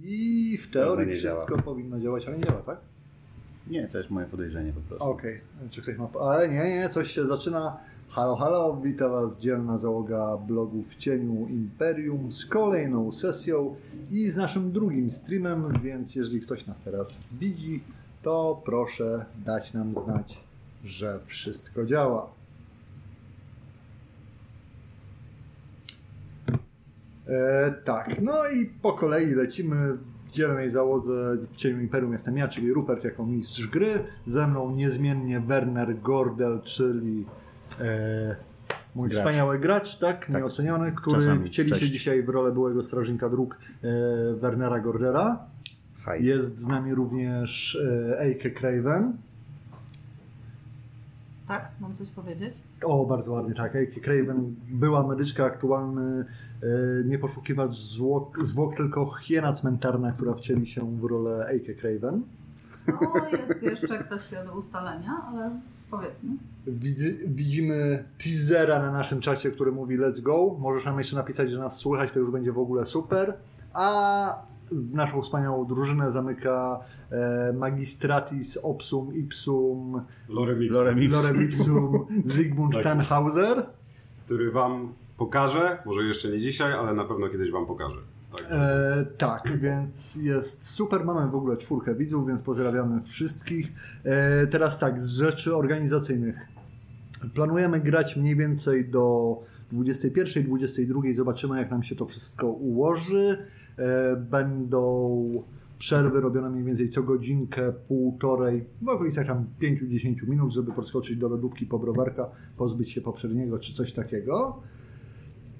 I w teorii wszystko działa. powinno działać, ale nie działa, tak? Nie, to jest moje podejrzenie po prostu. Okej, czy ktoś ma... Ale nie, nie, coś się zaczyna. Halo, halo, witam Was dzielna załoga blogu w cieniu Imperium z kolejną sesją i z naszym drugim streamem, więc jeżeli ktoś nas teraz widzi, to proszę dać nam znać, że wszystko działa. E, tak, no i po kolei lecimy w dzielnej załodze w cieniu Imperium jestem ja, czyli Rupert jako mistrz gry. Ze mną niezmiennie Werner Gordel, czyli e, mój Gracz. wspaniały gracz, tak, nieoceniony, który Czasami. wcieli się Cześć. dzisiaj w rolę byłego strażnika dróg e, Wernera Gordera. Hi. Jest z nami również e, Eike Craven. Tak? Mam coś powiedzieć? O, bardzo ładnie, tak. Eike Craven była medyczka, aktualny e, nie poszukiwacz zwłok, zwłok, tylko hiena cmentarna, która wcieli się w rolę Eike Craven. No, jest jeszcze kwestia do ustalenia, ale powiedzmy. Widzi, widzimy teasera na naszym czacie, który mówi let's go. Możesz nam jeszcze napisać, że nas słychać, to już będzie w ogóle super. A naszą wspaniałą drużynę zamyka e, Magistratis Opsum Ipsum Lorem Ipsum, Lorem Ipsum. Lorem Ipsum Zygmunt Tak. Tannhauser. który wam pokaże, może jeszcze nie dzisiaj, ale na pewno kiedyś wam pokaże. Tak. E, tak, więc jest super. Mamy w ogóle czwórkę widzów, więc pozdrawiamy wszystkich. E, teraz tak, z rzeczy organizacyjnych. Planujemy grać mniej więcej do 21, 22. Zobaczymy, jak nam się to wszystko ułoży. E, będą przerwy robione mniej więcej co godzinkę, półtorej, w okolicach tam 5-10 minut, żeby podskoczyć do lodówki po browarka, pozbyć się poprzedniego czy coś takiego.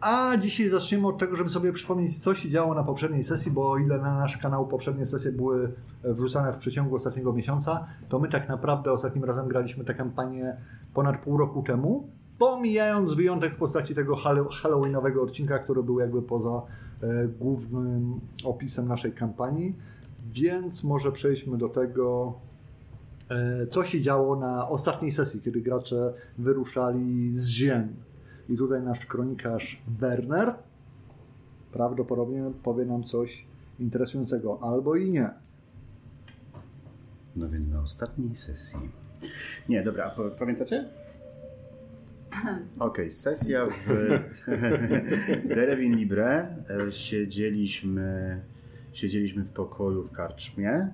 A dzisiaj zaczniemy od tego, żeby sobie przypomnieć, co się działo na poprzedniej sesji, bo o ile na nasz kanał poprzednie sesje były wrzucane w przeciągu ostatniego miesiąca, to my tak naprawdę ostatnim razem graliśmy tę kampanię ponad pół roku temu, pomijając wyjątek w postaci tego hall- halloweenowego odcinka, który był jakby poza e, głównym opisem naszej kampanii. Więc może przejdźmy do tego, e, co się działo na ostatniej sesji, kiedy gracze wyruszali z ziem. I tutaj nasz kronikarz Werner prawdopodobnie powie nam coś interesującego, albo i nie. No więc na ostatniej sesji. Nie, dobra, pamiętacie? Okej, sesja w Derewin Libre. E, Siedzieliśmy, siedzieliśmy w pokoju w karczmie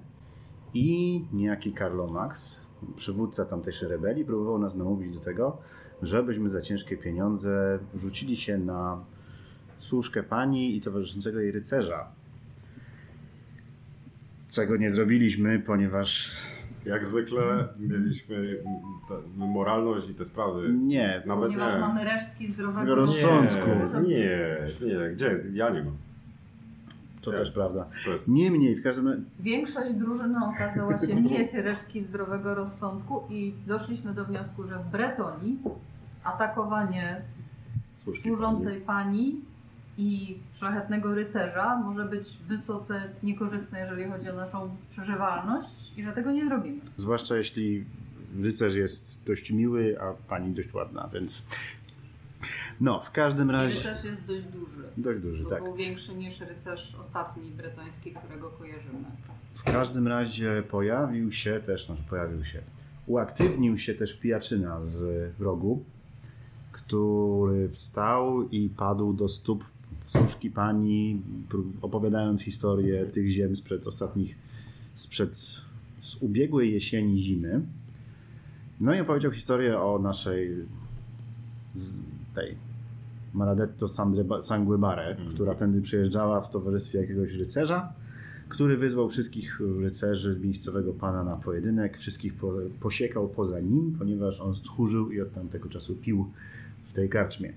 i niejaki Karlo Max, przywódca tamtejszej rebelii, próbował nas namówić do tego, żebyśmy za ciężkie pieniądze rzucili się na służkę pani i towarzyszącego jej rycerza. Czego nie zrobiliśmy, ponieważ Jak zwykle mieliśmy tę moralność i te sprawy. nie, Nawet Ponieważ nie. mamy resztki zdrowego rozsądku. Nie, nie, nie, gdzie? Ja nie mam. to Nie. też prawda. To jest Niemniej, w każdym razie, Większość drużyny okazała się mieć resztki zdrowego rozsądku i doszliśmy do wniosku, że w Bretonii atakowanie słusznie. służącej pani i szlachetnego rycerza może być wysoce niekorzystne, jeżeli chodzi o naszą przeżywalność i że tego nie zrobimy. zwłaszcza jeśli rycerz jest dość miły, a pani dość ładna, więc no, w każdym razie Rycerz jest dość duży. dość duży, To tak. był większy niż rycerz ostatni bretoński, którego kojarzymy. W każdym razie pojawił się też, znaczy pojawił się, uaktywnił się też pijaczyna z rogu, który wstał i padł do stóp służki pani, opowiadając historię tych ziem sprzed ostatnich, sprzed z ubiegłej jesieni, zimy. No i opowiedział historię o naszej tej Maladetto Sandre- Sanguebare, która tędy przyjeżdżała w towarzystwie jakiegoś rycerza, który wyzwał wszystkich rycerzy miejscowego pana na pojedynek, wszystkich po, posiekał poza nim, ponieważ on stchórzył i od tamtego czasu pił w tej karczmie.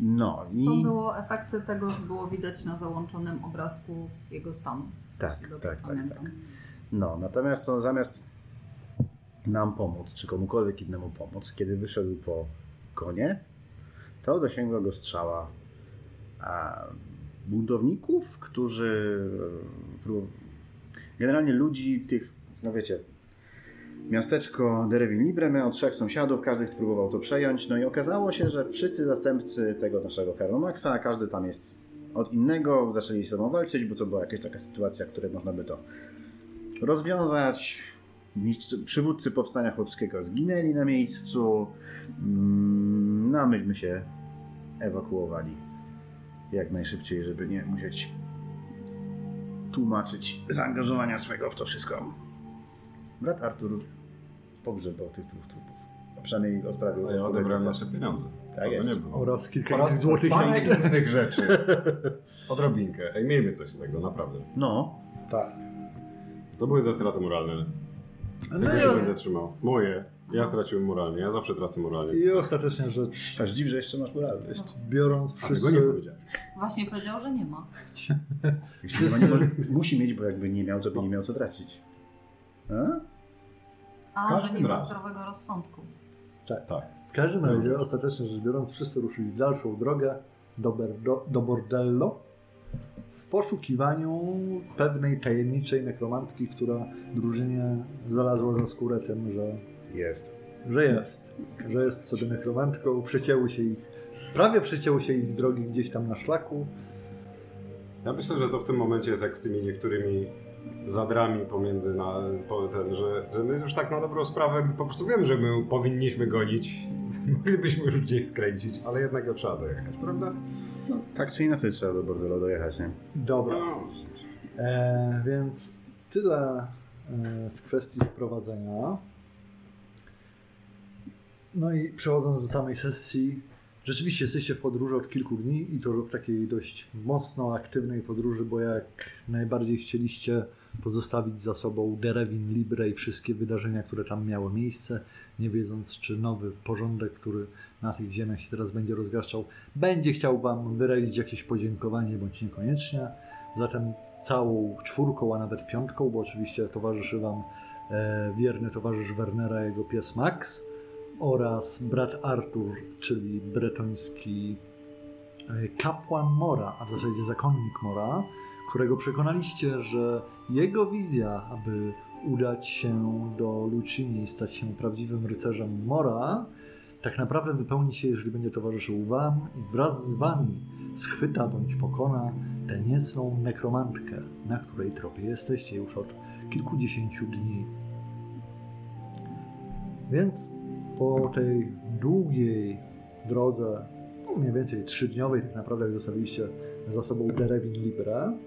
No i... Co było efekty tego, że było widać na załączonym obrazku jego stanu. Tak, tak, tak, pamiętam. tak. No, natomiast on zamiast nam pomóc, czy komukolwiek innemu pomóc, kiedy wyszedł po konie, to dosięgła go strzała a, buntowników, którzy e, generalnie ludzi tych, no wiecie, miasteczko Derewin Libre miało trzech sąsiadów, każdy próbował to przejąć, no i okazało się, że wszyscy zastępcy tego naszego Karlo Maxa, każdy tam jest od innego, zaczęli ze sobą walczyć, bo to była jakaś taka sytuacja, której można by to rozwiązać. Przywódcy powstania chłopskiego zginęli na miejscu. Mm, No a myśmy się ewakuowali jak najszybciej, żeby nie musieć tłumaczyć zaangażowania swego w to wszystko. Brat Artur pogrzebał tych dwóch trupów. A przynajmniej odprawił. A ja odebrałem nasze pieniądze. Tak Tego jest. nie było. Oraz kilka Oraz złotych innych rzeczy. Odrobinkę. Ej, miejmy coś z tego, naprawdę. No, Tak. To były za straty moralne. No Tego się i, będę trzymał. Moje. Ja straciłem moralnie. Ja zawsze tracę moralnie. I ostatecznie rzecz aż dziw, że jeszcze masz moralność. biorąc tego nie wszyscy... powiedziałem. Właśnie powiedział, że nie ma. Nie może, musi mieć, bo jakby nie miał, to by nie miał co tracić. A? A, Każdym że nie ma zdrowego rozsądku. Tak. Tak. W każdym razie, ostatecznie rzecz biorąc, wszyscy ruszyli w dalszą drogę do, Berdo, do bordello w poszukiwaniu pewnej tajemniczej nekromantki, która drużynie znalazła za skórę tym, że, Jest. że jest. Że jest sobie nekromantką. Przecięły się ich, prawie przecięły się ich drogi gdzieś tam na szlaku. Ja myślę, że to w tym momencie jest jak z tymi niektórymi zadrami pomiędzy na, po ten, że, że my już tak na dobrą sprawę po prostu wiemy, że my powinniśmy gonić. Moglibyśmy już gdzieś skręcić, ale jednak go trzeba dojechać, prawda? No, tak czy inaczej trzeba do bordelu dojechać, nie? Dobra. No. E, więc tyle e, z kwestii wprowadzenia. No i przechodząc do samej sesji, rzeczywiście jesteście w podróży od kilku dni i to w takiej dość mocno aktywnej podróży, bo jak najbardziej chcieliście pozostawić za sobą Derewin Libre i wszystkie wydarzenia, które tam miały miejsce, nie wiedząc, czy nowy porządek, który na tych ziemiach się teraz będzie rozgaszczał, będzie chciał Wam wyrazić jakieś podziękowanie, bądź niekoniecznie. Zatem całą czwórką, a nawet piątką, bo oczywiście towarzyszy Wam e, wierny towarzysz Wernera, jego pies Max oraz brat Artur, czyli bretoński e, kapłan Mora, a w zasadzie zakonnik Mora, którego przekonaliście, że jego wizja, aby udać się do Lucini i stać się prawdziwym rycerzem Mora, tak naprawdę wypełni się, jeżeli będzie towarzyszył Wam i wraz z Wami schwyta bądź pokona tę niecną nekromantkę, na której tropie jesteście już od kilkudziesięciu dni. Więc po tej długiej drodze, no mniej więcej trzydniowej, tak naprawdę jak zostawiliście za sobą Derewin Libre,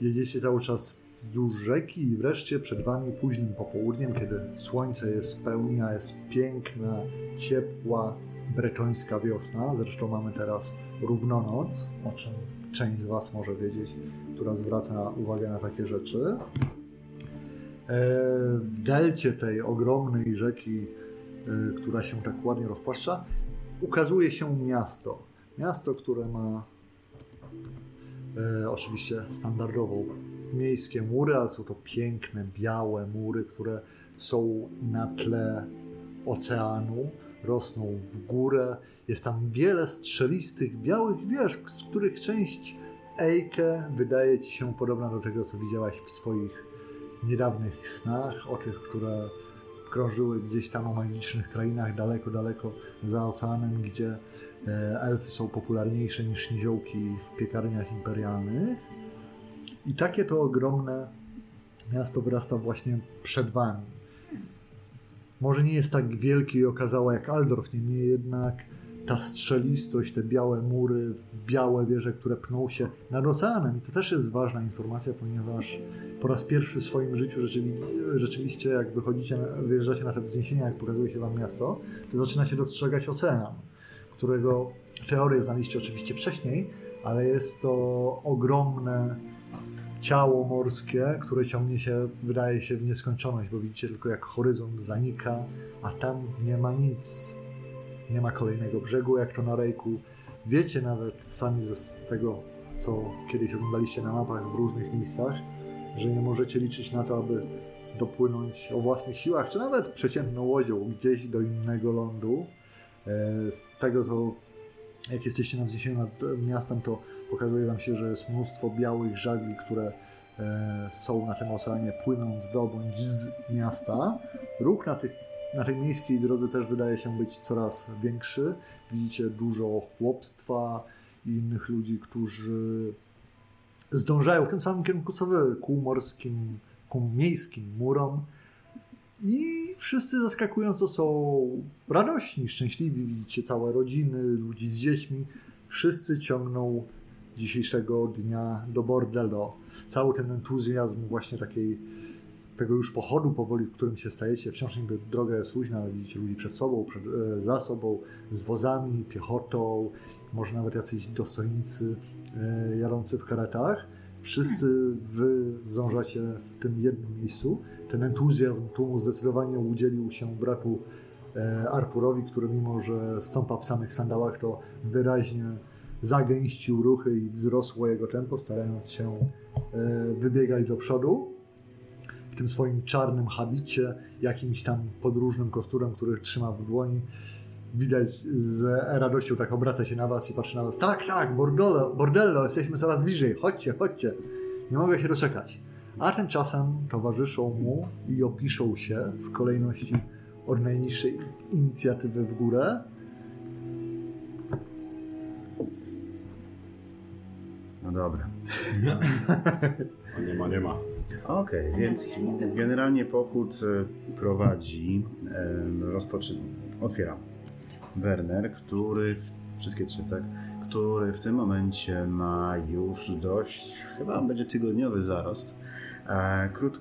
jedziecie cały czas wzdłuż rzeki i wreszcie przed wami późnym popołudniem, kiedy słońce jest w pełni, a jest piękna, ciepła, bretońska wiosna. Zresztą mamy teraz równonoc, o czym część z was może wiedzieć, która zwraca uwagę na takie rzeczy. E, W delcie tej ogromnej rzeki, e, która się tak ładnie rozpłaszcza, ukazuje się miasto. Miasto, które ma e, oczywiście standardową miejskie mury, ale są to piękne, białe mury, które są na tle oceanu, rosną w górę. Jest tam wiele strzelistych, białych wież, z których część Ejke wydaje ci się podobna do tego, co widziałaś w swoich niedawnych snach, o tych, które krążyły gdzieś tam o magicznych krainach daleko, daleko za oceanem, gdzie e, elfy są popularniejsze niż niziołki w piekarniach imperialnych. I takie to ogromne miasto wyrasta właśnie przed wami. Może nie jest tak wielkie i okazałe jak Aldorf, niemniej jednak ta strzelistość, te białe mury, białe wieże, które pną się nad oceanem. I to też jest ważna informacja, ponieważ po raz pierwszy w swoim życiu rzeczywi- rzeczywiście, jak wychodzicie, wyjeżdżacie na te wzniesienia, jak pokazuje się wam miasto, to zaczynacie dostrzegać ocean, którego teorię znaliście oczywiście wcześniej, ale jest to ogromne ciało morskie, które ciągnie się, wydaje się, w nieskończoność, bo widzicie tylko jak horyzont zanika, a tam nie ma nic. Nie ma kolejnego brzegu, jak to na rejku. Wiecie nawet sami z tego, co kiedyś oglądaliście na mapach w różnych miejscach, że nie możecie liczyć na to, aby dopłynąć o własnych siłach, czy nawet przeciętną łodzią gdzieś do innego lądu. E, Z tego, co jak jesteście na wzniesieniu nad miastem, to pokazuje wam się, że jest mnóstwo białych żagli, które e, są na tym oceanie, płynąc do bądź z miasta. Ruch na, tych, na tej miejskiej drodze też wydaje się być coraz większy. Widzicie dużo chłopstwa i innych ludzi, którzy zdążają w tym samym kierunku co wy, ku morskim, ku miejskim murom. I wszyscy zaskakująco są radośni, szczęśliwi. Widzicie całe rodziny, ludzi z dziećmi. Wszyscy ciągną dzisiejszego dnia do bordello. Cały ten entuzjazm właśnie takiej tego już pochodu powoli, w którym się stajecie. Wciąż niby droga jest luźna, ale widzicie ludzi przed sobą, przed, e, za sobą, z wozami, piechotą, może nawet jacyś dostojnicy e, jadący w karetach. Wszyscy wy zdążacie w tym jednym miejscu. Ten entuzjazm tłumu zdecydowanie udzielił się bratu e, Arpurowi, który mimo, że stąpa w samych sandałach, to wyraźnie zagęścił ruchy i wzrosło jego tempo, starając się e, wybiegać do przodu w tym swoim czarnym habicie, jakimś tam podróżnym kosturem, który trzyma w dłoni. Widać z radością tak obraca się na was i patrzy na was. Tak, tak, bordello, bordello, jesteśmy coraz bliżej, chodźcie, chodźcie. Nie mogę się doczekać. A tymczasem towarzyszą mu i opiszą się w kolejności od najniższej inicjatywy w górę. No dobra. Nie ma, nie ma. Okej, więc nie wiem. generalnie pochód e, prowadzi, rozpoczy... otwiera Werner, który, wszystkie trzy, tak? Który w tym momencie ma już dość, chyba będzie tygodniowy zarost. E, krót,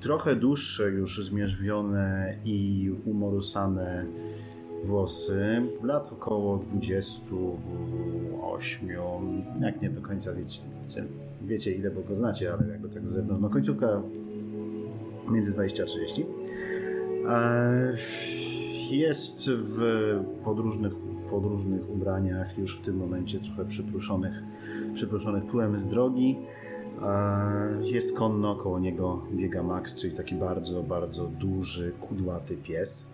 trochę dłuższe już zmierzwione i umorusane włosy, lat około 28, jak nie do końca wiecie, wiecie ile, bo go znacie, ale jakby tak z zewnątrz, no końcówka między 20 a 30. E, Jest w podróżnych, podróżnych ubraniach, już w tym momencie trochę przypruszonych, przypruszonych pyłem z drogi. E, Jest konno, koło niego biega Max, czyli taki bardzo, bardzo duży, kudłaty pies.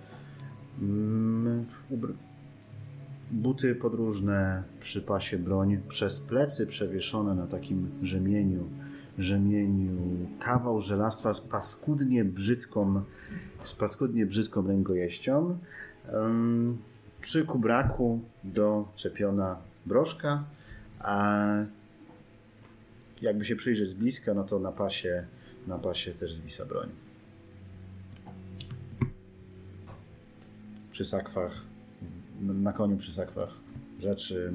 Buty podróżne, przy pasie broń, przez plecy przewieszone na takim rzemieniu, rzemieniu kawał żelastwa z paskudnie brzydką, z paskudnie brzydką rękojeścią. Przy kubraku doczepiona broszka, a jakby się przyjrzeć z bliska, no to na pasie, na pasie też zwisa broń. Przy sakwach, na koniu przy sakwach rzeczy,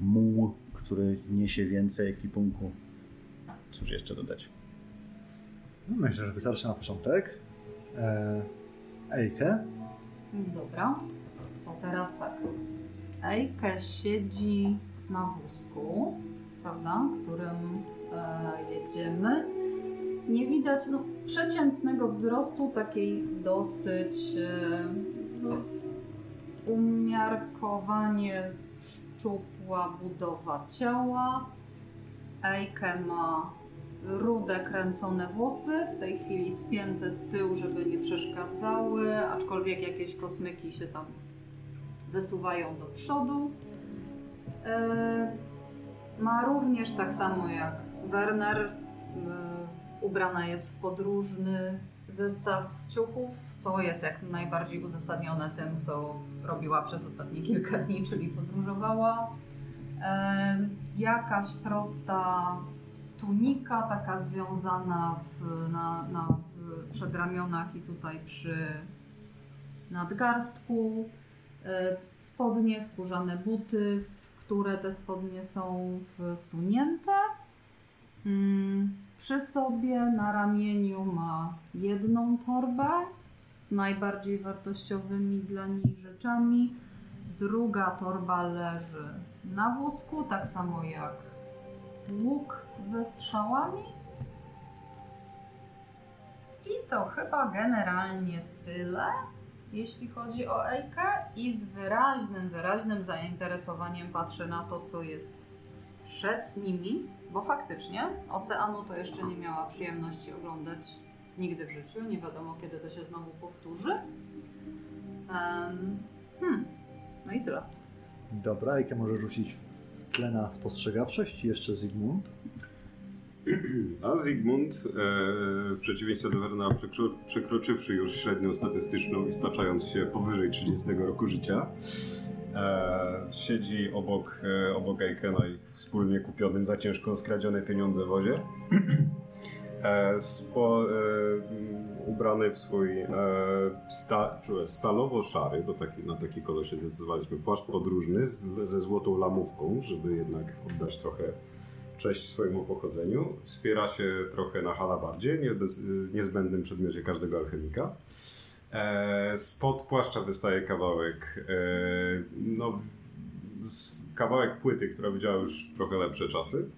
muł, który niesie więcej ekwipunku. Cóż jeszcze dodać? No, myślę, że wystarczy na początek. E, Ejke. Dobra, to teraz tak. Ejke siedzi na wózku, prawda, którym e, jedziemy. Nie widać no, przeciętnego wzrostu, takiej dosyć e, umiarkowanie szczupła budowa ciała. Ejke ma rude, kręcone włosy, w tej chwili spięte z tyłu, żeby nie przeszkadzały, aczkolwiek jakieś kosmyki się tam wysuwają do przodu. E, ma również tak samo jak Werner, e, ubrana jest w podróżny zestaw ciuchów, co jest jak najbardziej uzasadnione tym, co robiła przez ostatnie kilka dni, czyli podróżowała. E, jakaś prosta tunika taka związana w, na, na przedramionach i tutaj przy nadgarstku. E, Spodnie, skórzane buty, w które te spodnie są wsunięte. Mm, Przy sobie na ramieniu ma jedną torbę najbardziej wartościowymi dla niej rzeczami. Druga torba leży na wózku, tak samo jak łuk ze strzałami. I to chyba generalnie tyle, jeśli chodzi o Ejkę. I z wyraźnym, wyraźnym zainteresowaniem patrzę na to, co jest przed nimi, bo faktycznie oceanu to jeszcze nie miała przyjemności oglądać nigdy w życiu. Nie wiadomo, kiedy to się znowu powtórzy. Em, hmm. No i tyle. Dobra, Ejke może rzucić w tle na spostrzegawczość. Jeszcze Zygmunt. A Zygmunt, e, w przeciwieństwie do Wernera, przekro, przekroczywszy już średnią statystyczną i staczając się powyżej 30 roku życia, E, siedzi obok, e, obok Eikena i wspólnie kupionym za ciężko skradzione pieniądze wozie. E, spo, e, ubrany w swój e, sta, stalowo-szary, bo taki, na taki kolor się decydowaliśmy, płaszcz podróżny z, ze złotą lamówką, żeby jednak oddać trochę cześć swojemu pochodzeniu. Wspiera się trochę na halabardzie, nie, bez, niezbędnym przedmiocie każdego alchemika. E, spod płaszcza wystaje kawałek, e, no, w, z, kawałek płyty, która widziała już trochę lepsze czasy.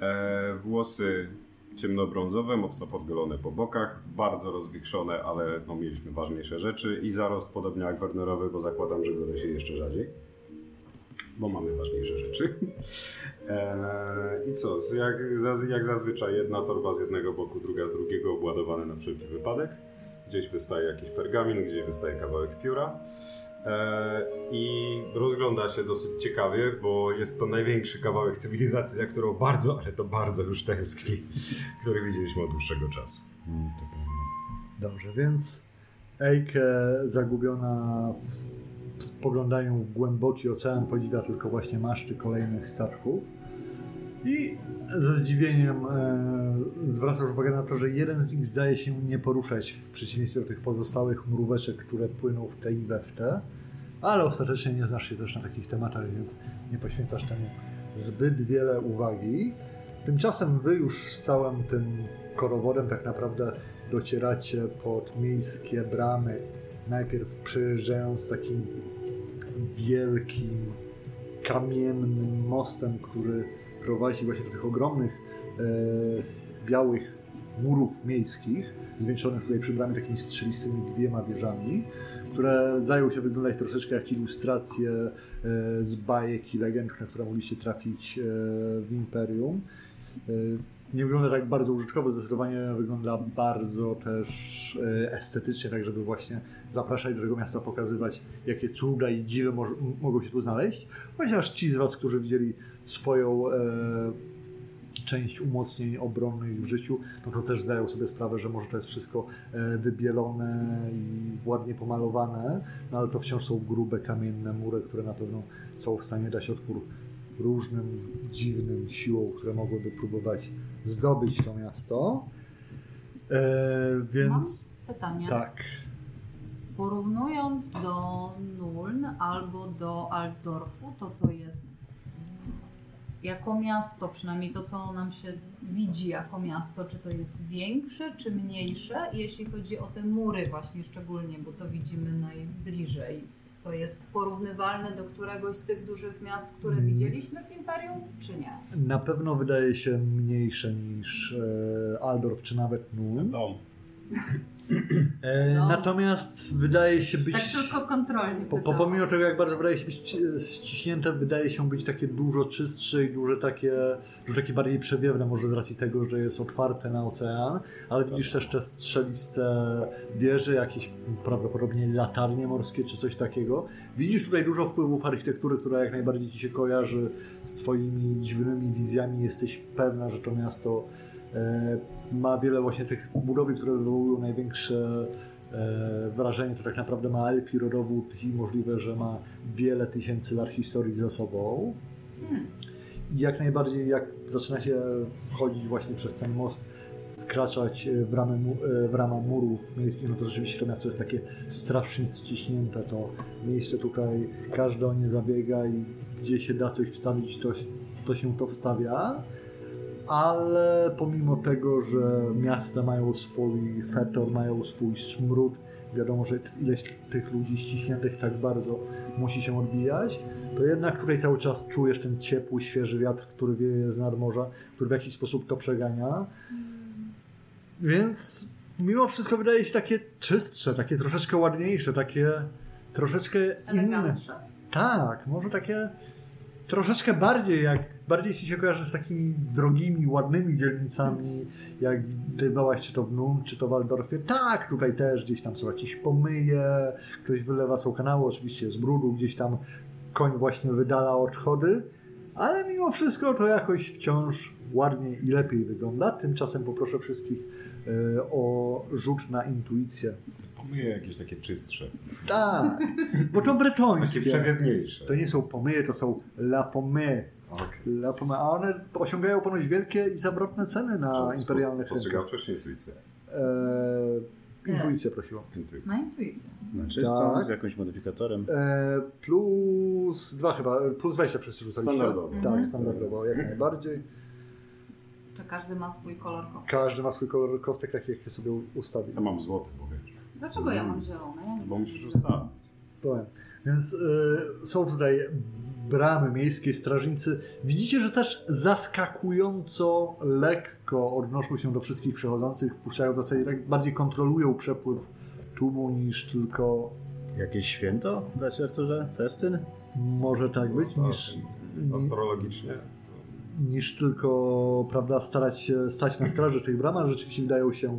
E, włosy ciemnobrązowe, mocno podgolone po bokach, bardzo rozwichrzone, ale no, mieliśmy ważniejsze rzeczy i zarost podobnie jak Wernerowy, bo zakładam, że go się jeszcze rzadziej. Bo mamy ważniejsze rzeczy. Eee, I co? Jak, jak zazwyczaj jedna torba z jednego boku, druga z drugiego, obładowane na wszelki wypadek. Gdzieś wystaje jakiś pergamin, gdzieś wystaje kawałek pióra. Eee, I rozgląda się dosyć ciekawie, bo jest to największy kawałek cywilizacji, za którą bardzo, ale to bardzo już tęskni, który widzieliśmy od dłuższego czasu. Dobrze, więc Eike zagubiona w, spoglądają w głęboki ocean, podziwia tylko właśnie maszty kolejnych statków. I ze zdziwieniem e, zwracasz uwagę na to, że jeden z nich zdaje się nie poruszać w przeciwieństwie do tych pozostałych mróweczek, które płyną w te i we w te. Ale ostatecznie nie znasz się też na takich tematach, więc nie poświęcasz temu zbyt wiele uwagi. Tymczasem wy już z całym tym korowodem tak naprawdę docieracie pod miejskie bramy. Najpierw przejeżdżając takim wielkim kamiennym mostem, który prowadzi właśnie do tych ogromnych e, białych murów miejskich, zwieńczonych tutaj przy bramie takimi strzelistymi dwiema wieżami, które zajął się wyglądać troszeczkę jak ilustracje e, z bajek i legend, na które mogliście trafić e, w Imperium. E, nie wygląda tak bardzo użytkowo, zdecydowanie wygląda bardzo też estetycznie, tak żeby właśnie zapraszać do tego miasta, pokazywać jakie cuda i dziwy moż- m- mogą się tu znaleźć. Chociaż ci z Was, którzy widzieli swoją część umocnień obronnych w życiu, no to też zdają sobie sprawę, że może to jest wszystko e, wybielone i ładnie pomalowane, no ale to wciąż są grube, kamienne mury, które na pewno są w stanie dać odpór różnym dziwnym siłom, które mogłyby próbować zdobyć to miasto. E, więc Pytanie. tak. Porównując do Nuln albo do Altdorfu, to to jest jako miasto, przynajmniej to, co nam się widzi jako miasto, czy to jest większe, czy mniejsze, jeśli chodzi o te mury właśnie szczególnie, bo to widzimy najbliżej. To jest porównywalne do któregoś z tych dużych miast, które Mm. widzieliśmy w Imperium, czy nie? Na pewno wydaje się mniejsze niż e, Aldorf, czy nawet Nuln. Dom. E, No. Natomiast wydaje się być... Tak tylko kontrolnie Po, po, pomimo tego, jak bardzo wydaje się być ci- ściśnięte, wydaje się być takie dużo czystsze i duże takie, dużo takie bardziej przewiewne, może z racji tego, że jest otwarte na ocean, ale widzisz też te strzeliste wieże, jakieś prawdopodobnie latarnie morskie czy coś takiego. Widzisz tutaj dużo wpływów architektury, która jak najbardziej ci się kojarzy z twoimi dziwnymi wizjami. Jesteś pewna, że to miasto e, ma wiele właśnie tych budowli, które wywołują największe e, wrażenie, to tak naprawdę ma elfi rodowód i możliwe, że ma wiele tysięcy lat historii za sobą. I jak najbardziej, jak zaczynacie wchodzić właśnie przez ten most, wkraczać e, w ramę, e, w ramę murów miejskich, no to rzeczywiście to miasto jest takie strasznie ściśnięte. To miejsce tutaj, każdy o nie zabiega i gdzie się da coś wstawić, to, to się to wstawia. Ale pomimo tego, że miasta mają swój fetor, mają swój smród, wiadomo, że ileś tych ludzi ściśniętych tak bardzo musi się odbijać, to jednak tutaj cały czas czujesz ten ciepły, świeży wiatr, który wieje z nadmorza, który w jakiś sposób to przegania. Więc mimo wszystko wydaje się takie czystsze, takie troszeczkę ładniejsze, takie troszeczkę inne. Tak, może takie troszeczkę bardziej jak bardziej się kojarzy z takimi drogimi, ładnymi dzielnicami, jak widywałaś czy to w Num, czy to w Waldorfie. Tak, tutaj też gdzieś tam są jakieś pomyje, ktoś wylewa są kanały, oczywiście z brudu, gdzieś tam koń właśnie wydala odchody, ale mimo wszystko to jakoś wciąż ładniej i lepiej wygląda. Tymczasem poproszę wszystkich e, o rzut na intuicję. Pomyję jakieś takie czystsze. Tak, bo to Takie bretońskie. przewiewniejsze. To nie są pomyje, to są la. La pomme. A one osiągają ponoć wielkie i zawrotne ceny na imperialnych rynkach. Postrzegawczość, intuicja. Eee, intuicję prosiłam. Intuicja. Na intuicję. Na czysto, Tak. z jakimś modyfikatorem. Eee, plus dwa chyba, plus 20 wszyscy rzucaliście. Standardowo. Tak, standardowo, jak najbardziej. Czy każdy ma swój kolor kostek? Każdy ma swój kolor kostek, tak jak je sobie ustawi. Ja mam złoty, bo. Dlaczego ja mam zielone? Ja nie Bo musisz ustawić. Więc y, są tutaj bramy miejskie, strażnicy. Widzicie, że też zaskakująco lekko odnoszą się do wszystkich przechodzących, wpuszczają w zasadzie tak bardziej kontrolują przepływ tłumu niż tylko Jakieś święto, bracie Arturze? Festyn? może tak być, niż, Astrologicznie. niż tylko prawda, starać się stać na straży tych bram, ale rzeczywiście wydają się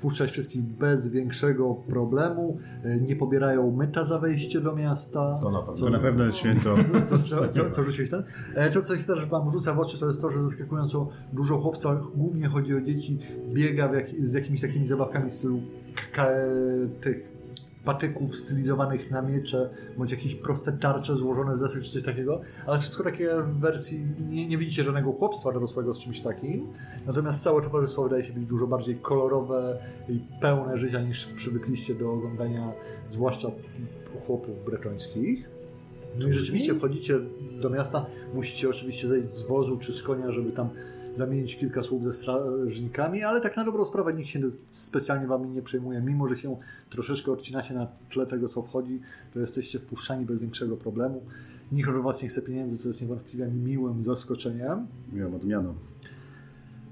wpuszczać wszystkich bez większego problemu, y, nie pobierają myta za wejście do miasta. To na pewno. To na pewno jest święto. Co, co, co, co rzuciłeś ten? E, To, co się też wam rzuca w oczy, to jest to, że zaskakująco dużo chłopca, głównie chodzi o dzieci, biega w jak, z jakimiś takimi zabawkami w stylu k- tych patyków stylizowanych na miecze, bądź jakieś proste tarcze złożone z desek czy coś takiego, ale wszystko takie w wersji, nie, nie widzicie żadnego chłopstwa dorosłego z czymś takim, natomiast całe towarzystwo wydaje się być dużo bardziej kolorowe i pełne życia niż przywykliście do oglądania zwłaszcza chłopów bretońskich. No i rzeczywiście wchodzicie do miasta, musicie oczywiście zejść z wozu czy z konia, żeby tam zamienić kilka słów ze strażnikami, ale tak na dobrą sprawę nikt się specjalnie wami nie przejmuje. Mimo, że się troszeczkę odcinacie na tle tego, co wchodzi, to jesteście wpuszczani bez większego problemu. Nikt od was nie chce pieniędzy, co jest niewątpliwie miłym zaskoczeniem. Miałem odmianą.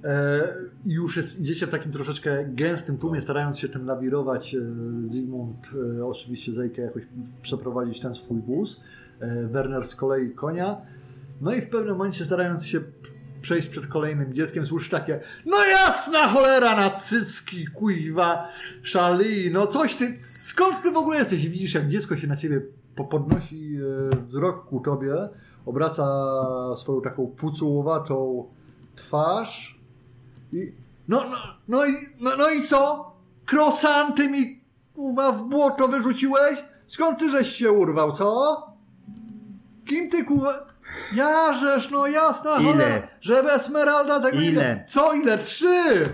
E, już jest, idziecie w takim troszeczkę gęstym tłumie, starając się tym lawirować. E, Zygmunt e, oczywiście Zejkę jakoś przeprowadzić ten swój wóz. E, Werner z kolei konia. No i w pewnym momencie starając się przejść przed kolejnym dzieckiem, słyszy takie No jasna cholera na cycki, kuiwa, szali, no coś ty, skąd ty w ogóle jesteś? I widzisz jak dziecko się na ciebie po- podnosi e, wzrok ku tobie, obraca swoją taką pucułowatą twarz i no, no, no, i, no, no i co? Krosanty mi kurwa w błoto wyrzuciłeś? Skąd ty żeś się urwał, co? Kim ty kurwa? Ja żeż, no jasna Ile? cholera, że Esmeralda tego. Ile? Co ile? Trzy!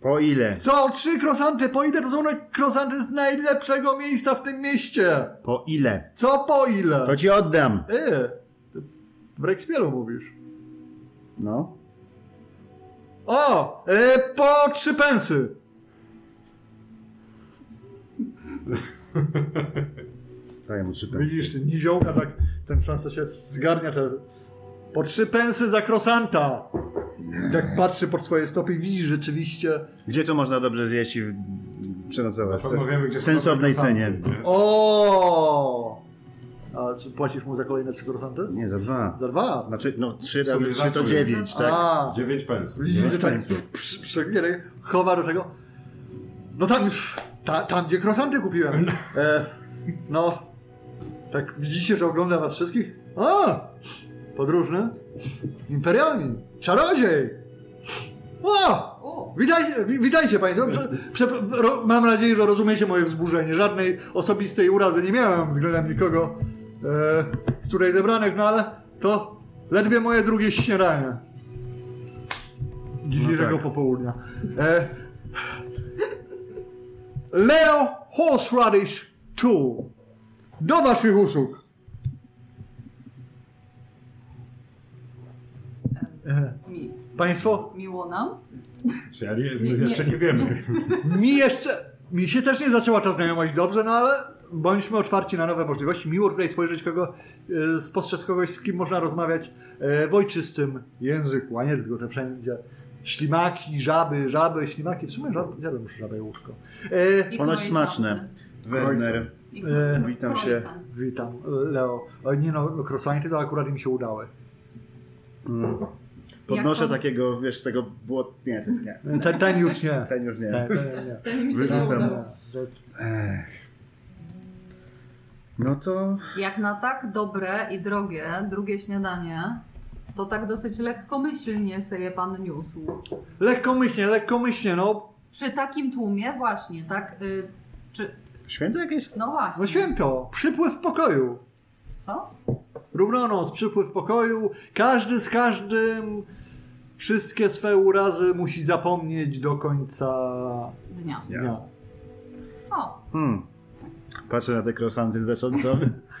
Po ile? Co? Trzy krosanty? Po ile to są krosanty z najlepszego miejsca w tym mieście? Po ile? Co po ile? To ci oddam. Yy, ty w Rekspielu mówisz. No. O! E, po trzy pensy! Daję mu trzy pensy. Widzisz, niziołka tak, ten szansa się zgarnia teraz. Po trzy pensy za krosanta! Jak patrzy pod swoje stopy i widzi rzeczywiście... Gdzie to można dobrze zjeść i w- przenocować? Pewno wiemy, gdzie w sensownej cenie. nie? O! A czy płacisz mu za kolejne trzy krosanty? Nie, za dwa. Za dwa? Znaczy, no trzy W razy trzy to dziewięć, tak? A, 9 pensów. widzisz, nie? że tak przegnie, chowa do tego. No tam, ta, tam gdzie krosanty kupiłem. E, no, tak widzicie, że oglądam was wszystkich? A! Podróżny? Imperialni? Czarodziej! O! Witajcie, wi- witajcie Państwo. Prze, prze, ro, mam nadzieję, że rozumiecie moje wzburzenie. Żadnej osobistej urazy nie miałem względem nikogo e, z tutaj zebranych, no ale to ledwie moje drugie śniadanie. Dzisiejszego tak. popołudnia. E, Leo Horseradish 2. Do Waszych usług. mi, Państwo, miło nam. Czy ja nie, Nie, nie. jeszcze nie wiemy. Mi jeszcze, mi się też nie zaczęła ta znajomość dobrze, no ale bądźmy otwarci na nowe możliwości. Miło tutaj spojrzeć kogo, e, spostrzec kogoś, z kim można rozmawiać e, w ojczystym języku, a nie tylko te wszędzie ślimaki, żaby, żaby, ślimaki. W sumie żaby, zjadłem już żabę łóżko. E, Ponoć smaczne. Werner. E, witam się. witam, Leo. O, nie no, no croissanty to akurat im się udały. Podnoszę Jak są- takiego, wiesz, z tego błot... Nie, ten nie. Ten, ten już nie. Ten już nie. Ten, ten, nie. Ten Wyrzucam. No to... Jak na tak dobre i drogie drugie śniadanie, to tak dosyć lekkomyślnie sobie pan niósł. Lekkomyślnie, lekkomyślnie, no. Przy takim tłumie właśnie, tak? Y, czy Święto jakieś? No właśnie. No święto, przypływ pokoju. Co? Równonoc, przypływ pokoju. Każdy z każdym wszystkie swe urazy musi zapomnieć do końca Dnia. dnia. O, Hmm. Patrzę na te krosanty znacząco.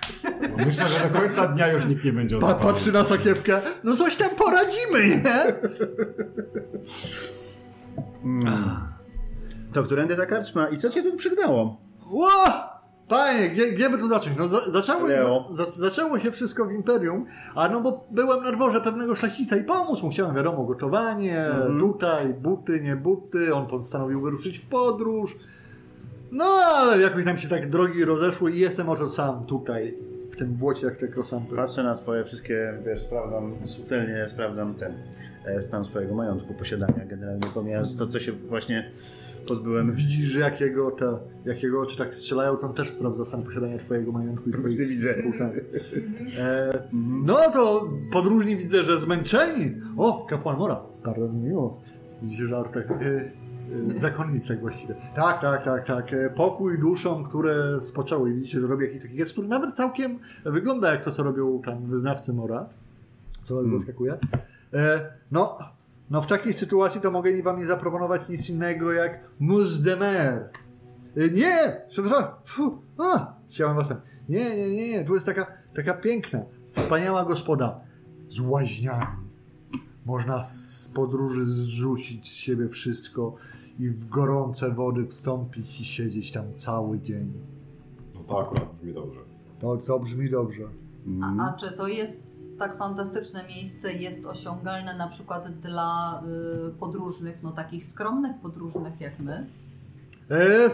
Myślę, że do końca dnia już nikt nie będzie Pa, patrzy na sakiewkę. No coś tam poradzimy, nie? To którędy ta karczma? I co cię tu przygnało? Ło! Panie, gdzie, gdzie by tu zacząć? No za, zaczęło, Leo. za, zaczęło się wszystko w Imperium, a no bo byłem na dworze pewnego szlachcica i pomóc mu. Chciałem, wiadomo, gotowanie, tutaj, buty, nie buty. On postanowił wyruszyć w podróż. No, ale jakoś nam się tak drogi rozeszły i jestem oto sam tutaj, w tym błocie jak te krosanty. Patrzę na swoje wszystkie, wiesz, sprawdzam, subtelnie sprawdzam ten e, stan swojego majątku, posiadania generalnie, pomijając to, co się właśnie pozbyłem. Widzisz, że jakiego, te, jakiego oczy tak strzelają, to on też sprawdza sam posiadanie twojego majątku i twoich Widzę. współtan. E, no to podróżni widzę, że zmęczeni. O, kapłan Mora. Bardzo mi miło. Widzicie, że Artek... E, e, zakonnik tak właściwie. Tak, tak, tak, tak. E, pokój duszom, które spoczęły. Widzicie, że robi jakiś taki gest, który nawet całkiem wygląda jak to, co robią tam wyznawcy Mora. Co was zaskakuje. E, no, no w takiej sytuacji to mogę wam nie zaproponować nic innego jak mus de mer. E, Nie! Przepraszam. Fu, a, chciałem was tam. Nie, nie, nie, nie. Tu jest taka, taka piękna, wspaniała gospoda z łaźniami. Można z podróży zrzucić z siebie wszystko i w gorące wody wstąpić i siedzieć tam cały dzień. No to akurat brzmi dobrze. To, to brzmi dobrze. a, a czy to jest tak fantastyczne miejsce, jest osiągalne na przykład dla y, podróżnych, no takich skromnych podróżnych jak my? E,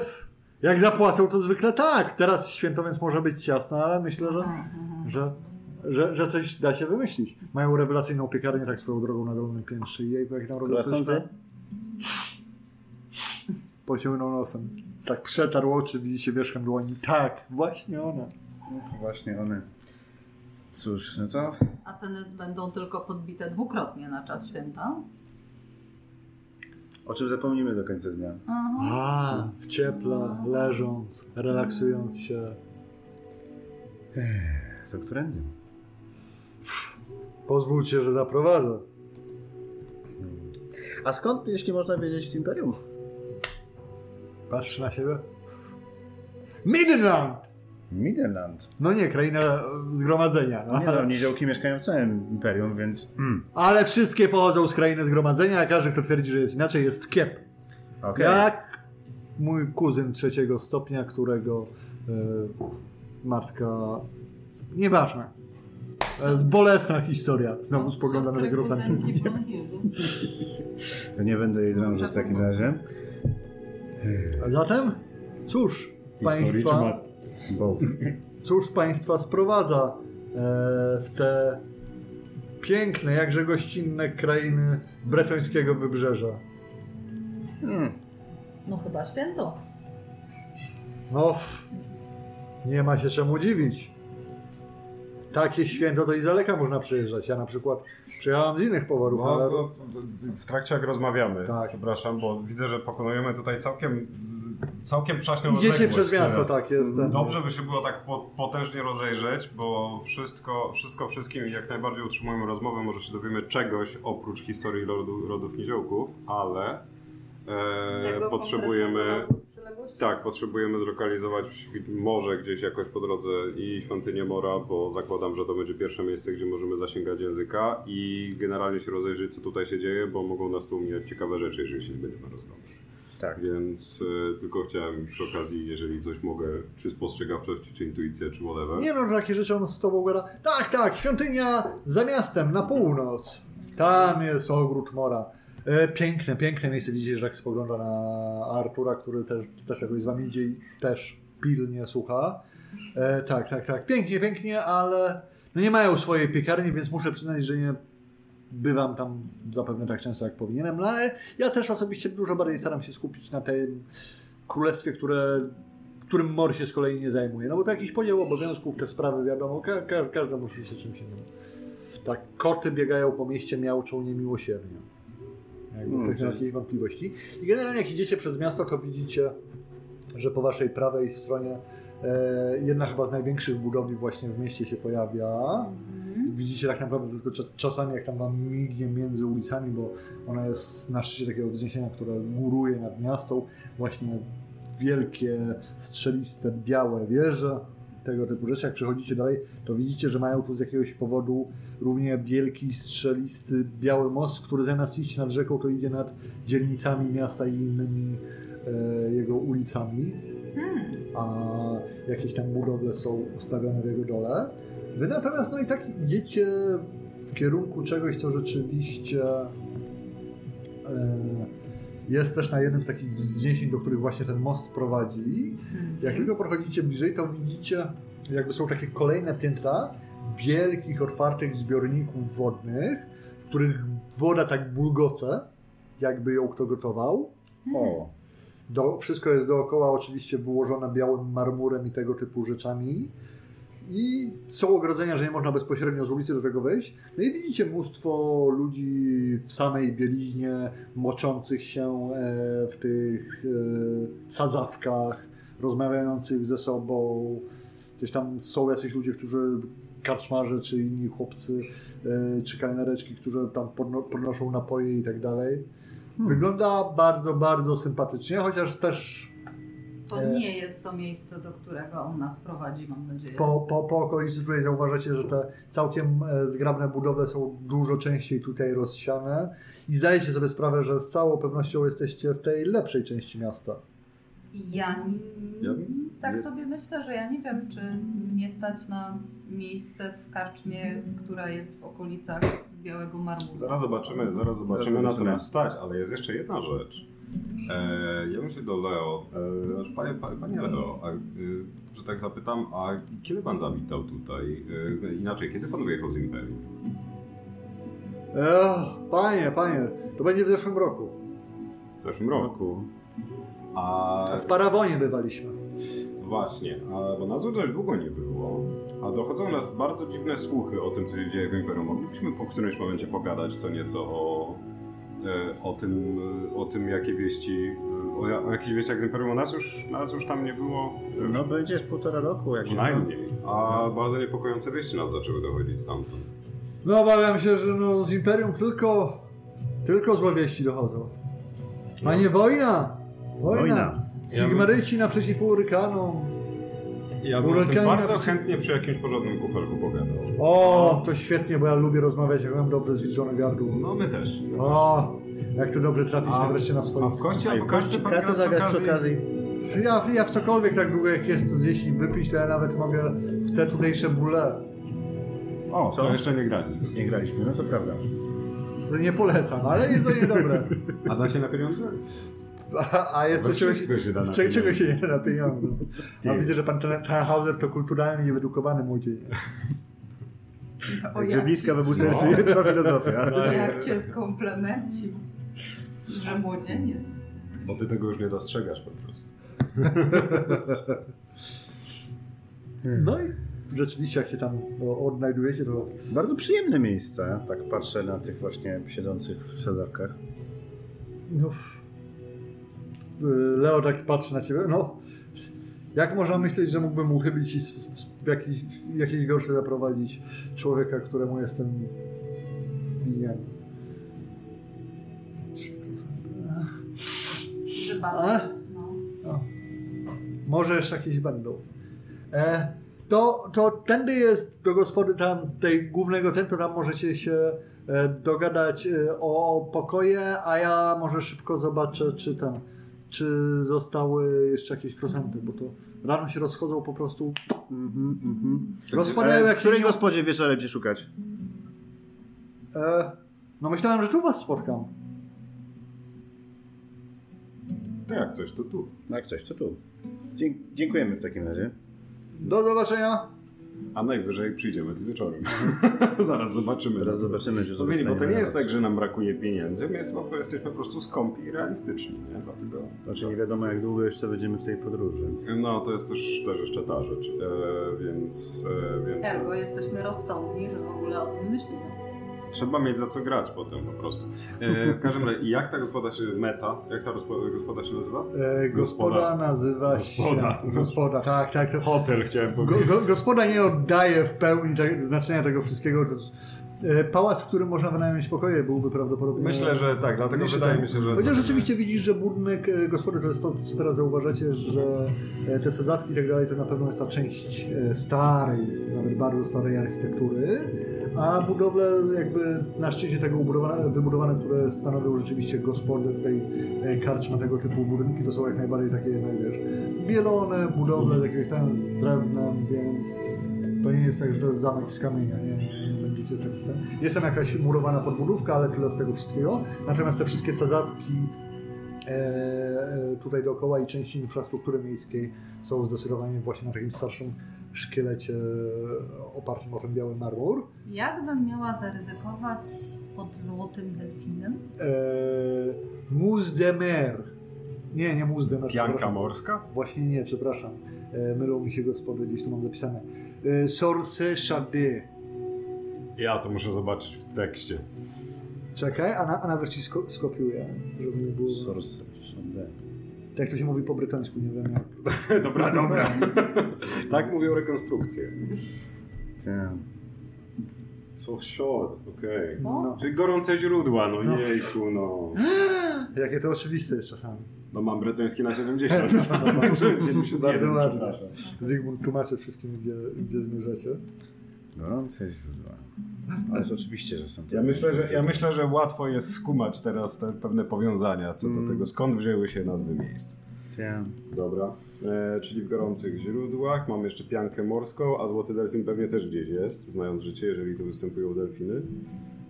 jak zapłacą, to zwykle tak. Teraz święto, więc może być ciasno, ale myślę, że, Mhm. że, że, że coś da się wymyślić. Mają rewelacyjną piekarnię tak swoją drogą na dolnym piętrze i jejku, jak tam robią pyszne. Pociągnął nosem. Tak przetarł oczy, widzicie wierzchem dłoni. Tak, właśnie ona. Właśnie one. Cóż, no to A ceny będą tylko podbite dwukrotnie na czas święta? o czym zapomnimy do końca dnia? Mhm. A, w cieple, leżąc, relaksując się. To którędy? Pozwólcie, że zaprowadzę. A skąd, jeśli można wiedzieć, z Imperium? Patrzy na siebie. Midland! Midland. No nie, kraina e, zgromadzenia. No. Nie no, niziołki mieszkają w całym Imperium, więc... Mm. Ale wszystkie pochodzą z krainy zgromadzenia, a każdy, kto twierdzi, że jest inaczej, jest kiep. Okej. Jak mój kuzyn trzeciego stopnia, którego e, matka... Nieważne. To jest bolesna historia. Znowu spogląda na tego Brunhildy. Nie będę jej drążył w takim razie. A Zatem, cóż, państwa, Both. cóż państwa sprowadza e, w te piękne, jakże gościnne krainy bretońskiego wybrzeża? Hmm. No chyba święto. No, nie ma się czemu dziwić. Takie święto to i z daleka można przyjeżdżać. Ja na przykład przyjechałem z innych powodów, No, ale... w trakcie jak rozmawiamy, Tak. przepraszam, bo widzę, że pokonujemy tutaj całkiem całkiem przaśną Idziecie odległość przez miasto, teraz. tak, jest ten- Dobrze by się było tak po, potężnie rozejrzeć, bo wszystko, wszystko wszystkim i jak najbardziej utrzymujemy rozmowę, może się dowiemy czegoś oprócz historii rodu, rodów niziołków, ale e, potrzebujemy... Tak, potrzebujemy zlokalizować może gdzieś jakoś po drodze i świątynię Mora, bo zakładam, że to będzie pierwsze miejsce, gdzie możemy zasięgać języka i generalnie się rozejrzeć, co tutaj się dzieje, bo mogą nas tu mijać ciekawe rzeczy, jeżeli się nie będziemy rozglądać. Tak. Więc e, tylko chciałem przy okazji, jeżeli coś mogę, czy spostrzegawczości, czy intuicję, czy whatever. Nie no, że takie rzeczy on z tobą gada. Tak, tak, świątynia za miastem, na północ. Tam jest ogród Mora. E, piękne, piękne miejsce. Widzicie, że jak spogląda na Artura, który też, też jakoś z wami idzie i też pilnie słucha. E, tak, tak, tak. Pięknie, pięknie, ale no nie mają swojej piekarni, więc muszę przyznać, że nie bywam tam zapewne tak często, jak powinienem, no ale ja też osobiście dużo bardziej staram się skupić na tym królestwie, które którym Mor się z kolei nie zajmuje. No bo to jakiś podział obowiązków, te sprawy wiadomo, ka ka każdy musi się czymś innym. Tak, koty biegają po mieście, miałczą niemiłosiernie. Jakby Hmm, ktoś miał czyli- jakieś wątpliwości. I generalnie jak idziecie przez miasto, to widzicie że po waszej prawej stronie jedna chyba z największych budowli właśnie w mieście się pojawia. Widzicie tak naprawdę tylko cza- czasami jak tam wam mignie między ulicami, bo ona jest na szczycie takiego wzniesienia, które góruje nad miasto. Właśnie wielkie, strzeliste, białe wieże, tego typu rzeczy. Jak przechodzicie dalej, to widzicie, że mają tu z jakiegoś powodu równie wielki, strzelisty, biały most, który zamiast iść nad rzeką, to idzie nad dzielnicami miasta i innymi e, jego ulicami. A jakieś tam budowle są ustawione w jego dole. Wy natomiast no i tak idziecie w kierunku czegoś, co rzeczywiście e, jest też na jednym z takich wzniesień, do których właśnie ten most prowadzi. Jak tylko podchodzicie bliżej, to widzicie, jakby są takie kolejne piętra wielkich, otwartych zbiorników wodnych, w których woda tak bulgoce, jakby ją kto gotował. O, Do, wszystko jest dookoła oczywiście wyłożone białym marmurem i tego typu rzeczami. I są ogrodzenia, że nie można bezpośrednio z ulicy do tego wejść. No i widzicie mnóstwo ludzi w samej bieliźnie, moczących się e, w tych e, sadzawkach, rozmawiających ze sobą. Gdzieś tam są jacyś ludzie, którzy karczmarze, czy inni chłopcy, e, czy kelnereczki, którzy tam podno, podnoszą napoje i tak dalej. Wygląda bardzo, bardzo sympatycznie, chociaż też To E. nie jest to miejsce, do którego on nas prowadzi, mam nadzieję. po, po, po okolicy tutaj zauważacie, że te całkiem e, zgrabne budowle są dużo częściej tutaj rozsiane i zdajecie sobie sprawę, że z całą pewnością jesteście w tej lepszej części miasta. Ja, Ja- tak sobie myślę, że ja nie wiem, czy mnie stać na miejsce w karczmie, która jest w okolicach z Białego Marmuru. Zaraz zobaczymy, zaraz zobaczymy na co nas stać, ale jest jeszcze jedna rzecz. E, ja bym się do Leo, e, znaczy panie, panie, Leo, a, y, że tak zapytam, a kiedy pan zawitał tutaj? E, inaczej, kiedy pan wyjechał z Imperium? Ech, panie, panie, to będzie w zeszłym roku. W zeszłym roku. A W Parawonie bywaliśmy. właśnie, a, bo nas dość długo nie było, a dochodzą nas bardzo dziwne słuchy o tym, co się dzieje w Imperium. Moglibyśmy po którymś momencie pogadać co nieco o, e, o, tym, e, o tym, jakie wieści, e, o, ja- o jakichś wieściach z Imperium. Nas już, nas już tam nie było. Już no będziesz półtora roku, jak Przynajmniej. A bardzo niepokojące wieści nas zaczęły dochodzić stamtąd. No obawiam się, że no, z Imperium tylko, tylko złe wieści dochodzą. A nie wojna! Wojna! Wojna. Sigmaryci naprzeciw Urykanom. Ja bym bardzo chętnie przy jakimś porządnym kufelku pogadał. O, to świetnie, bo ja lubię rozmawiać, jak mam dobrze zwilżone gardło. No my też. O, jak to dobrze trafić A, wreszcie na a swoich. w kości A każdy kości pan gra z zagrać przy okazji. okazji. Ja, ja w cokolwiek tak długo jak jest, to zjeść i wypić, to ja nawet mogę w te tutejsze bóle. O, Co? to jeszcze nie graliśmy. Nie graliśmy, no to prawda. To nie polecam, ale jest to niedobre. A da się na pieniądze? A, a jest to czegoś, się da czego pieniądze. się nie da na pieniądze. A widzę, że pan Tannhauser to kulturalny i wyedukowany Gdzie jak, bliska we sercu No. jest to filozofia. jak cię skomplemencił, że młodzieniec. Bo ty tego już nie dostrzegasz po prostu. No i rzeczywiście, jak się tam odnajdujecie, to Bardzo przyjemne miejsce, tak patrzę na tych właśnie siedzących w sadzawkach. No, Leo tak patrzy na ciebie. No, jak można myśleć, że mógłbym uchybić i w, jakiś, w gorsze zaprowadzić człowieka, któremu jestem winien? A? No. Może jeszcze jakieś będą. E, to, to tędy jest do gospody tam, tej głównego ten, to tam możecie się e, dogadać e, o pokoje, a ja może szybko zobaczę, czy tam, czy zostały jeszcze jakieś krosenty, bo to rano się rozchodzą po prostu, Mhm, mhm. rozpadają E, jak w się której gospodzie wieczorem gdzie szukać? E, no myślałem, że tu was spotkam. To jak coś, to tu. No jak coś, to tu. Dzie- dziękujemy w takim razie. Do zobaczenia. A najwyżej przyjdziemy tu wieczorem. Zaraz zobaczymy. Teraz zobaczymy, czy Powiedzieli, bo to nie jest tak, że nam brakuje pieniędzy, my jest, bo jesteśmy po prostu skąpi i realistyczni, nie? Dlatego... Znaczy nie wiadomo jak długo jeszcze będziemy w tej podróży. No, to jest też, też jeszcze ta rzecz, e, więc... E, więc Ergo jesteśmy rozsądni, że w ogóle o tym myślimy. Trzeba mieć za co grać potem po prostu. E, w każdym razie, jak ta gospoda się, meta, jak ta gospoda, gospoda się nazywa? E, gospoda, Gospoda. nazywa Gospoda. się... Gospoda. Tak, tak. To, Hotel chciałem go, powiedzieć. go, gospoda nie oddaje w pełni tak, znaczenia tego wszystkiego. E, pałac, w którym można wynająć pokoje byłby prawdopodobnie... Myślę, że tak, dlatego Myślę, wydaje tak. mi się, że... Chociaż rzeczywiście widzisz, że budynek e, gospody to jest to, co teraz zauważacie, że e, te sadzawki i tak dalej to na pewno jest ta część starej, nawet bardzo starej architektury, a budowle jakby na szczycie tego wybudowane, które stanowią rzeczywiście gospodę, tutaj karczma tego typu budynki, to są jak najbardziej takie, no wiesz, bielone budowle z jakiegoś tam z drewnem, więc to nie jest tak, że to jest zamek z kamienia, nie, będziecie tak, tak. Jest tam jakaś murowana podbudówka, ale tyle z tego wszystkiego. Natomiast te wszystkie sadzawki e, e, tutaj dookoła i części infrastruktury miejskiej są zdecydowanie właśnie na takim starszym szkielecie e, opartym o ten biały marmur. Jakbym miała zaryzykować pod złotym delfinem? E, Mousse de mer. Nie, nie Mousse de mer. Pianka morska? Właśnie nie, przepraszam. E, mylą mi się gospody, gdzieś tu mam zapisane. E, Sorce. Ja to muszę zobaczyć w tekście. Czekaj, a, na, a nawet ci sko- skopiuję, żeby nie było... Source. Tak jak to się mówi po brytońsku, nie wiem jak. dobra, dobra. tak mówią rekonstrukcje. Tak. So short, okej. Co? No. Czyli gorące źródła, no, No. jejku, no. Jakie to oczywiste jest czasami. No mam brytoński na 70. Bardzo ładnie. Zygmunt tłumaczy wszystkim, gdzie, gdzie zmierzacie. Gorące źródła. Ależ oczywiście, że są to Ja myślę, że, ja myślę, że łatwo jest skumać teraz te pewne powiązania co Mm. do tego, skąd wzięły się nazwy miejsc. źródła. Dobra, e, czyli w gorących źródłach. Mam jeszcze piankę morską, a złoty delfin pewnie też gdzieś jest, znając życie, jeżeli tu występują delfiny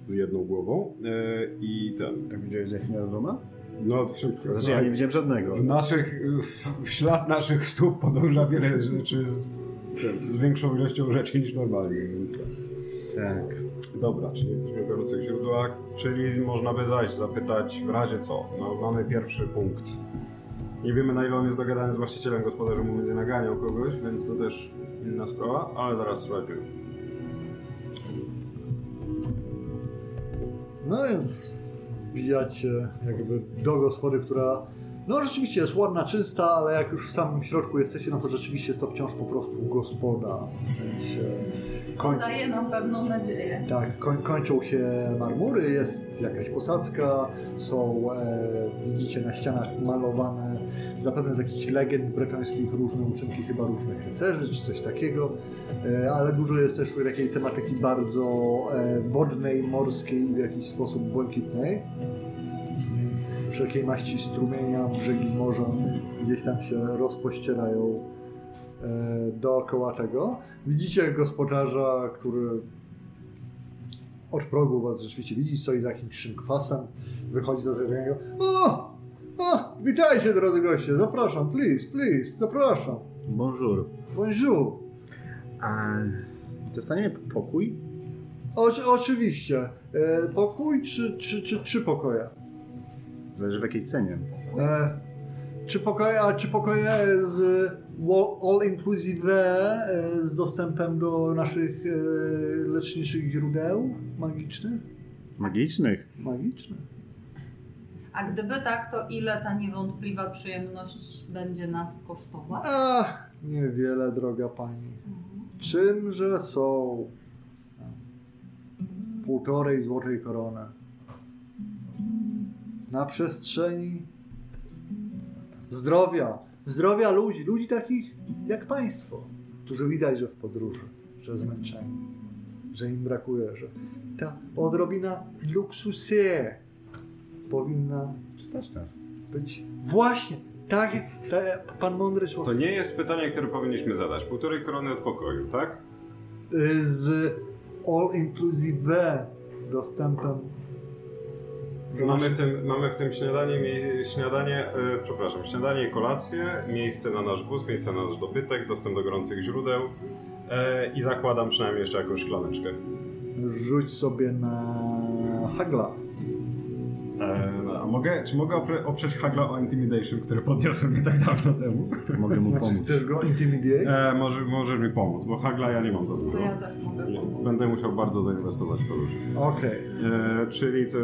z jedną głową. E, I ten. Tak widziałeś delfina dwoma? No, w, Znaczy ja nie widziałem żadnego. w naszych, w, w ślad naszych stóp podąża wiele rzeczy z, z większą ilością rzeczy niż normalnie, więc tak. Tak. Dobra, czyli jesteśmy w gorących źródłach, czyli można by zajść, zapytać w razie co. No, mamy pierwszy punkt. Nie wiemy na ile on jest dogadany z właścicielem, gospodarzem mu będzie naganiał kogoś, więc to też inna sprawa, ale zaraz sprawdzimy. No więc wbijacie jakby do gospody, która no rzeczywiście jest ładna, czysta, ale jak już w samym środku jesteście, no to rzeczywiście jest to wciąż po prostu gospoda. W sensie... Co Koń... daje nam pewną nadzieję. Tak, koń, kończą się marmury, jest jakaś posadzka, są, e, widzicie na ścianach malowane zapewne z jakichś legend bretońskich różne uczynki chyba różnych rycerzy czy coś takiego, e, ale dużo jest też takiej tematyki bardzo e, wodnej, morskiej i w jakiś sposób błękitnej. Więc wszelkiej maści strumienia, brzegi morza gdzieś tam się rozpościerają e, dookoła tego. Widzicie gospodarza, który od progu was rzeczywiście widzi, stoi za jakimś szynkwasem, wychodzi do zewnątrz O! O! Witajcie drodzy goście, zapraszam, please, please, zapraszam. Bonjour. Bonjour. A dostaniemy pokój? O, oczywiście. E, pokój czy, czy, czy, czy pokoje? Zależy w jakiej cenie. E, czy pokoje, a czy pokoje z all inclusive e, z dostępem do naszych e, leczniczych źródeł magicznych? Magicznych? Magicznych. A gdyby tak, to ile ta niewątpliwa przyjemność będzie nas kosztować? Ach, niewiele, droga pani. Czymże są półtorej złotej korony na przestrzeni zdrowia, zdrowia ludzi, ludzi takich jak państwo, którzy widać, że w podróży, że zmęczeni, że im brakuje, że ta odrobina luksusie powinna Przystać nas. być właśnie tak, tak pan mądry człowiek. To nie jest pytanie, które powinniśmy zadać. Półtorej korony od pokoju, tak? z all inclusive dostępem do Mamy w tym, mamy w tym śniadanie, mie- śniadanie e, przepraszam, śniadanie i kolację, miejsce na nasz wóz, miejsce na nasz dobytek, dostęp do gorących źródeł e, i zakładam przynajmniej jeszcze jakąś szklaneczkę. rzuć sobie na hagla. E, na A mogę, czy mogę oprzeć Hagla o Intimidation, które podniosłem nie tak dawno temu? Mogę mu Znaczy, pomóc. chcesz go intimidate? E, może, możesz mi pomóc, bo Hagla ja nie mam za dużo. To ja też mogę pomóc. Będę musiał bardzo zainwestować w Peluszy. Okej. E, czyli co,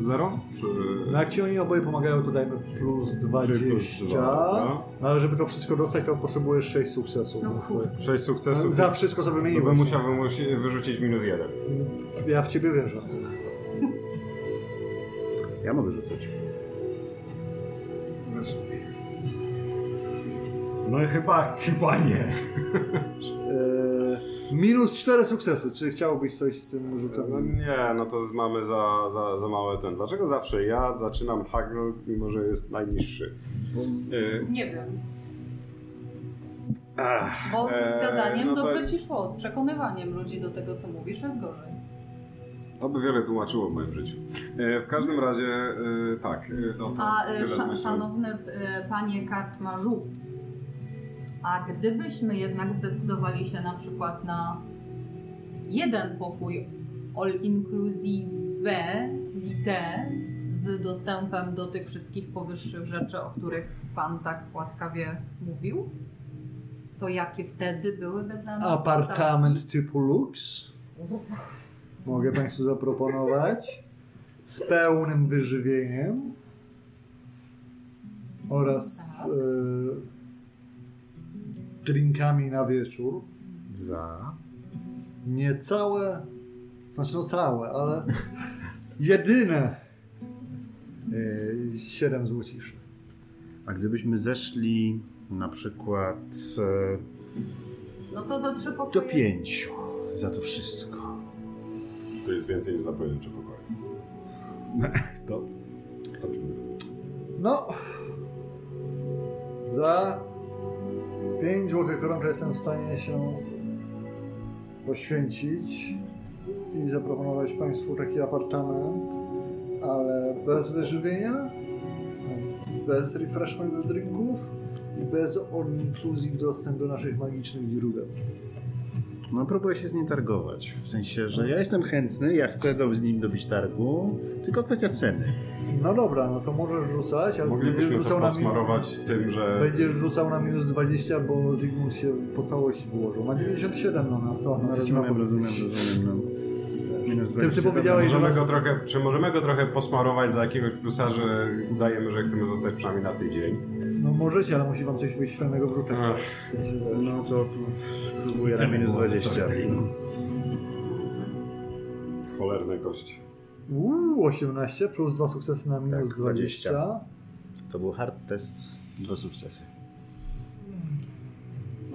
zero? Czy... No jak ci oni oboje pomagają, to dajmy plus 20. Czyli plus dwa, no. no ale żeby to wszystko dostać, to potrzebujesz 6 sukcesów. No kurde. Sześć sukcesów. Za wszystko, co to bym wymieniłeś. musiał wyrzucić minus jeden. Ja w ciebie wierzę. Ja mogę rzucać. No i chyba, chyba nie. Eee, minus 4 sukcesy. Czy chciałbyś coś z tym rzutem? No nie, no to z- mamy za, za, za małe ten. Dlaczego zawsze ja zaczynam Hagel, mimo że jest najniższy? E, Nie wiem. ach, Bo z e, gadaniem no to- dobrze ci szło, z przekonywaniem ludzi do tego, co mówisz, jest gorzej. To by wiele tłumaczyło w moim życiu. E, w każdym razie, e, tak. E, no to A tyle z sza, mojej strony. szanowny panie karczmarzu, a gdybyśmy jednak zdecydowali się na przykład na jeden pokój all inclusive vitae z dostępem do tych wszystkich powyższych rzeczy, o których pan tak łaskawie mówił, to jakie wtedy byłyby dla nas Apartament typu lux. Mogę Państwu zaproponować. Z pełnym wyżywieniem. Oraz Tak. e, drinkami na wieczór. Za. Niecałe, znaczy no całe, ale jedyne e, 7 złociszy. A gdybyśmy zeszli na przykład e, No to do trzy do pokoje. pięciu za to wszystko. To jest więcej niż za pojedyncze pokoje. to? No, za 5 złotych to jestem w stanie się poświęcić i zaproponować Państwu taki apartament, ale bez wyżywienia, bez refreshment drinków i bez all-inclusive dostęp do naszych magicznych źródeł. No próbuję się z nim targować. W sensie, że ja jestem chętny, ja chcę do, z nim dobić targu, tylko kwestia ceny. No dobra, no to możesz rzucać, ale będziesz rzucał, na mi- posmarować tym, że... będziesz rzucał na minus 20, bo Zygmunt się po całości wyłożył. Ma 97 no na 100, No, no, rozumiem, rozumiem, rozumiem. Minus ty 20, powiedziałeś, dobra. że Możemy was- go trochę, czy możemy go trochę posmarować za jakiegoś plusa, że udajemy, że chcemy zostać przynajmniej na tydzień? No możecie, ale musi wam coś wyjść fajnego w rzutach. Ach. W sensie. No to próbuję na minus 20. Cholerne kości. Uuu, 18 plus dwa sukcesy na minus Tak, 20. 20. To był hard test, dwa sukcesy.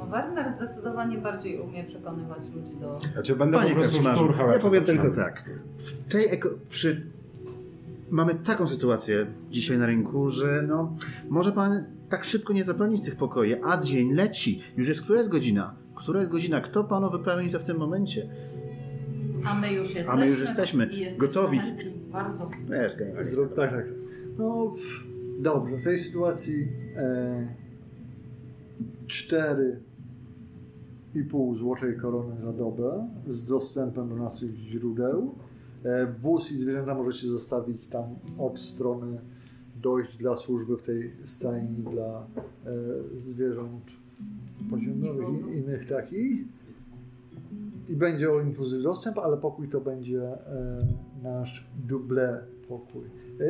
No Werner zdecydowanie bardziej umie przekonywać ludzi do... Znaczy będę Panie po prostu Ja powiem tylko tak. W tej eko... przy... Mamy taką sytuację dzisiaj na rynku, że no, może pan tak szybko nie zapełnić tych pokoi, a dzień leci. Już jest, która jest godzina? Która jest godzina? Kto panu wypełni to w tym momencie? A my już jesteśmy. A my już jesteśmy. jesteśmy gotowi. Bardzo. Zrób tak, tak. No, dobrze. W tej sytuacji e, cztery 5,5 złotej korony za dobę z dostępem do naszych źródeł. E, wóz i zwierzęta możecie zostawić tam od strony dojść dla służby w tej stajni dla e, zwierząt poziomowych i innych takich. I będzie all inclusive dostęp, ale pokój to będzie e, nasz duble pokój.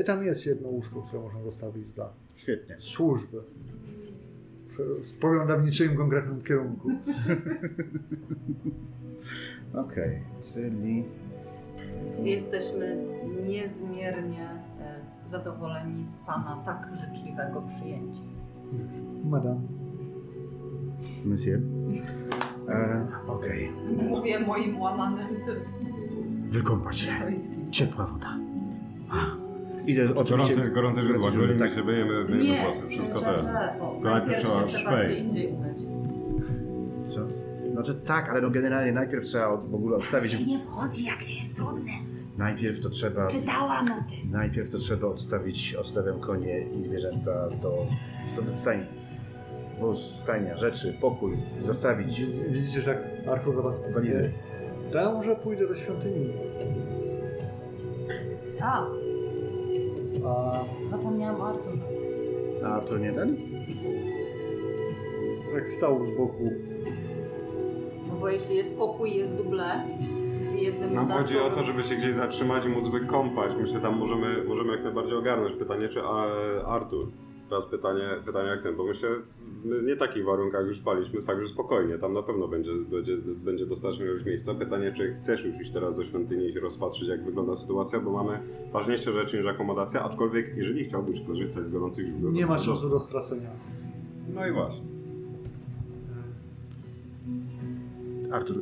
Tam jest jedno łóżko, które można zostawić dla Świetnie. służby. Spogląda w niczym konkretnym kierunku. Okej, czyli... Jesteśmy niezmiernie e, zadowoleni z Pana tak życzliwego przyjęcia. Madam. Monsieur. E, Okej. Mówię moim łamanym tym Wykąpać się. Ciepła woda. Idę oczywiście... Gorące, gorące źródła, golimy źródła, się, myjemy, myjemy Nie, włosy, wszystko to. najpierw trzeba się szpej. Co? Znaczy tak, ale no generalnie najpierw trzeba od, w ogóle odstawić... nie wchodzi, jak się jest brudny. Najpierw to trzeba... Czytałam o tym. Najpierw to trzeba odstawić, odstawiam konie i zwierzęta do, do stajni. Wóz, stajnia, rzeczy, pokój, zostawić. Widz- Widzicie, że jak Arthur do was... Walizy. E, Ja może pójdę do świątyni. A, A Zapomniałam o Arturze. A Artur nie ten? tak stał z boku. No bo jeśli jest pokój, jest duble z jednym Nam chodzi o to, żeby się gdzieś zatrzymać i móc wykąpać. Myślę, tam możemy, możemy jak najbardziej ogarnąć. Pytanie, czy a, Artur? Teraz pytanie, pytanie jak ten, bo myślę, my nie takich warunkach już spaliśmy, także spokojnie, tam na pewno będzie, będzie, będzie dostateczna ilość miejsca. Pytanie, czy chcesz już iść teraz do świątyni i rozpatrzyć, jak wygląda sytuacja, bo mamy ważniejsze rzeczy niż akomodacja, aczkolwiek jeżeli chciałbyś korzystać z gorących źródeł... Nie ma czasu do stracenia. No i właśnie. Artur,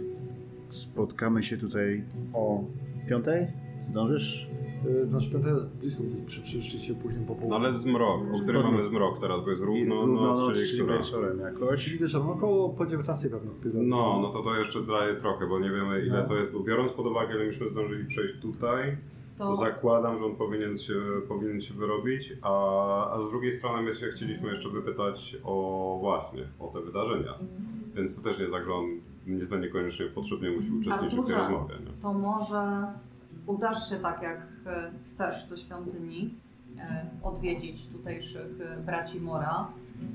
spotkamy się tutaj o piątej? Zdążysz? Yy, Znaczy piąta jest blisko, przy, przyszliście się później po No południu. ale zmrok, o którym mamy zmrok teraz, bo jest I równo, równo no, no, czyli czyli która? wieczorem jakoś. Czyli wieczorem, około po 19 pewno. No, no to to jeszcze daje trochę, bo nie wiemy ile No. to jest, bo biorąc pod uwagę, ile myśmy zdążyli przejść tutaj, to To zakładam, że on powinien się, powinien się wyrobić, a, a z drugiej strony my się chcieliśmy jeszcze wypytać o właśnie, o te wydarzenia. Więc to też nie jest tak, że on nie będzie koniecznie potrzebnie musi uczestniczyć w tej rozmowie. Nie? to może udasz się tak, jak chcesz do świątyni, e, odwiedzić tutejszych e, braci Mora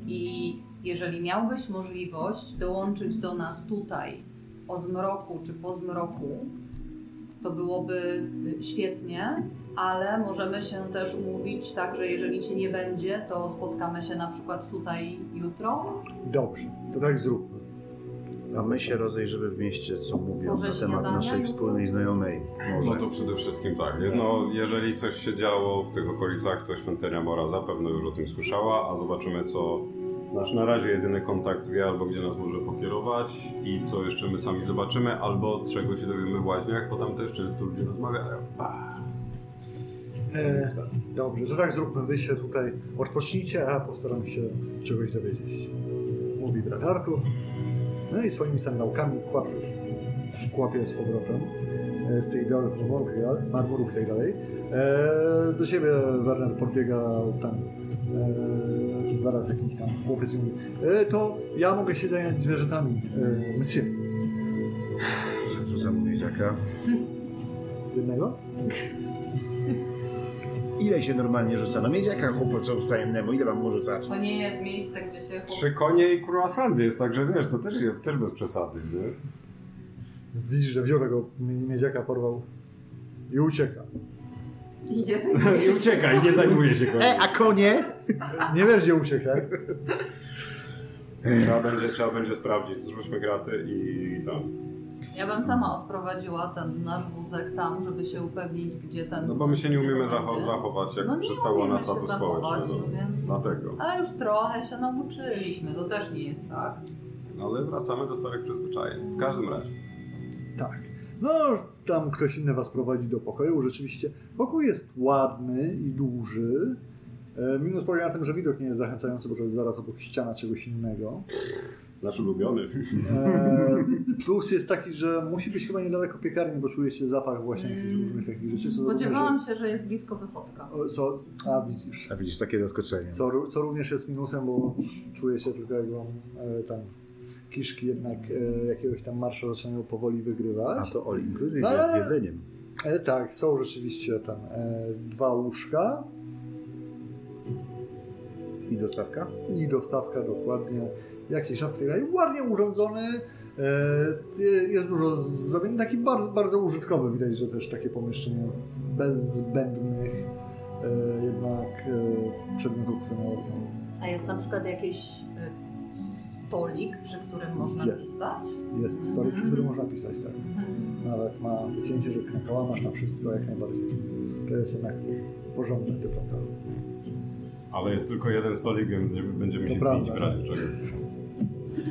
i jeżeli miałbyś możliwość dołączyć do nas tutaj o zmroku czy po zmroku, to byłoby e, świetnie, ale możemy się też umówić tak, że jeżeli Cię nie będzie, to spotkamy się na przykład tutaj jutro. Dobrze, to tak zróbmy. A my się rozejrzymy w mieście, co mówią Może na temat śniadania naszej wspólnej znajomej. Może. No to przede wszystkim tak. Jedno, jeżeli coś się działo w tych okolicach, to świątynia Mora zapewne już o tym słyszała, a zobaczymy co nasz na razie jedyny kontakt wie, albo gdzie nas może pokierować i co jeszcze my sami zobaczymy, albo czego się dowiemy w łaźniach, bo tam też często ludzie rozmawiają. E, dobrze, to tak zróbmy. Wy się tutaj odpocznijcie, a ja postaram się czegoś dowiedzieć. Mówi brat Artur. No i swoimi sandałkami kłapie, kłapie z powrotem e, z tych białych marmurów, marmurów i tak dalej. E, do siebie Werner podbiega tam e, zaraz jakiś tam chłopiec mówi e, to ja mogę się zająć zwierzętami. E, monsieur. Rzucam mu miedziaka. Jednego? Ile się normalnie rzuca? No miedziaka chłopaczom wstajemnemu, ile wam mu rzucać? To nie jest miejsce, gdzie się... Trzy konie i croissanty jest, także wiesz, to też, też bez przesady, nie? Widzisz, że wziął tego mie- miedziaka, porwał i ucieka. Idzie I ucieka i nie zajmuje się koniem. E, a konie? Nie wiesz, gdzie uciekł, tak? Trzeba będzie, trzeba będzie sprawdzić, zrzućmy graty i tam. Ja bym sama odprowadziła ten nasz wózek tam, żeby się upewnić, gdzie ten. No bo my się nie umiemy zacho- zachować, jak No przystało na status społeczny. No. więc- Dlatego. Ale już trochę się nauczyliśmy, to też nie jest tak. Ale wracamy do starych przyzwyczajeń. W każdym razie. Tak. No, tam ktoś inny was prowadzi do pokoju. Rzeczywiście pokój jest ładny i duży. E, Minus polega na tym, że widok nie jest zachęcający, bo to jest zaraz obok ściana czegoś innego. Nasz ulubiony. E, plus jest taki, że musi być chyba niedaleko piekarni, bo czuje się zapach właśnie jakichś Mm. różnych takich rzeczy. Spodziewałam się, że jest blisko wychodka. co, a widzisz. A widzisz, takie zaskoczenie. Co, co również jest minusem, bo czuję się tylko jak wam e, tam kiszki jednak e, jakiegoś tam marsza zaczynają powoli wygrywać. A to all inclusive No, jest z ale- jedzeniem. E, tak, są rzeczywiście tam e, dwa łóżka I dostawka? i dostawka dokładnie tak dalej. ładnie urządzony. E, je- jest dużo zrobione, taki bardzo, bardzo użytkowy. Widać, że też takie pomieszczenie bez zbędnych e, jednak e, przedmiotów, które miało A jest na przykład jakiś stolik, przy którym można Jest. pisać? Jest stolik, przy którym można pisać, tak. Mhm. Nawet ma wycięcie, że na kałamarz na wszystko jak najbardziej. To jest jednak porządny typ lokalu. Ale jest tylko jeden stolik, więc będziemy- będziemy To się prawda. bić w razie czego.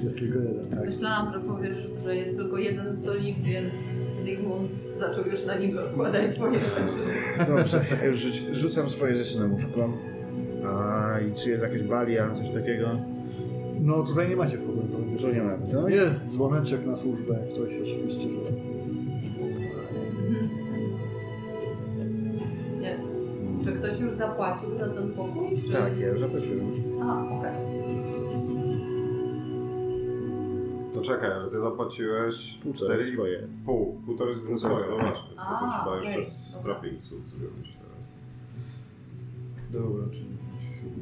Jest tylko jeden, tak. Myślałam, że powiesz, że jest tylko jeden stolik, więc Zygmunt zaczął już na nim rozkładać swoje rzeczy. Dobrze, ja już rzucam swoje rzeczy na łóżko. A i czy jest jakaś balia, coś takiego? No tutaj nie macie w pokoju, to nie mamy, tak? Jest dzwoneczek na służbę, jak coś oczywiście, że... Nie. Czy ktoś już zapłacił za ten pokój? Czy... Tak, ja już zapłaciłem. A, okej. To czekaj, ale ty zapłaciłeś Półtorej 4,5. swoje. Pół, półtorej swoje, no właśnie. A, to trzeba okej, jeszcze z dobra. strappingsu zrobić teraz. Dobra, czyli wśród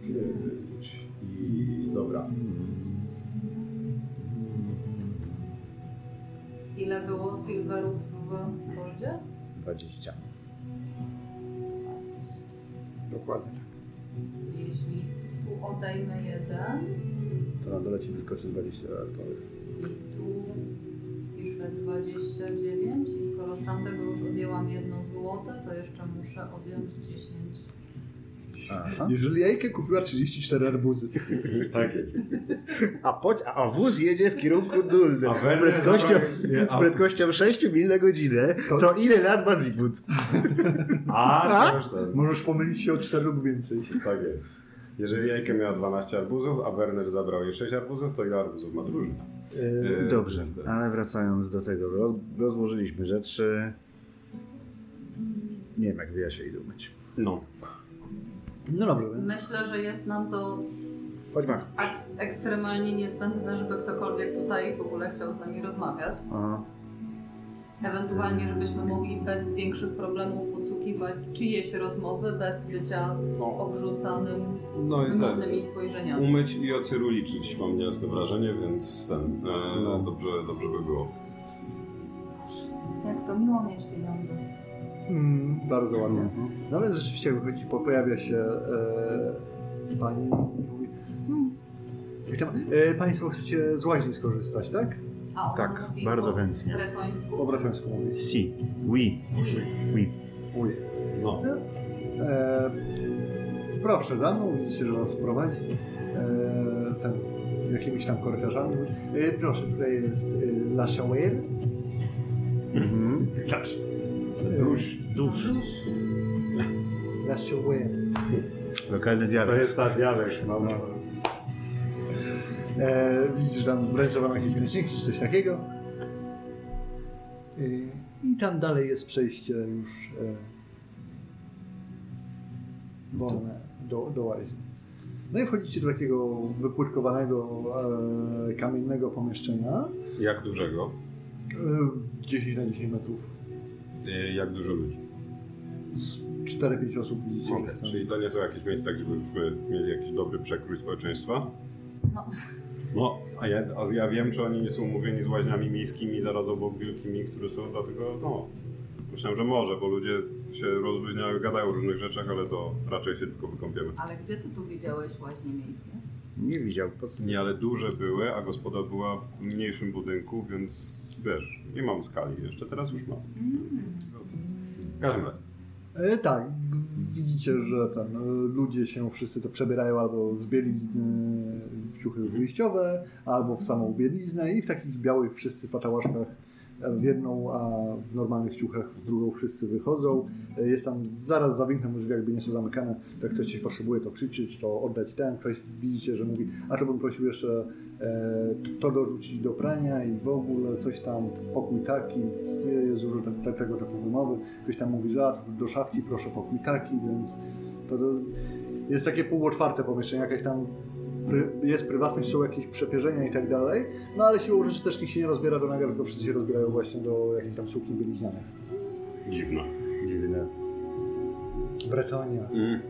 pięć i dobra. Ile było silverów w Goldzie? 20. Dokładnie tak. Jeśli tu odejmę jeden To na dole ci wyskoczy 20 dodatkowych. i tu piszę 29 i skoro z tamtego już odjęłam jedno złote, to jeszcze muszę odjąć 10. Aha. Jeżeli Jajkę kupiła 34 arbuzy. Tak. A, poć- a wóz jedzie w kierunku dulnym. A Z prędkością, z a- prędkością 6 mil na godzinę. To ile lat ma Zygmunt? A, to ten. Możesz pomylić się o 4 lub więcej. Tak jest. Jeżeli Jajkę miała 12 arbuzów, a Werner zabrał jej 6 arbuzów, to ile arbuzów ma drużyna? Yy, Dobrze, niestety. ale wracając do tego, roz, rozłożyliśmy rzeczy. Nie wiem, jak wy ja się idę umyć. No. No dobra, więc Myślę, że jest nam to Chodź Max. eks- ekstremalnie niezbędne, żeby ktokolwiek tutaj w ogóle chciał z nami rozmawiać. Aha. Ewentualnie, żebyśmy mogli bez większych problemów podsłuchiwać czyjeś rozmowy, bez bycia No. obrzucanym No i tak. wymownymi spojrzeniami. Umyć i o Cyru liczyć, mam niejasne wrażenie, więc ten. E, No. dobrze, dobrze by było. Jak to miło mieć pieniądze. mm, bardzo ładnie. Mhm. No ale rzeczywiście wychodzi, po- pojawia się e, pani i mówi hmm. E, państwo chcecie z łaźni skorzystać, tak? A Tak, mówi bardzo po chętnie. bretońsku? Po bretońsku mówi. Si. Oui. Oui. Oui. Uj. No. E, proszę za mną, widzicie, że was prowadzi. E, tam, jakimiś tam korytarzami. E, proszę, tutaj jest e, La Chauer. Mhm. Dusz. Dusz. La Chauer. Lokalny To dialekt. jest ta dialekt, no. E, widzicie, że tam wręcza wam jakieś ręczniki czy coś takiego. E, I tam dalej jest przejście już e, wolne do, do łaźni. No i wchodzicie do takiego wypłytkowanego e, kamiennego pomieszczenia. Jak dużego? E, 10 na 10 metrów. E, jak dużo ludzi? Z 4-5 osób widzicie. Tam- Czyli to nie są jakieś miejsca, gdzie byśmy mieli jakiś dobry przekrój społeczeństwa? No. No, a ja, a ja wiem, czy oni nie są umówieni z łaźniami miejskimi zaraz obok wielkimi, które są, dlatego no, myślałem, że może, bo ludzie się rozluźniają, gadają o różnych rzeczach, ale to raczej się tylko wykąpiemy. Ale gdzie ty tu widziałeś łaźnie miejskie? Nie widział. Pod... Nie, ale duże były, a gospoda była w mniejszym budynku, więc wiesz, nie mam skali jeszcze, teraz już mam. W każdym razie. E, tak, widzicie, że ten, e, ludzie się wszyscy to przebierają albo z bielizny w ciuchy wyjściowe, albo w samą bieliznę i w takich białych wszyscy fatałaszkach w jedną, a w normalnych ciuchach w drugą wszyscy wychodzą. E, Jest tam zaraz za winklem drzwi, jakby nie są zamykane, jak ktoś coś potrzebuje, to krzyczeć, to oddać ten. Ktoś widzicie, że mówi, a to bym prosił jeszcze e, to dorzucić do prania i w ogóle coś tam, pokój taki, jest dużo te, te, tego typu wymowy. Ktoś tam mówi, że a, do szafki proszę pokój taki, więc to, to jest takie półotwarte pomieszczenie, jakaś tam pry, jest prywatność, są jakieś przepierzenia i tak dalej, no ale siłą rzeczy też nikt się nie rozbiera do naga, tylko wszyscy się rozbierają właśnie do jakichś tam sukni bieliźnianych. Dziwne. Dziwne. Bretonia. Mm.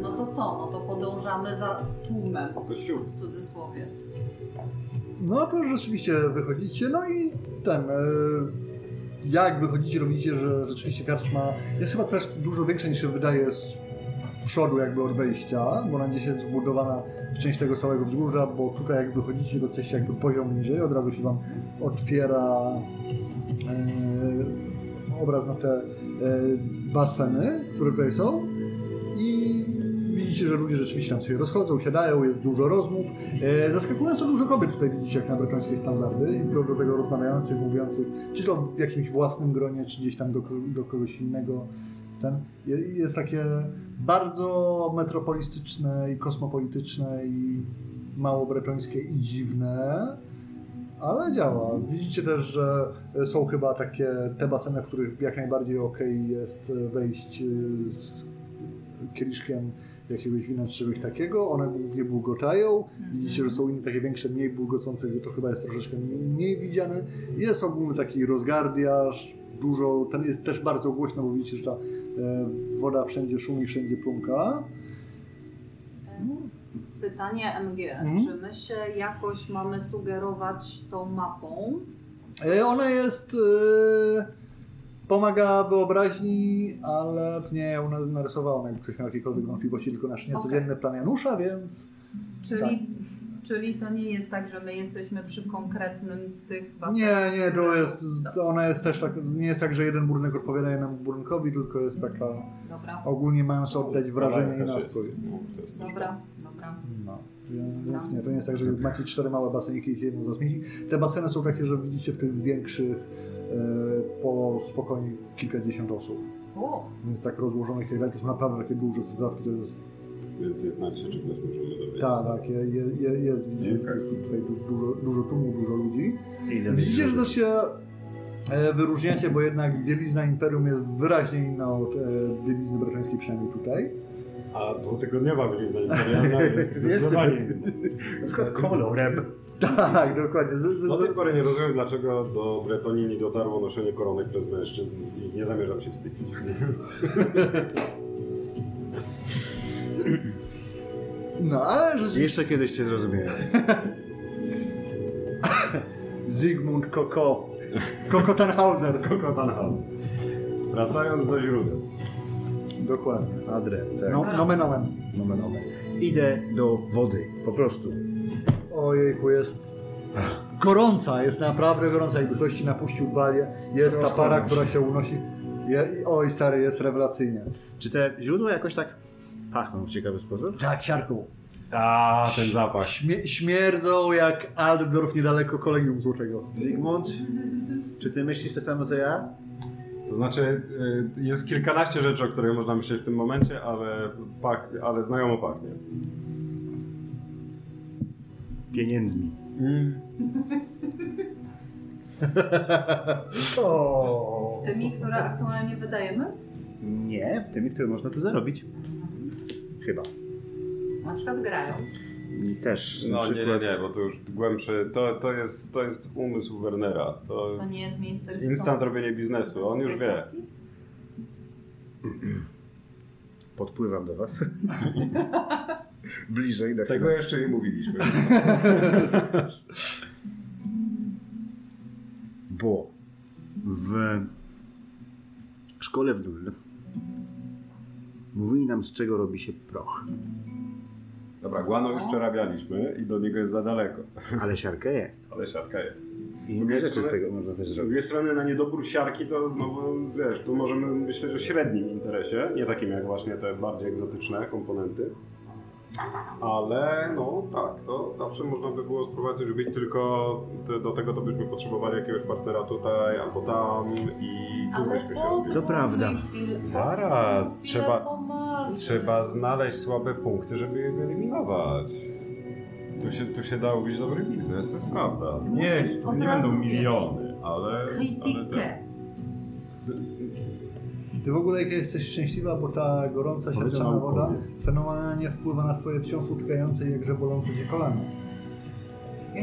No to co? No to podążamy za tłumem, To siód. w cudzysłowie. No to rzeczywiście wychodzicie, no i ten. E, jak wychodzicie, robicie, że rzeczywiście karczma jest chyba też dużo większa niż się wydaje z przodu jakby od wejścia, bo ona gdzieś jest zbudowana w część tego całego wzgórza, bo tutaj jak wychodzicie, to jesteście jakby poziom niżej, od razu się wam otwiera e, obraz na te e, baseny, które tutaj są i widzicie, że ludzie rzeczywiście tam się rozchodzą, siadają, jest dużo rozmów. E, zaskakująco dużo kobiet tutaj widzicie, jak na bretońskie standardy, i do, tego rozmawiających, mówiących, czy to w jakimś własnym gronie, czy gdzieś tam do, do kogoś innego. Ten, je- jest takie bardzo metropolistyczne i kosmopolityczne i mało bretońskie i dziwne, ale działa. Widzicie też, że są chyba takie te baseny, w których jak najbardziej ok jest wejść y, z kieliszkiem jakiegoś wina czy czegoś takiego. One głównie bulgotają. Widzicie, że są inne takie większe, mniej bulgocące, gdzie to chyba jest troszeczkę mniej widziane. Jest ogólny taki rozgardiaż, dużo, tam jest też bardzo głośno, bo widzicie, że ta e, woda wszędzie szumi, wszędzie plumka. Pytanie MG. Mhm. Czy my się jakoś mamy sugerować tą mapą? E, Ona jest. E, pomaga wyobraźni, ale nie ją na- narysowała, jakby ktoś miał jakiekolwiek wątpliwości, tylko nasz niecodzienny plan Janusza, więc. Czyli, Tak. Czyli to nie jest tak, że my jesteśmy przy konkretnym z tych basenów? Nie, nie, to jest. Ona jest też tak. Nie jest tak, że jeden budynek odpowiada jednemu budynkowi, tylko jest taka. Dobra, Ogólnie mając oddać wrażenie i nastrój. jest. No, to jest też dobra, dobra. No. Więc nie, to nie jest tak, że macie cztery małe baseniki i jedno zasmieci. Te baseny są takie, że widzicie w tych większych e, po spokojnie kilkadziesiąt osób. O, Więc tak rozłożonych i tak dalej. To są naprawdę takie duże sadzawki, to jest Więc jednak się czegoś możemy dowiedzieć. Tak, tak, je, je, je, jest, widzicie, że Okej. jest tutaj du- dużo, dużo tłumu, dużo ludzi. Widzicie, że też się e, wyróżniacie, bo jednak bielizna Imperium jest wyraźnie inna od e, bielizny braczańskiej, przynajmniej tutaj. A dwutygodniowa byliznna imperialna jest Jest zdecydowanie. Na przykład kolorem. Tak, dokładnie. Z, z, Do tej pory nie rozumiem, dlaczego do Bretonii nie dotarło noszenie koronek przez mężczyzn i nie zamierzam się wstydzić. no, ale rzeczywiście Jeszcze kiedyś cię zrozumiałem. Zygmunt Koko. Koko Tannhauser. Kokotanhal. Wracając do źródeł. Dokładnie. Adre, tak. No, nomen omen. Nomen omen. Idę do wody, po prostu. Ojejku, jest gorąca, jest naprawdę gorąca. Jakby ktoś ci napuścił balię, jest ta para, która się unosi. Je, oj, stary, jest rewelacyjnie. Czy te źródła jakoś tak pachną w ciekawy sposób? Tak, siarką. A ten zapach. Śmie śmierdzą jak Altdorf niedaleko kolegium złoczego. Zygmunt, czy ty myślisz to samo co ja? To znaczy, y, jest kilkanaście rzeczy, o których można myśleć w tym momencie, ale, pach, ale znajomo pachnie. Pieniędzmi. O. tymi, które aktualnie wydajemy? Nie, tymi, które można tu zarobić. Chyba. Na przykład grając. Też No nie, nie, przykład... nie, bo to już głębszy, to, to, jest, to jest umysł Wernera. To, To jest nie jest miejsce, gdzie instant są robienie biznesu, on już wie. Podpływam do was. Bliżej na Tego jeszcze nie mówiliśmy. Bo w szkole w Dul mówili nam, z czego robi się proch. Dobra, guano już przerabialiśmy i do niego jest za daleko. Ale siarka jest. Ale siarka jest. I inne rzeczy z tego można też Z zrobić. drugiej strony na niedobór siarki to znowu, wiesz, tu możemy myśleć o średnim interesie, nie takim jak właśnie te bardziej egzotyczne komponenty. Ale no tak, to zawsze można by było spróbować robić, tylko te, do tego to byśmy potrzebowali jakiegoś partnera tutaj albo tam i tu Ale byśmy się robili. Co prawda. Zaraz, trzeba-. Trzeba znaleźć słabe punkty, żeby je wyeliminować. Tu się, tu się dało być dobry biznes, to jest prawda. Nie, nie będą miliony, ale... ale te- Krytykę. Ty w ogóle jak jesteś szczęśliwa, bo ta gorąca, siarczana woda fenomenalnie wpływa na twoje wciąż utkające i jakże bolące cię kolano.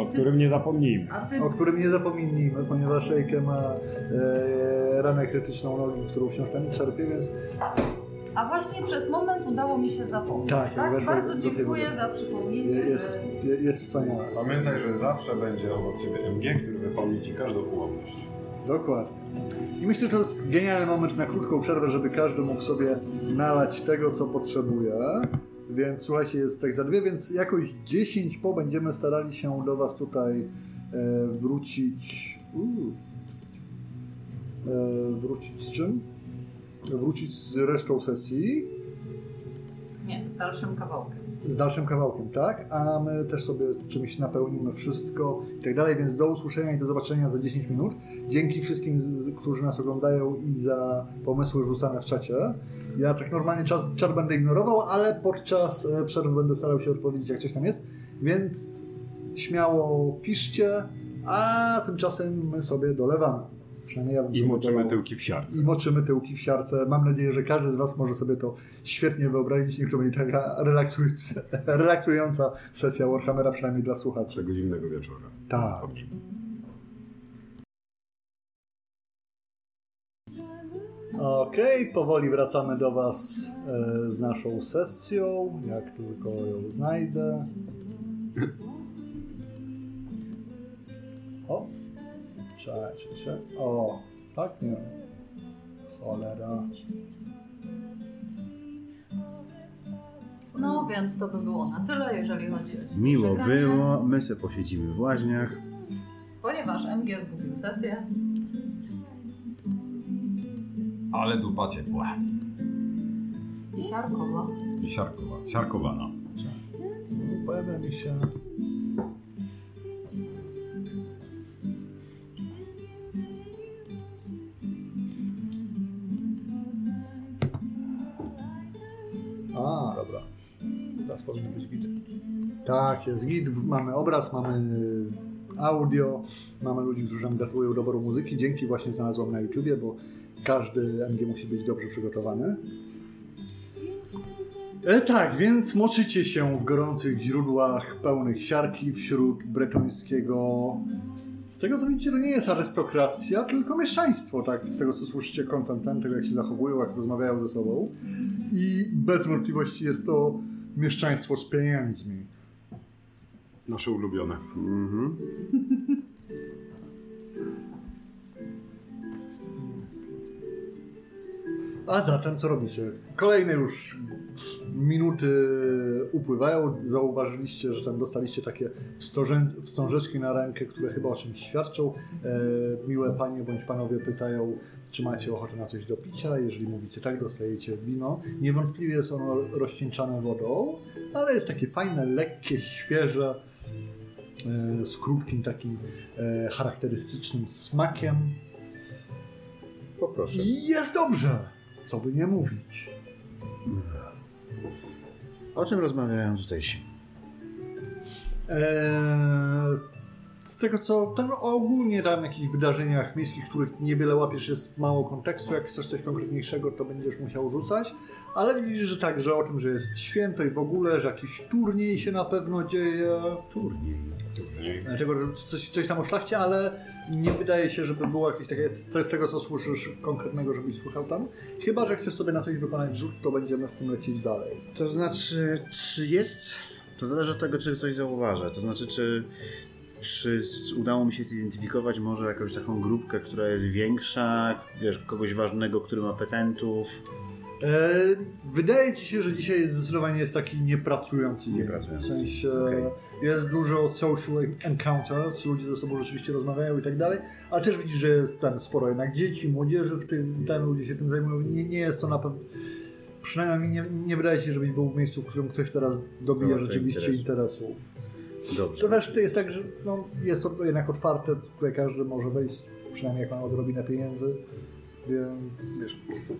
O którym nie zapomnijmy. Ty O którym nie zapomnijmy, ponieważ Eike ma e, ranę krytyczną nogi, którą wciąż ten czerpie, więc A właśnie przez moment udało mi się zapomnieć. Tak, Tak, Bardzo dziękuję za przypomnienie. jest, że- jest wspaniała. Pamiętaj, że zawsze będzie obok ciebie MG, który wypełni ci każdą ułomność. Dokładnie. I myślę, że to jest genialny moment na krótką przerwę, żeby każdy mógł sobie nalać tego, co potrzebuje. Więc słuchajcie, jest tak za dwie, więc jakoś 10 po będziemy starali się do Was tutaj e, wrócić. E, wrócić z czym? Wrócić z resztą sesji. Nie, z dalszym kawałkiem. Z dalszym kawałkiem, tak? A my też sobie czymś napełnimy wszystko i tak dalej, więc do usłyszenia i do zobaczenia za 10 minut. Dzięki wszystkim, którzy nas oglądają i za pomysły rzucane w czacie. Ja tak normalnie czas, będę ignorował, ale podczas e, przerwy będę starał się odpowiedzieć, jak coś tam jest, więc śmiało piszcie, a tymczasem my sobie dolewamy. Przynajmniej ja bym I moczymy tyłki w siarce. I moczymy tyłki w siarce. Mam nadzieję, że każdy z Was może sobie to świetnie wyobrazić. Niech to będzie taka relaksująca, relaksująca sesja Warhammera, przynajmniej dla słuchaczy. Tego zimnego wieczora. Tak. Okej, powoli wracamy do Was e, z naszą sesją, jak tylko ją znajdę. czekajcie się. O, tak nie. Cholera. No więc to by było na tyle, jeżeli chodzi o Miło przegranie. było, my se posiedzimy w łaźniach. Ponieważ MG zgubił sesję. Ale dupa ciepła. I siarkowa. I siarkowa, siarkowana. Pojawia mi się. Tak, jest git. Mamy obraz, mamy audio, mamy ludzi, którzy nam gratulują doboru muzyki. Dzięki właśnie znalazłam na YouTubie, bo każdy MG musi być dobrze przygotowany. E, tak, więc moczycie się w gorących źródłach pełnych siarki wśród bretońskiego. Z tego co widzicie, to nie jest arystokracja, tylko mieszczaństwo, tak? Z tego co słyszycie kontentem, tego jak się zachowują, jak rozmawiają ze sobą. I bez wątpliwości jest to mieszczaństwo z pieniędzmi. Nasze ulubione. Mhm. A zatem co robicie? Kolejne już minuty upływają. Zauważyliście, że tam dostaliście takie wstążeczki na rękę, które chyba o czymś świadczą. E, miłe panie bądź panowie pytają, czy macie ochotę na coś do picia. Jeżeli mówicie tak, dostajecie wino. Niewątpliwie jest ono rozcieńczane wodą, ale jest takie fajne, lekkie, świeże, z krótkim takim e, charakterystycznym smakiem. Poproszę. I jest dobrze, co by nie mówić. O czym rozmawiają tutejsi? Eee, z tego co, tam ogólnie tam jakichś wydarzeniach miejskich, których niewiele łapiesz, jest mało kontekstu. Jak chcesz coś konkretniejszego, to będziesz musiał rzucać. Ale widzisz, że tak, że o tym, że jest święto i w ogóle, że jakiś turniej się na pewno dzieje. Turniej. Turniej. Dlatego, że coś, coś tam o szlachcie, ale nie wydaje się, żeby było jakieś takie, z tego co słyszysz konkretnego, żebyś słuchał tam. Chyba, że chcesz sobie na coś wykonać rzut, to będziemy z tym lecieć dalej. To znaczy, czy jest... To zależy od tego, czy coś zauważę. To znaczy, czy, czy udało mi się zidentyfikować może jakąś taką grupkę, która jest większa, wiesz, kogoś ważnego, który ma petentów. E, wydaje ci się, że dzisiaj jest zdecydowanie jest taki niepracujący. Niepracujący. W sensie Okej. jest dużo social encounters, ludzie ze sobą rzeczywiście rozmawiają i tak dalej, ale też widzisz, że jest tam sporo jednak dzieci, młodzieży, w tym tam ludzie się tym zajmują. Nie, nie jest to na pewno. Przynajmniej nie, nie wydaje się, żebyś był w miejscu, w którym ktoś teraz dobija Załatwia rzeczywiście interesów. interesów. Dobrze. To też to jest tak, że no, jest to jednak otwarte, tutaj każdy może wejść, przynajmniej jak ma odrobinę pieniędzy, więc...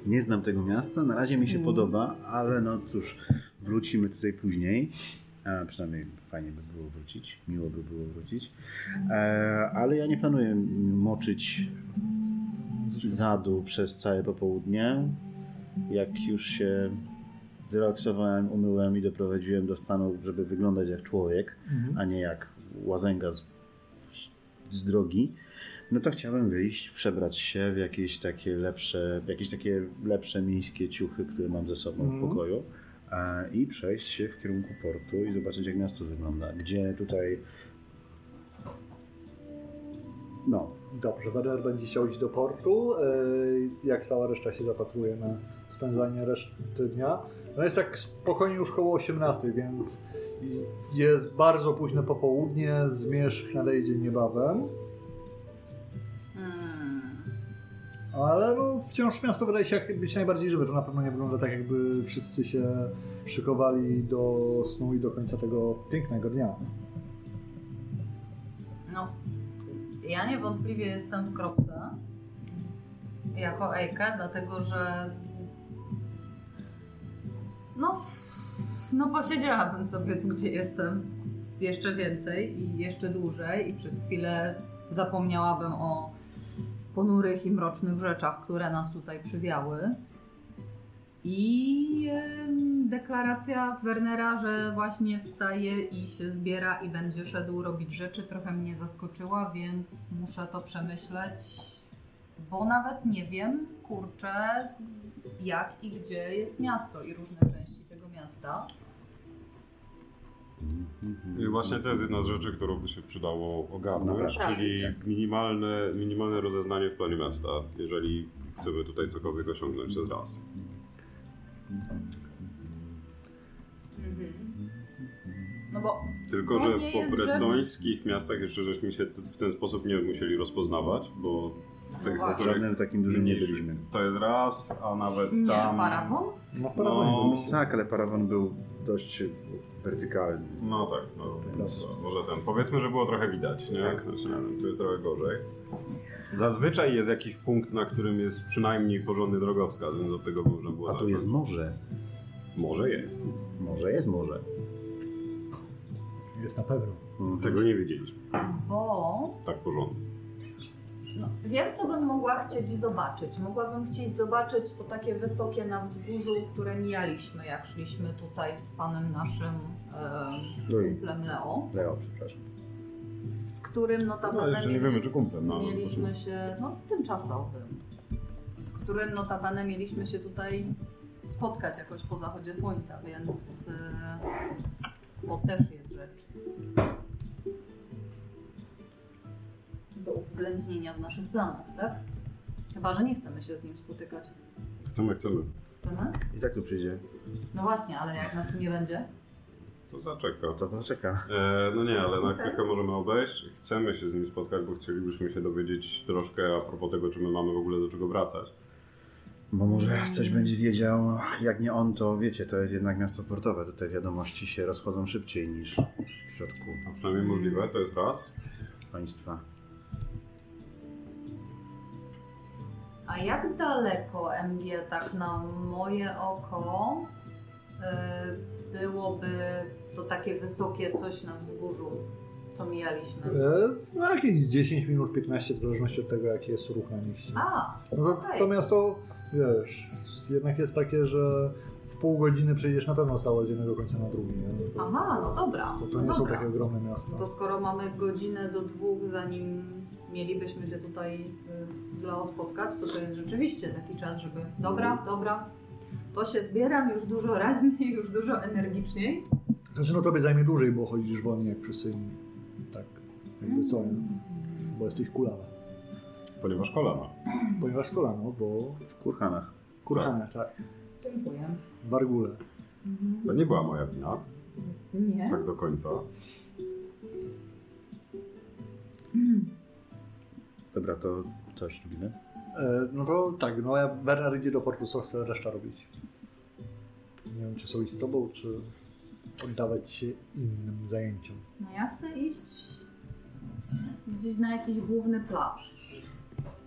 Nie znam tego miasta, na razie mi się podoba, ale no cóż, wrócimy tutaj później. A przynajmniej fajnie by było wrócić, miło by było wrócić. E, ale ja nie planuję moczyć zadu przez całe popołudnie. Jak już się zrelaksowałem, umyłem i doprowadziłem do stanu, żeby wyglądać jak człowiek, a nie jak łazęga z, z drogi, no to chciałem wyjść, przebrać się w jakieś takie lepsze, jakieś takie lepsze miejskie ciuchy, które mam ze sobą w pokoju e, i przejść się w kierunku portu i zobaczyć jak miasto wygląda. Gdzie tutaj no, Dobrze, Werner będzie chciał iść do portu, yy, jak cała reszta się zapatruje na spędzanie reszty dnia. No jest tak spokojnie już koło 18, więc jest bardzo późne popołudnie, zmierzch nadejdzie niebawem. Hmm. Ale no, wciąż miasto wydaje się być najbardziej żywe. To na pewno nie wygląda tak, jakby wszyscy się szykowali do snu i do końca tego pięknego dnia. No, ja niewątpliwie jestem w kropce jako Ejka, dlatego że no, no posiedziałabym sobie tu, gdzie jestem jeszcze więcej i jeszcze dłużej i przez chwilę zapomniałabym o ponurych i mrocznych rzeczach, które nas tutaj przywiały. I em, deklaracja Wernera, że właśnie wstaje i się zbiera i będzie szedł robić rzeczy, trochę mnie zaskoczyła, więc muszę to przemyśleć, bo nawet nie wiem, ku kurczę, jak i gdzie jest miasto i różne części tego miasta. I właśnie to jest jedna z rzeczy, którą by się przydało ogarnąć, czyli minimalne, minimalne rozeznanie w planie miasta, jeżeli chcemy tutaj cokolwiek osiągnąć przez raz. No bo Tylko, że po bretońskich miastach jeszcze żeśmy się w ten sposób nie musieli rozpoznawać, bo w tych, właśnie. W żadnym takim dużym nie byliśmy. To jest raz, a nawet nie, tam... parawon? No w Paragonie No. Tak, ale parawon był dość wertykalny. No tak, no, Plus. to może ten. Powiedzmy, że było trochę widać, nie? W sensie, tu jest trochę gorzej. Zazwyczaj jest jakiś punkt, na którym jest przynajmniej porządny drogowskaz, więc od tego można było A tu jest morze. Może jest. Może jest morze. Jest na pewno. Tego nie wiedzieliśmy. Bo Tak porządnie. No, wiem, co bym mogła chcieć zobaczyć. Mogłabym chcieć zobaczyć to takie wysokie na wzgórzu, które mijaliśmy, jak szliśmy tutaj z panem naszym e, kumplem Leo, Leo, przepraszam. z którym notabene No jeszcze nie mieliśmy- wiemy, czy kumplem. No, Mieliśmy się, no tymczasowym, z którym notabene mieliśmy się tutaj spotkać jakoś po zachodzie słońca, więc yy, to też jest rzecz do uwzględnienia w naszych planach, tak? Chyba, że nie chcemy się z nim spotykać. Chcemy, chcemy. Chcemy? I tak tu przyjdzie. No właśnie, ale jak nas tu nie będzie? To zaczeka. To poczeka. E, no nie, ale na Okej. chwilkę możemy obejść. Chcemy się z nim spotkać, bo chcielibyśmy się dowiedzieć troszkę a propos tego, czy my mamy w ogóle do czego wracać. Bo może coś będzie wiedział. Jak nie on, to wiecie, to jest jednak miasto portowe. Tutaj wiadomości się rozchodzą szybciej niż w środku A przynajmniej możliwe, to jest raz. państwa. A jak daleko MG tak na moje oko y, byłoby to takie wysokie coś na wzgórzu, co mijaliśmy? E, no jakieś 10 minut, 15 w zależności od tego, jaki jest ruch na mieście. A, No to, okej. to miasto, wiesz, jednak jest takie, że w pół godziny przejdziesz na pewno całe z jednego końca na drugi. No to, Aha, no dobra. to, to no nie są dobra. takie ogromne miasta. To skoro mamy godzinę do dwóch, zanim mielibyśmy się tutaj z Leo spotkać, to to jest rzeczywiście taki czas, żeby dobra, dobra, to się zbieram już dużo raźniej, już dużo energiczniej. Znaczy, no tobie zajmie dłużej, bo chodzisz wolniej jak wszyscy inni. Tak, jakby co, nie? Bo jesteś kulana. Ponieważ kolana. Ponieważ kolano, bo W kurhanach. kurhane, tak. Dziękuję. Wargule. To nie była moja wina, Nie? tak do końca. Dobra, to coś robimy? E, no to tak, no ja Werner idzie do portu, co chce reszta robić. Nie wiem, czy są iść z tobą, czy oddawać się innym zajęciom. No ja chcę iść gdzieś na jakiś główny plac.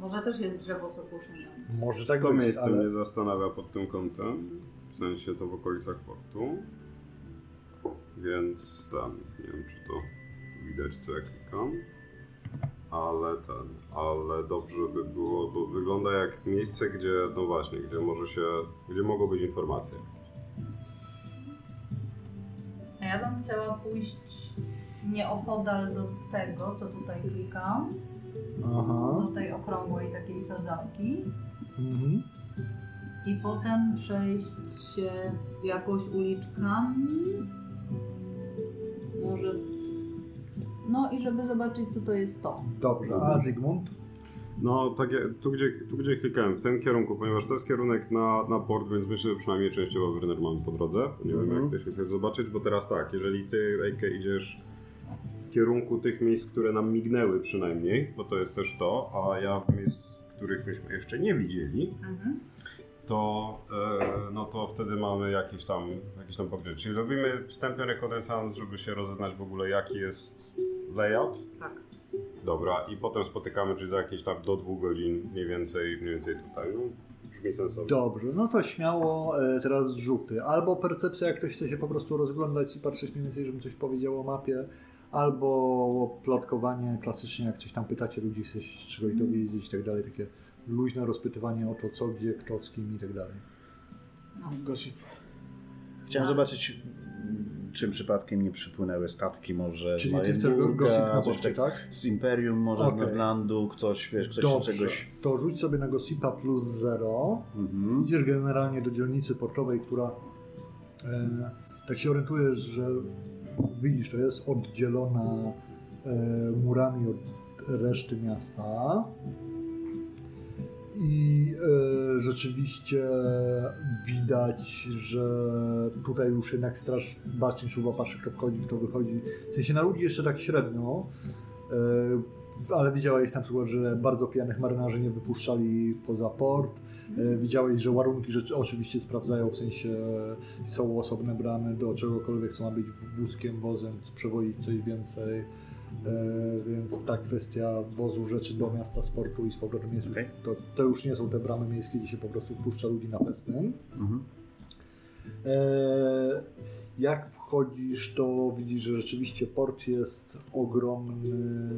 Może też jest drzewo sokusznia. Może tak To być, miejsce ale... mnie zastanawia pod tym kątem. W sensie to w okolicach portu. Więc tam, nie wiem czy to widać co ja klikam. Ale ten, ale dobrze by było, bo wygląda jak miejsce, gdzie, no właśnie, gdzie może się, gdzie mogą być informacje. A ja bym chciała pójść nieopodal do tego, co tutaj klikam, Aha. do tej okrągłej takiej sadzawki Mhm. i potem przejść się jakoś uliczkami. Może. No i żeby zobaczyć, co to jest to. Dobrze, a Zygmunt? No, takie, tu, gdzie, tu gdzie klikałem, w tym kierunku, ponieważ to jest kierunek na, na port, więc myślę, że przynajmniej częściowo Werner mamy po drodze. Nie wiem, Mhm. jak ty się chcesz zobaczyć, bo teraz tak, jeżeli ty, Ejke, idziesz w kierunku tych miejsc, które nam mignęły przynajmniej, bo to jest też to, a ja w miejsc, których myśmy jeszcze nie widzieli, Mhm. to, e, no to wtedy mamy jakiś tam, Czyli robimy wstępny rekonesans, żeby się rozeznać w ogóle, jaki jest layout. Tak. Dobra, i potem spotykamy, czyli za jakieś tam do dwóch godzin mniej więcej, mniej więcej tutaj. No, brzmi sensownie. Dobrze, no to śmiało e, teraz rzuty. Albo percepcja, jak ktoś chce się po prostu rozglądać i patrzeć mniej więcej, żebym coś powiedział o mapie, albo plotkowanie klasycznie, jak coś tam pytacie ludzi, chce się czegoś dowiedzieć i tak dalej, takie luźne rozpytywanie o to, co, gdzie, kto, z kim i tak dalej. Gossip. Chciałem zobaczyć, mm, czym przypadkiem nie przypłynęły statki może Czyli ty chcesz na coś porcie, tak? Z Imperium, może Okej. z Nordlandu, ktoś, wiesz, ktoś Dobrze, czegoś... to rzuć sobie na Gossipa plus 0. Mhm. Idziesz generalnie do dzielnicy portowej, która e, tak się orientujesz, że widzisz, to jest oddzielona e, murami od reszty miasta. I e, rzeczywiście widać, że tutaj już jednak straż bacznie czuwa, patrzy kto wchodzi, kto wychodzi. W sensie na ludzi jeszcze tak średnio, e, ale widziałeś na przykład, że bardzo pijanych marynarzy nie wypuszczali poza port. E, Widziałeś, że warunki rzeczy oczywiście sprawdzają, w sensie są osobne bramy do czegokolwiek, co ma być wózkiem, wozem, przewozić coś więcej. E, Więc ta kwestia wozu rzeczy do miasta sportu i z powrotem jest już, to, to już nie są te bramy miejskie, gdzie się po prostu wpuszcza ludzi na festyn. Mhm. E, Jak wchodzisz, to widzisz, że rzeczywiście port jest ogromny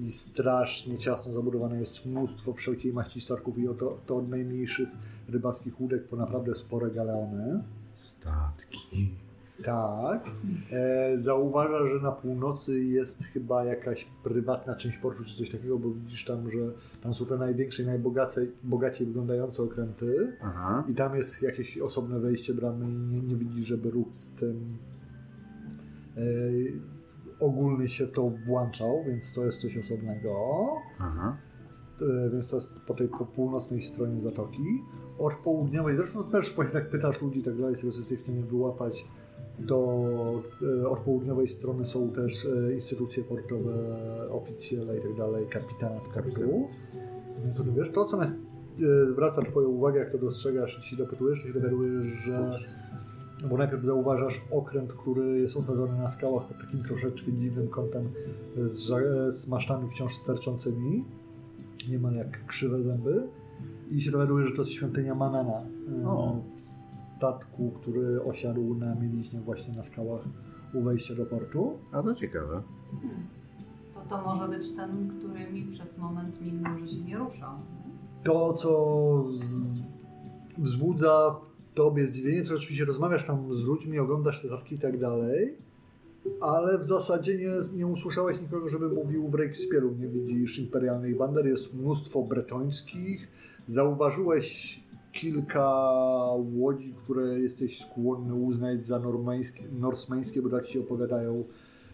i strasznie ciasno zabudowany. Jest mnóstwo wszelkiej maści statków i to, to od najmniejszych rybackich łódek po naprawdę spore galeony. Statki. Tak. E, zauważa, że na północy jest chyba jakaś prywatna część portu czy coś takiego, bo widzisz tam, że tam są te największe i najbogacej bogaciej wyglądające okręty. Aha. I tam jest jakieś osobne wejście bramy i nie, nie widzisz, żeby ruch z tym e, ogólny się w to włączał, więc to jest coś osobnego. Aha. E, Więc to jest po tej po północnej stronie zatoki. Od południowej, zresztą też właśnie tak pytasz ludzi tak dalej, z jesteś w stanie wyłapać, to e, od południowej strony są też e, instytucje portowe, oficjele i tak dalej, kapitanat portu. Więc co ty wiesz, to co nas, e, zwraca twoją uwagę, jak to dostrzegasz i się dopytujesz, to się dowiadujesz, że bo najpierw zauważasz okręt, który jest osadzony na skałach pod takim troszeczkę dziwnym kątem z, z masztami wciąż sterczącymi, niemal jak krzywe zęby i się dowiadujesz, że to jest świątynia Manana O. w statku, który osiadł na mieliźnie właśnie na skałach u wejścia do portu. A to ciekawe. To to może być ten, który mi przez moment mignął, że się nie ruszał. To, co z... wzbudza w tobie zdziwienie, to rzeczywiście rozmawiasz tam z ludźmi, oglądasz te statki i tak dalej, ale w zasadzie nie, nie usłyszałeś nikogo, żeby mówił w Rejkspielu. Nie widzisz imperialnych bander, jest mnóstwo bretońskich. Zauważyłeś kilka łodzi, które jesteś skłonny uznać za normańskie, norsmańskie, bo tak się opowiadają.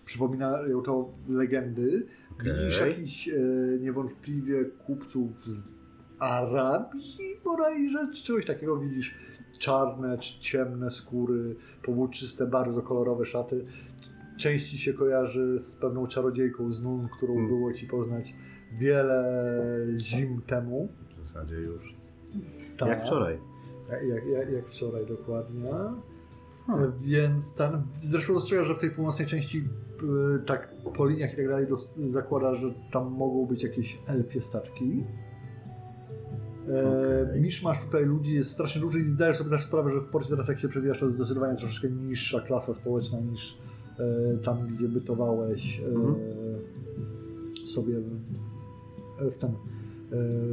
Przypominają to legendy. Widzisz Okej. jakichś e, niewątpliwie kupców z Arabii bodajże, czy czegoś takiego widzisz. Czarne czy ciemne skóry, powłóczyste, bardzo kolorowe szaty. Część ci się kojarzy z pewną czarodziejką z Nun, którą Hmm. było ci poznać wiele zim temu. W zasadzie już. Tak. Jak wczoraj. Jak, jak, jak, jak wczoraj dokładnie. Hmm. E, Więc ten, zresztą dostrzegasz, że w tej północnej części e, tak po liniach i tak dalej dos- zakłada, że tam mogą być jakieś elfie statki. E, Okej. Misz masz tutaj ludzi, jest strasznie dużo i zdajesz sobie też sprawę, że w porcie teraz jak się przewijasz, to jest zdecydowanie troszeczkę niższa klasa społeczna niż e, tam, gdzie bytowałeś e, Mhm. sobie w, w, e,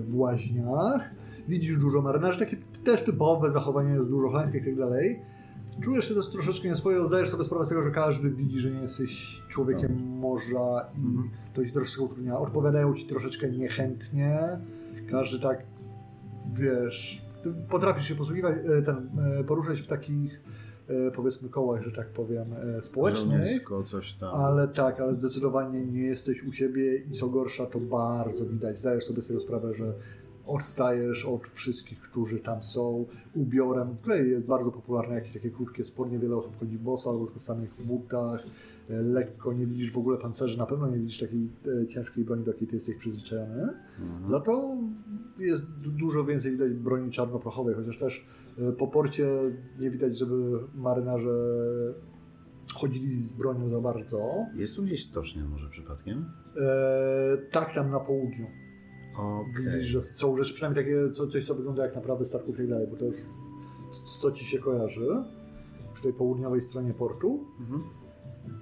w łaźniach. Widzisz dużo marynarzy, takie też typowe zachowanie, jest dużo chlańskie i tak dalej. Czujesz się też troszeczkę nieswojo, zdajesz sobie sprawę z tego, że każdy widzi, że nie jesteś człowiekiem morza i Mhm. to ci troszeczkę utrudnia. Odpowiadają ci troszeczkę niechętnie. Każdy tak, wiesz, potrafisz się posługiwać, e, ten, e, poruszać w takich, e, powiedzmy, kołach, że tak powiem, społecznych. Żołniersko, coś tam. Ale tak, ale zdecydowanie nie jesteś u siebie i co gorsza, to bardzo widać. Zdajesz sobie z tego sprawę, że odstajesz od wszystkich, którzy tam są. Ubiorem, w której jest bardzo popularne jakieś takie krótkie spodnie. Wiele osób chodzi boso albo tylko w samych butach. E, Lekko nie widzisz w ogóle pancerzy, na pewno nie widzisz takiej e, ciężkiej broni, do jakiej ty jesteś przyzwyczajony. Mhm. Za to jest du- dużo więcej widać broni czarnoprochowej, chociaż też e, po porcie nie widać, żeby marynarze chodzili z bronią za bardzo. Jest tu gdzieś stocznia może przypadkiem? Tak, tam na południu. Okej. Widzisz, że są rzeczy, przynajmniej takie, co, coś, co wygląda jak naprawy statków i tak dalej, bo to co ci się kojarzy przy tej południowej stronie portu. Mhm.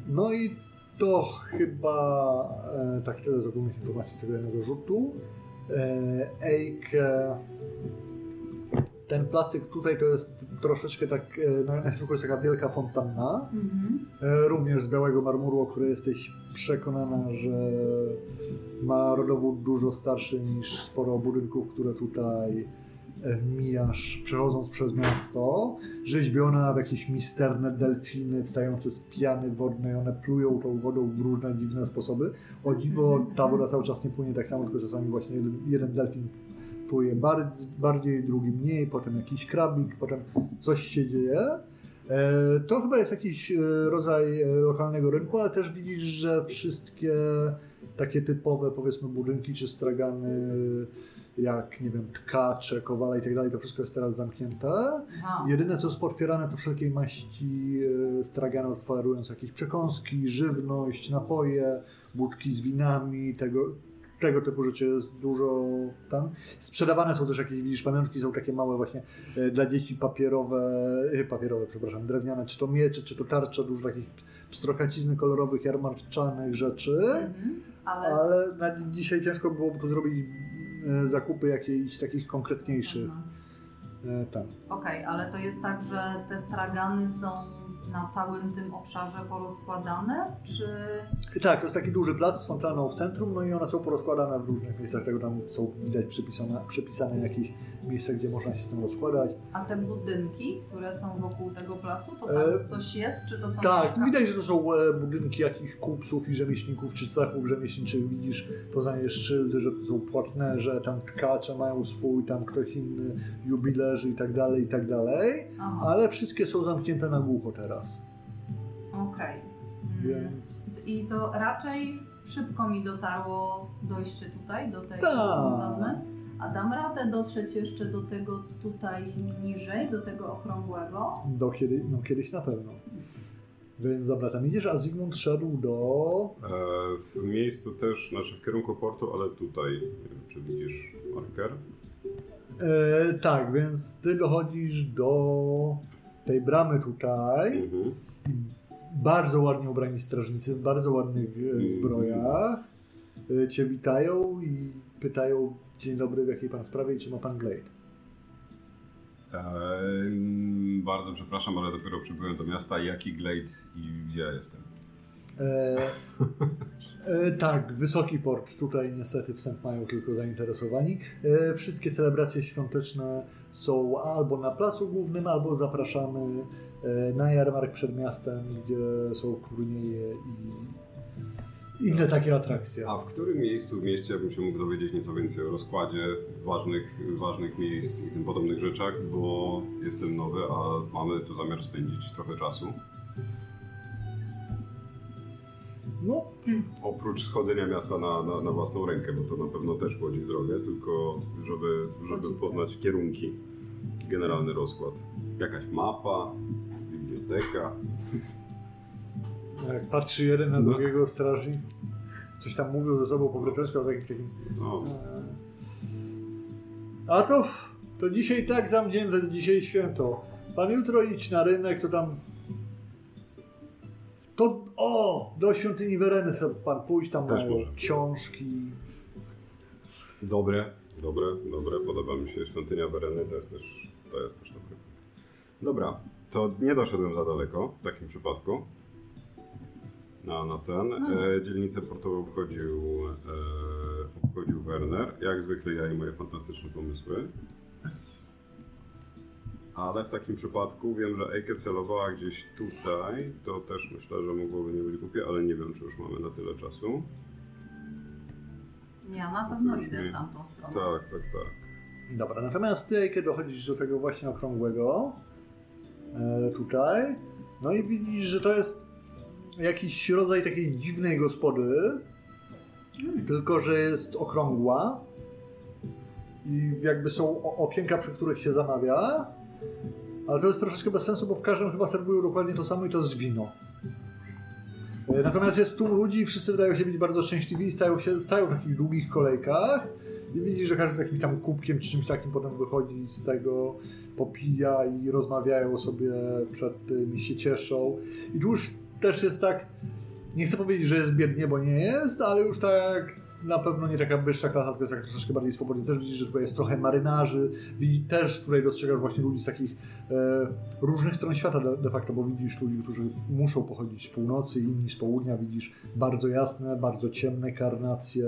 No i to chyba e, tak tyle z ogólnych informacji z tego jednego rzutu. E, Eike ten placyk tutaj to jest troszeczkę tak, e, na, na środku jest taka wielka fontanna, Mhm. e, również z białego marmuru, o której jesteś przekonana, że ma rodowód dużo starszy niż sporo budynków, które tutaj e, mijasz przechodząc przez miasto. Rzeźbiona w jakieś misterne delfiny wstające z piany wodnej, one plują tą wodą w różne dziwne sposoby. O dziwo ta woda cały czas nie płynie tak samo, tylko czasami właśnie jeden, jeden delfin płuje bardziej, bardziej, drugi mniej, potem jakiś krabik, potem coś się dzieje. E, To chyba jest jakiś e, rodzaj e, lokalnego rynku, ale też widzisz, że wszystkie takie typowe, powiedzmy, budynki czy stragany, jak, nie wiem, tkacze, kowale i tak dalej, to wszystko jest teraz zamknięte. Aha. Jedyne, co jest potwierane, to wszelkiej maści stragany oferujące jakieś przekąski, żywność, napoje, budki z winami, tego, tego typu rzeczy jest dużo tam. Sprzedawane są też jakieś, widzisz, pamiątki są takie małe właśnie e, dla dzieci papierowe, e, papierowe, przepraszam, drewniane, czy to miecze, czy to tarcze, dużo takich pstrokacizny kolorowych, jarmarczanych rzeczy. Mhm. Ale, Ale na dzi- dzisiaj ciężko byłoby tu zrobić e, zakupy jakichś takich konkretniejszych e, tam. Okej, ale to jest tak, że te stragany są na całym tym obszarze porozkładane, czy... Tak, to jest taki duży plac z fontanną w centrum, no i one są porozkładane w różnych miejscach, tego tam są widać przypisane, przypisane jakieś miejsca, gdzie można się z tym rozkładać. A te budynki, które są wokół tego placu, to tam E, coś jest, czy to są... Tak, widać, że to są e, budynki jakichś kupców i rzemieślników, czy cechów rzemieślniczych. Widzisz, poznajesz szyldy, że to są płatnerze, tam tkacze mają swój, tam ktoś inny, jubilerzy i tak dalej, i tak dalej. Aha, Ale wszystkie są zamknięte na głucho teraz, okej. Mm, więc... I to raczej szybko mi dotarło dojście tutaj, do tej Tak. fontanny. A dam radę dotrzeć jeszcze do tego tutaj niżej, do tego okrągłego. Do kiedy, no kiedyś na pewno. Więc dobra, tam idziesz, a Zygmunt szedł do... E, w miejscu też, znaczy w kierunku portu, ale tutaj, nie wiem, czy widzisz marker? E, tak, więc ty dochodzisz do tej bramy tutaj. Mhm. Bardzo ładnie ubrani strażnicy w bardzo ładnych e, zbrojach e, cię witają i pytają dzień dobry, w jakiej pan sprawie i czy ma pan glade. Eee, bardzo przepraszam, ale dopiero przybyłem do miasta. Jaki glade i gdzie ja jestem? E, e, tak, wysoki port. Tutaj niestety wstęp mają tylko zainteresowani. E, wszystkie celebracje świąteczne są albo na placu głównym, albo zapraszamy e, na jarmark przed miastem, gdzie są turnieje i inne takie atrakcje. A w którym miejscu w mieście bym się mógł dowiedzieć nieco więcej o rozkładzie ważnych, ważnych miejsc i tym podobnych rzeczach, bo jestem nowy, a mamy tu zamiar spędzić trochę czasu. No, Oprócz schodzenia miasta na, na, na własną rękę, bo to na pewno też wchodzi w drogę, tylko żeby, żeby Wchodzi. poznać kierunki, generalny rozkład. Jakaś mapa, biblioteka. jak patrzy jeden na No. drugiego strażnik, coś tam mówią ze sobą po brytyjsku, ale takim takim No, A to, to dzisiaj tak zamknięte, dzisiaj święto. Pan jutro idź na rynek, to tam... To, o, do świątyni Wereny sobie pan pójść, tam Też mają może. książki. dobre, dobre, dobre. Podoba mi się świątynia Wereny, to jest też, to jest też dobre. Dobra, to nie doszedłem za daleko w takim przypadku. Na, na ten. E, dzielnicę portową obchodził, e, obchodził Werner. Jak zwykle ja i moje fantastyczne pomysły. Ale w takim przypadku wiem, że Eike celowała gdzieś tutaj. To też myślę, że mogłoby nie być głupie, ale nie wiem, czy już mamy na tyle czasu. Ja na pewno idę w tamtą stronę. Tak, tak, tak. Dobra, natomiast ty, kiedy dochodzisz do tego właśnie okrągłego, e, tutaj, no i widzisz, że to jest jakiś rodzaj takiej dziwnej gospody, tylko że jest okrągła i jakby są okienka, przy których się zamawia, ale to jest troszeczkę bez sensu, bo w każdym chyba serwują dokładnie to samo i to jest wino. E, Natomiast jest tu ludzi i wszyscy wydają się być bardzo szczęśliwi i stają, się, stają w takich długich kolejkach i widzisz, że każdy z jakimś tam kubkiem czy czymś takim potem wychodzi z tego, popija i rozmawiają sobie przed tym i się cieszą. I tu już też jest tak, nie chcę powiedzieć, że jest biednie, bo nie jest, ale już tak na pewno nie taka wyższa klasa, tylko jest tak troszeczkę bardziej swobodnie. Też widzisz, że tutaj jest trochę marynarzy, widzi, też tutaj dostrzegasz właśnie ludzi z takich e, różnych stron świata de, de facto, bo widzisz ludzi, którzy muszą pochodzić z północy, inni z południa, widzisz bardzo jasne, bardzo ciemne karnacje,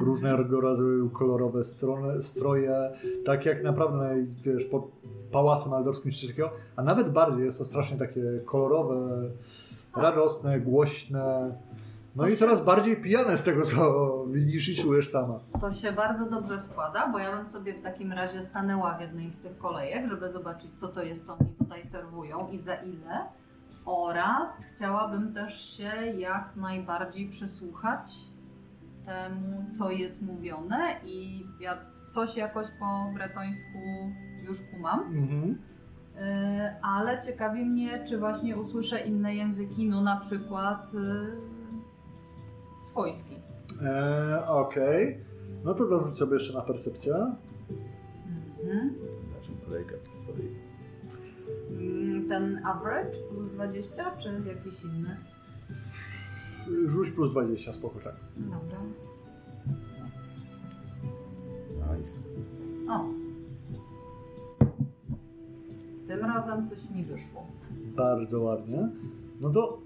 różnego rodzaju kolorowe strony, stroje, tak jak naprawdę, wiesz, pod pałacem aldorskim czy coś takiego, a nawet bardziej jest to strasznie takie kolorowe, radosne, głośne, no i coraz bardziej pijane z tego, co widzisz i czujesz sama. To się bardzo dobrze składa, bo ja bym sobie w takim razie stanęła w jednej z tych kolejek, żeby zobaczyć, co to jest, co mi tutaj serwują i za ile. Oraz chciałabym też się jak najbardziej przysłuchać temu, co jest mówione i ja coś jakoś po bretońsku już kumam. Mhm. Yy, ale ciekawi mnie, czy właśnie usłyszę inne języki, no na przykład yy, swojski. E, Okej, no to dorzuć sobie jeszcze na percepcję. Mhm. Za czym kolejka to stoi? Mm, Ten average plus 20, czy jakiś inny? Rzuć plus 20, spoko, tak. Dobra. Nice. O. Tym razem coś mi wyszło. Bardzo ładnie. No to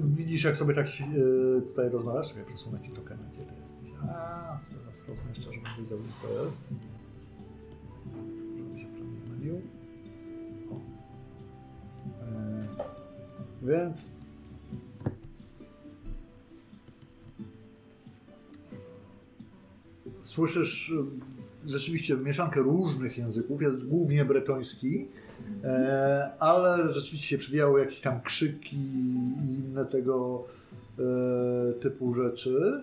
widzisz, jak sobie tak e, tutaj rozmawiasz. Czekaj, przesunę ci tokena, gdzie ty jesteś. A, sobie was rozmieszczę, żebym wiedział, gdzie to jest. Żebym się nie mylił. O. E, więc... Słyszysz e, rzeczywiście mieszankę różnych języków, jest głównie bretoński, ale rzeczywiście się przewijały jakieś tam krzyki i inne tego e, typu rzeczy.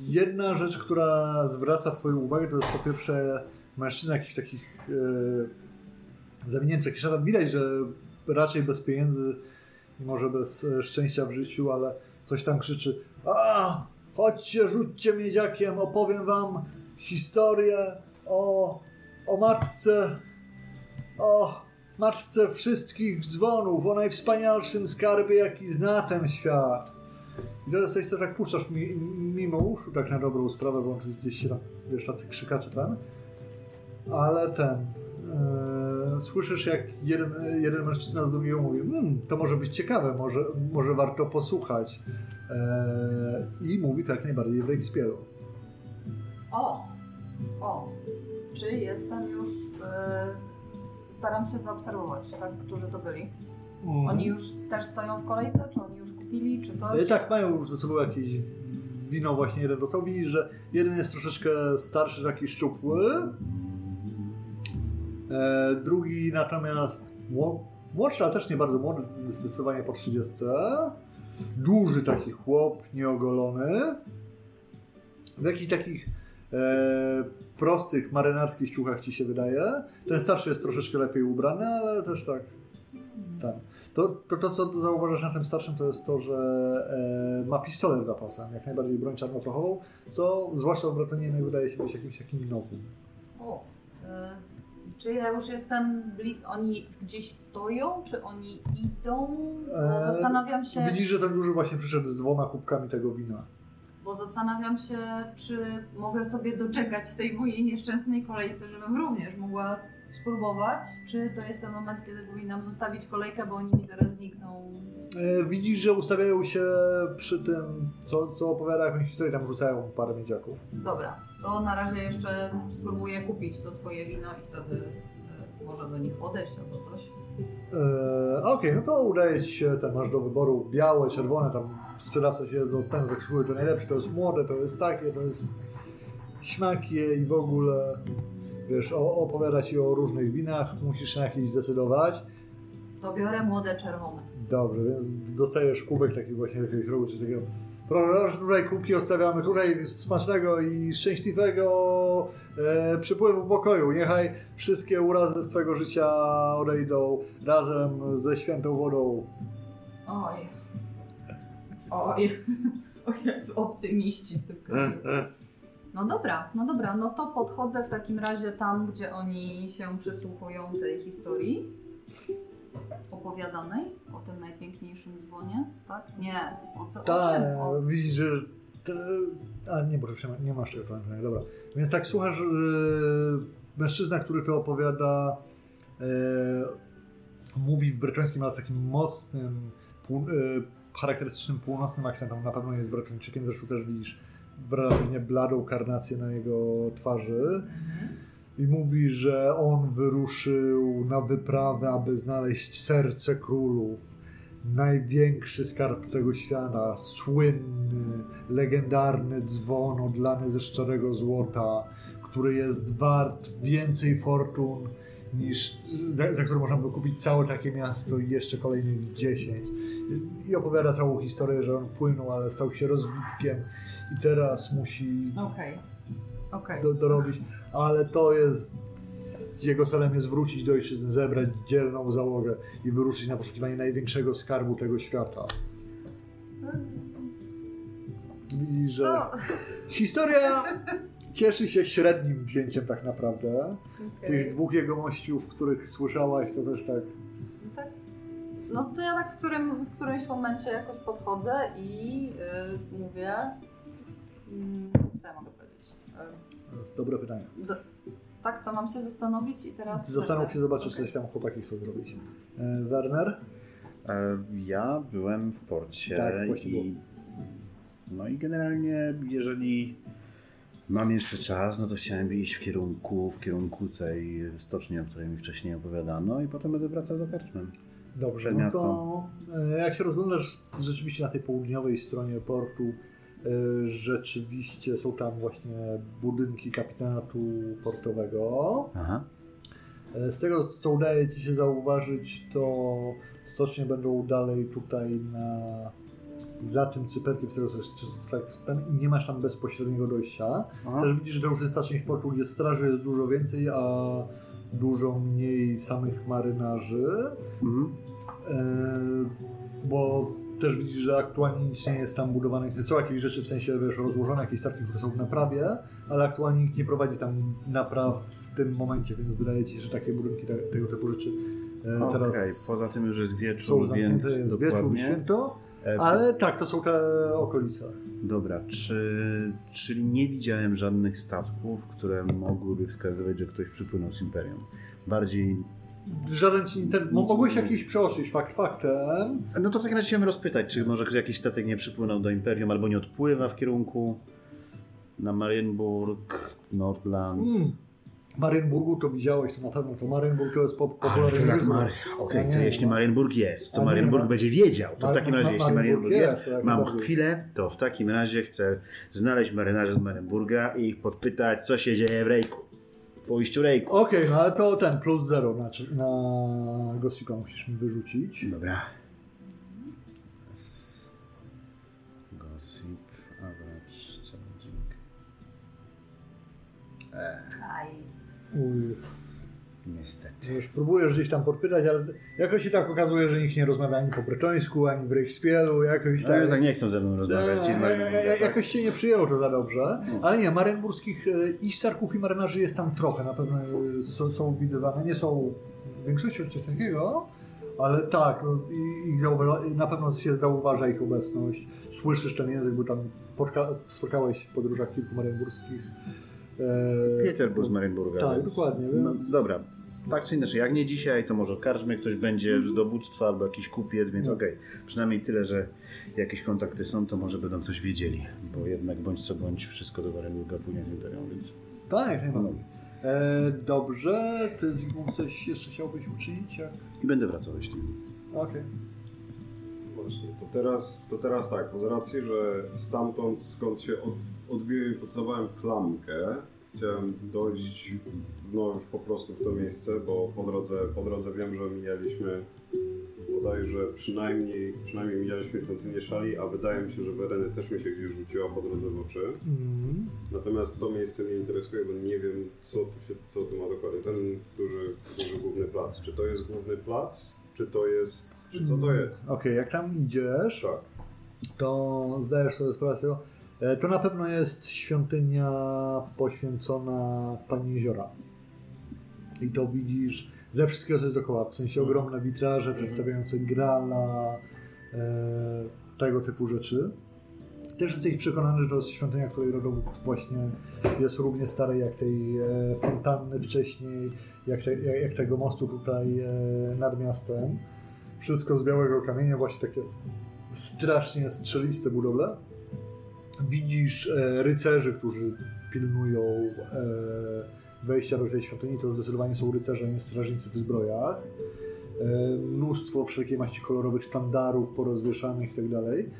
Jedna rzecz, która zwraca Twoją uwagę, to jest po pierwsze mężczyzna jakichś takich e, zawiniętych takich szatach. Widać, że raczej bez pieniędzy może bez e, szczęścia w życiu, ale coś tam krzyczy a chodźcie, rzućcie miedziakiem, opowiem wam historię o, o matce o matce wszystkich dzwonów, o najwspanialszym skarbie, jaki zna ten świat. I teraz coś, co tak puszczasz mi, mimo uszu, tak na dobrą sprawę, bo on gdzieś się tam, wiesz, tacy krzykacze ten. Ale ten, e, słyszysz jak jeden, jeden mężczyzna z drugiego mówi, mmm, to może być ciekawe, może, może warto posłuchać. E, I mówi to jak najbardziej w Shakespeare'u. O! O! Czy jestem już... Yy, staram się zaobserwować, tak? Którzy to byli. Oni już też stoją w kolejce? Czy oni już kupili, czy coś? E, Tak, mają już ze sobą jakieś wino właśnie jeden dostał. Widzisz, że jeden jest troszeczkę starszy, taki szczupły. E, drugi natomiast mło- młodszy, ale też nie bardzo młody, zdecydowanie po 30. Duży taki chłop, nieogolony. W jakichś takich e, prostych, marynarskich ciuchach ci się wydaje. Ten starszy jest troszeczkę lepiej ubrany, ale też tak. tak. To, to, to, co zauważasz na tym starszym, to jest to, że e, ma pistolet zapasem, jak najbardziej broń czarnoprochową, co zwłaszcza w Bretonie jednak wydaje się być jakimś takim nowym. O! Yy, czy ja już jestem... Oni gdzieś stoją, czy oni idą? Eee, zastanawiam się... Widzisz, że ten duży właśnie przyszedł z dwoma kubkami tego wina. Bo zastanawiam się, czy mogę sobie doczekać w tej mojej nieszczęsnej kolejce, żebym również mogła spróbować, czy to jest ten moment, kiedy powinnam zostawić kolejkę, bo oni mi zaraz znikną. E, widzisz, że ustawiają się przy tym, co, co opowiada jakąś historię, tam rzucają parę miedziaków. Dobra, to na razie jeszcze spróbuję kupić to swoje wino i wtedy e, może do nich podejść albo coś. E, Okej, no to udaje ci się, ten masz do wyboru białe, czerwone, tam sprzedawca się za ten zakrzyżuje, to najlepsze, to jest młode, to jest takie, to jest śmakie i w ogóle, wiesz, o, opowiada ci o różnych winach, musisz na jakieś zdecydować. To biorę młode czerwone. Dobrze, więc dostajesz kubek taki właśnie jakiegoś rogu, czy takiego. Proszę, tutaj kubki odstawiamy, tutaj smacznego i szczęśliwego e, przypływu pokoju. Niechaj wszystkie urazy z twojego życia odejdą razem ze świętą wodą. Oj. Oj. O Jezu, optymiści w tym kraju. No dobra, no dobra, no to podchodzę w takim razie tam, gdzie oni się przysłuchują tej historii opowiadanej o tym najpiękniejszym dzwonie, tak? Nie, o co? O Tak? O... widzisz, że a nie, bo już nie, ma, nie masz tego telefonu, dobra. Więc tak słuchasz, yy, mężczyzna, który to opowiada, yy, mówi w breczońskim, ale z takim mocnym, pół, yy, charakterystycznym północnym akcentem. Na pewno jest Bretończykiem, zresztą też widzisz relatywnie bladą karnację na jego twarzy. I mówi, że on wyruszył na wyprawę, aby znaleźć serce królów. Największy skarb tego świata, słynny, legendarny dzwon odlany ze szczerego złota, który jest wart więcej fortun niż za, za który można by kupić całe takie miasto i jeszcze kolejnych 10. I opowiada całą historię, że on płynął, ale stał się rozbitkiem i teraz musi Okej. Okej. do, dorobić, ale to jest jego celem jest wrócić do ojczyzny, zebrać dzielną załogę i wyruszyć na poszukiwanie największego skarbu tego świata. Widzisz, że To... historia cieszy się średnim wzięciem tak naprawdę. okej. Tych dwóch jegomościów, których słyszałaś, to też tak Tak. No to ja tak w, którym, w którymś momencie jakoś podchodzę i y, mówię. Mm, co ja mogę jest dobre pytanie. do, tak, to mam się zastanowić i teraz. Zastanów się, zobaczysz, Okej. coś tam chłopaki chcą zrobić. E, Werner? E, Ja byłem w porcie Tak, właśnie i no i generalnie jeżeli mam jeszcze czas, no to chciałem iść w kierunku, w kierunku tej stoczni, o której mi wcześniej opowiadano i potem będę wracał do karczmy. Dobrze, no miasto. to e, jak się rozglądasz rzeczywiście na tej południowej stronie portu, rzeczywiście są tam właśnie budynki kapitanatu portowego. Aha. E, Z tego, co udaje Ci się zauważyć, to stocznie będą dalej tutaj na za tym cyperkiem, z tego co, co, co tak, nie masz tam bezpośredniego dojścia. Aha. Też widzisz, że to już jest ta część portu, gdzie straży jest dużo więcej, a dużo mniej samych marynarzy. Mhm. E, bo też widzisz, że aktualnie nic nie jest tam budowane. Są jakieś rzeczy w sensie wiesz, rozłożone, jakieś statki, które są w naprawie, ale aktualnie nikt nie prowadzi tam napraw w tym momencie, więc wydaje ci się, że takie budynki te, tego typu rzeczy e, Okej, teraz poza tym już jest są wieczór, zamknięte, więc jest wieczór, święto, E, ale tak, to są te okolice. Dobra, czy, czyli nie widziałem żadnych statków, które mogłyby wskazywać, że ktoś przypłynął z Imperium. Bardziej Żaden ci Nic mogłeś nie jakiś przeoczyć fakt faktem. No to w takim razie chciałem rozpytać, czy może jakiś statek nie przypłynął do Imperium albo nie odpływa w kierunku na Marienburg, Nordland. Mm. Marienburgu to widziałeś, to na pewno. To Marienburg to jest popularny. tak. Mar- Okej, A to jeśli ma- Marienburg jest, to Marienburg ma- będzie wiedział. To w takim razie, jeśli Marienburg jest, mam chwilę, to w takim razie chcę znaleźć marynarzy z Marienburga i ich podpytać, co się dzieje w Rejku. W ujściu Rejku. Okej, no ale to ten plus zero na, na gossipa musisz mi wyrzucić. Dobra. Gossip, average, challenging. Aj. Uj, Niestety. Już próbujesz gdzieś tam podpytać, ale jakoś się tak okazuje, że nikt nie rozmawia ani po breczońsku, ani w Reichspielu, jakoś No, tak... tak nie chcą ze mną rozmawiać. e, tak? Jakoś się nie przyjęło to za dobrze, ale nie, marenburskich e, i ssarków i marynarzy jest tam trochę, na pewno e, są, są widywane, nie są w większości czy coś takiego, ale tak, no, i- ich zauważa, na pewno się zauważa ich obecność, słyszysz ten język, bo tam spotka, spotkałeś w podróżach kilku marenburskich. E, Pieter był z Marienburga. Tak, więc... dokładnie, No, więc- dobra. Tak czy inaczej, jak nie dzisiaj, to może w karczmie ktoś będzie z dowództwa albo jakiś kupiec, więc No. okej. Przynajmniej tyle, że jakieś kontakty są, to może będą coś wiedzieli. Bo jednak bądź co bądź, wszystko do Marienburga płynie z Imperium, więc... Tak, jak najbardziej. E, dobrze, ty Zygmunt coś jeszcze chciałbyś uczynić? Jak... I będę wracał, jeśli... Okej. Właśnie, to teraz, to teraz tak, bo z racji, że stamtąd, skąd się od, odbiłem i pocałowałem klamkę, chciałem dojść no już po prostu w to miejsce, bo po drodze, po drodze wiem, że mijaliśmy bodajże przynajmniej, przynajmniej mijaliśmy świątynię Szali, a wydaje mi się, że Wereny też mi się gdzieś rzuciła po drodze w oczy. Mhm. Natomiast to miejsce mnie interesuje, bo nie wiem, co tu, się, co tu ma dokładnie. Ten duży, duży główny plac. Czy to jest główny plac? Czy to jest. Czy co to jest? Okej, jak tam idziesz, Tak. to zdajesz sobie sprawę z tego. E, To na pewno jest świątynia poświęcona Pani Jeziora. I to widzisz ze wszystkiego, co jest dookoła. W sensie ogromne witraże przedstawiające grala, e, tego typu rzeczy. Też jesteś przekonany, że to jest świątynia, której rodowód właśnie jest równie stary jak tej e, fontanny wcześniej, jak, te, jak, jak tego mostu tutaj e, nad miastem. Wszystko z białego kamienia, właśnie takie strasznie strzeliste budowle. Widzisz e, rycerzy, którzy pilnują e, wejścia do tej świątyni. To zdecydowanie są rycerze, nie strażnicy w zbrojach. E, mnóstwo wszelkiej maści kolorowych sztandarów porozwieszanych i tak dalej.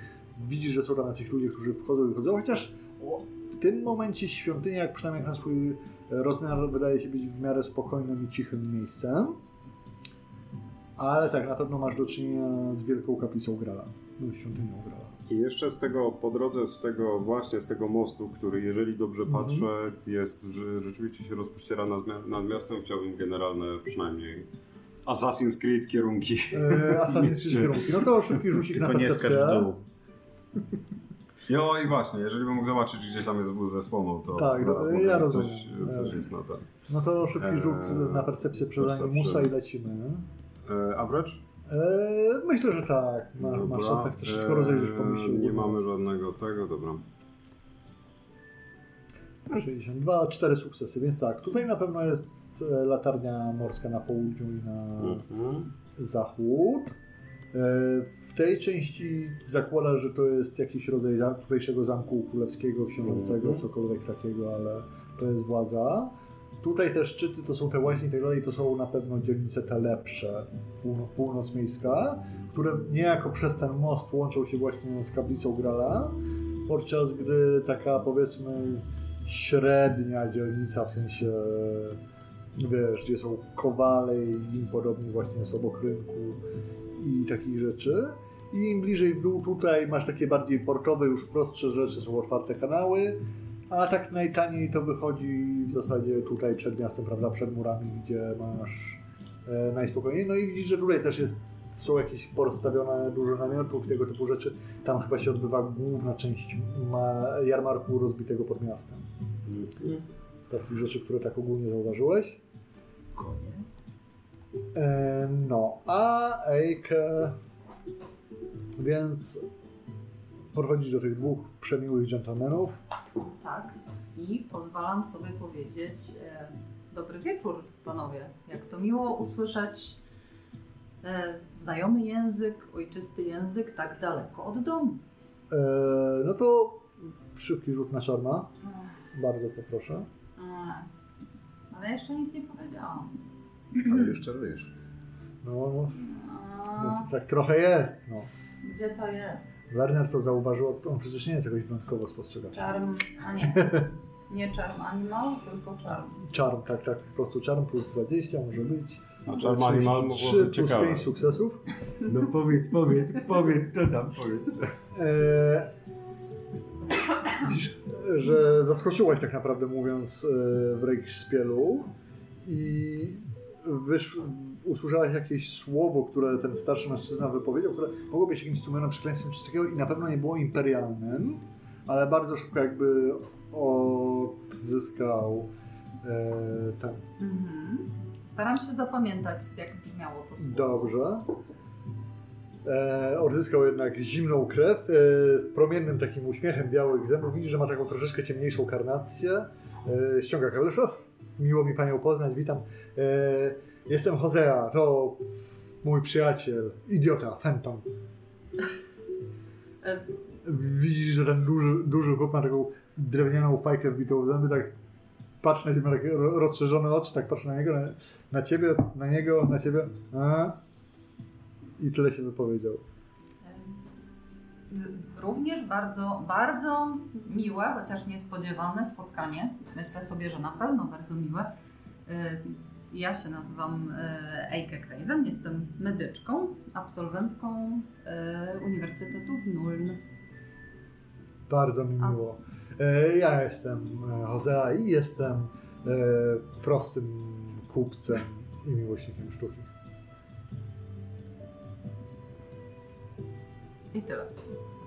Widzisz, że są tam jacyś ludzie, którzy wchodzą i wychodzą, chociaż w tym momencie świątynia, jak przynajmniej jak na swój rozmiar, wydaje się być w miarę spokojnym i cichym miejscem. Ale tak, na pewno masz do czynienia z wielką kaplicą Grala. No, świątynią Grala. I jeszcze z tego, po drodze z tego, właśnie z tego mostu, który jeżeli dobrze patrzę, jest, że rzeczywiście się rozpościera nad, nad miastem, chciałbym generalne przynajmniej Assassin's Creed kierunki. E, Assassin's Creed kierunki. No to szybki rzucik na Tylko nie percepcję. w dół. Jo i właśnie, jeżeli bym mógł zobaczyć, gdzie tam jest wóz ze słomą, to Tak, zaraz no, ja coś, rozumiem. coś E. jest na ten. No to szybki Eee, rzut na percepcję przez animusa i lecimy. E, average? E, myślę, że tak. Ma, Dobra. masz czas, tak chcesz się E, tylko rozejrzeć po mieście. Nie mamy żadnego tego, dobra. 62, 4 sukcesy, więc tak. Tutaj na pewno jest e, latarnia morska na południu i na Mhm. zachód. E, W tej części zakłada, że to jest jakiś rodzaj za- tutejszego zamku królewskiego, książęcego, Mhm. cokolwiek takiego, ale to jest władza. Tutaj te szczyty to są te łaźnie i tak dalej, to są na pewno dzielnice te lepsze, półno- północ miejska, które niejako przez ten most łączą się właśnie z kaplicą Grala, podczas gdy taka powiedzmy średnia dzielnica, w sensie wiesz, gdzie są kowale i im podobni właśnie z obok rynku i takich rzeczy. I im bliżej w dół tutaj masz takie bardziej portowe, już prostsze rzeczy, są otwarte kanały, a tak najtaniej to wychodzi w zasadzie tutaj przed miastem, prawda, przed murami, gdzie masz e, najspokojniej. No i widzisz, że tutaj też jest, są jakieś porozstawione dużo namiotów, tego typu rzeczy. Tam chyba się odbywa główna część ma jarmarku rozbitego pod miastem. Z takich rzeczy, które tak ogólnie zauważyłeś. Konie. E, no, a Eike. Więc podchodzisz do tych dwóch przemiłych dżentelmenów. Tak. I pozwalam sobie powiedzieć e, dobry wieczór, panowie. Jak to miło usłyszeć e, znajomy język, ojczysty język tak daleko od domu. E, no to szybki rzut na czarna. Bardzo poproszę. Ale jeszcze nic nie powiedziałam. Ale już czarujesz. No, no, no tak trochę jest. No. Gdzie to jest? Werner to zauważył, on przecież nie jest jakoś wyjątkowo spostrzegawczy. Czarm, a nie. Nie czarm animal, tylko czarm. Czarm, tak, tak, po prostu czarm plus 20 może być. A Charm Animal mogło 3 być plus ciekawe. 5 sukcesów. No powiedz, powiedz, powiedz, co tam powiedz. Eee, widzisz, że zaskoczyłaś tak naprawdę mówiąc e, w Reichspielu i wysz, usłyszałaś jakieś słowo, które ten starszy mężczyzna wypowiedział, które mogło być jakimś tłumionym przekleństwem czy takiego i na pewno nie było imperialnym, ale bardzo szybko jakby odzyskał e, ten Mhm. Staram się zapamiętać, jak brzmiało to słowo. Dobrze. E, odzyskał jednak zimną krew, e, z promiennym takim uśmiechem białych zębów. Widzisz, że ma taką troszeczkę ciemniejszą karnację. E, ściąga kapelusz. O, miło mi Panią poznać, witam. E, jestem Hosea, to mój przyjaciel, idiota, Fenton. E, Widzisz, że ten duży, duży chłop ma taką drewnianą fajkę wbitą w zęby, tak patrzy na ciebie, ro- rozszerzone oczy, tak patrzy na niego, na, na ciebie, na niego, na ciebie. A? I tyle się wypowiedział. Również bardzo, bardzo miłe, chociaż niespodziewane spotkanie. Myślę sobie, że na pewno bardzo miłe. E, Ja się nazywam e, Eike Craven, jestem medyczką, absolwentką e, Uniwersytetu w Nuln. Bardzo mi miło. E, ja jestem e, Hosea i jestem e, prostym kupcem i miłośnikiem sztuki. I tyle.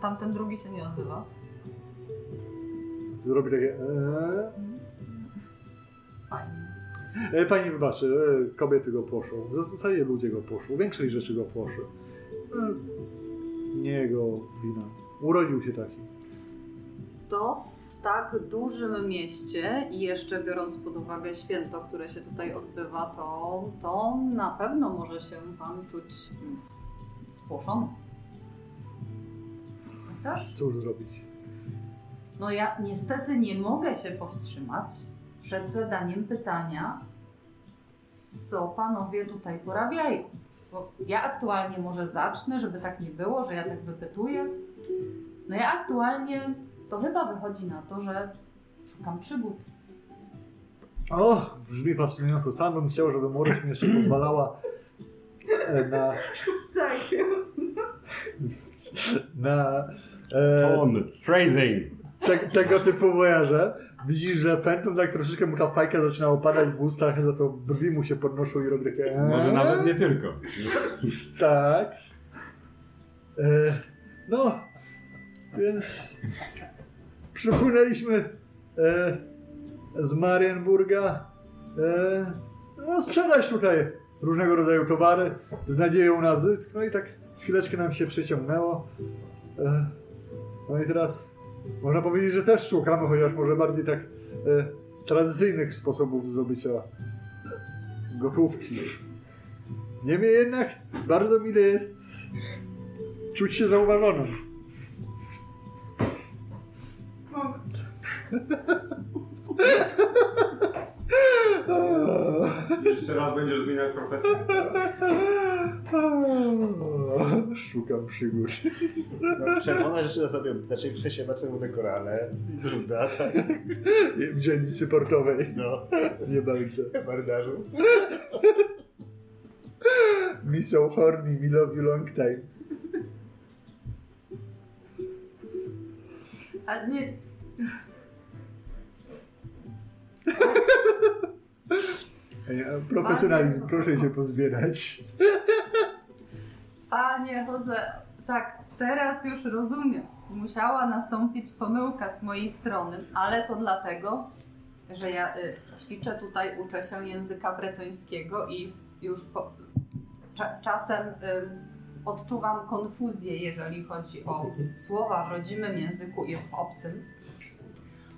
Tamten drugi się nie nazywa. Zrobi takie. E, Fajnie. E, pani wybaczy, e, kobiety go. W zasadzie ludzie go poszło. Większość rzeczy go poszło. E, nie jego wina. Urodził się taki. to w tak dużym mieście i jeszcze biorąc pod uwagę święto, które się tutaj odbywa, to, to na pewno może się pan czuć mm, spłoszony. Też? Cóż zrobić? No ja niestety nie mogę się powstrzymać przed zadaniem pytania, co panowie tutaj porabiają. Bo ja aktualnie może zacznę, żeby tak nie było, że ja tak wypytuję. No ja aktualnie to chyba wychodzi na to, że szukam przygód. O, brzmi fascynująco. Sam bym chciał, żeby młodość mi jeszcze pozwalała e, na... Tak. na e, Ton, phrasing. Te, tego typu wojaże. Widzisz, że Fenton tak troszeczkę mu ta fajka zaczyna opadać w ustach, za to brwi mu się podnoszą i robi takie... eee. Może nawet nie tylko. Tak. E, no, więc przypłynęliśmy e, z Marienburga e, no, sprzedać tutaj różnego rodzaju towary z nadzieją na zysk. No i tak chwileczkę nam się przeciągnęło. No i teraz można powiedzieć, że też szukamy, chociaż może bardziej tak e, tradycyjnych sposobów zdobycia gotówki. Niemniej jednak bardzo mile jest czuć się zauważonym. Jeszcze raz będziesz zmieniać profesję. Szukam przygód. No, czerwona rzeczy na sobie, znaczy w sensie ma czerwone korale i druga, tak, W dzielnicy portowej. no, Nie bardzo. marynarzu. Me so horny, me love you long time. A nie, Profesjonalizm, proszę się pozbierać. panie Jose, tak, teraz już rozumiem. Musiała nastąpić pomyłka z mojej strony, ale to dlatego, że ja y, ćwiczę tutaj, uczę się języka bretońskiego i już po, cza, czasem y, odczuwam konfuzję, jeżeli chodzi o słowa w rodzimym języku i w obcym.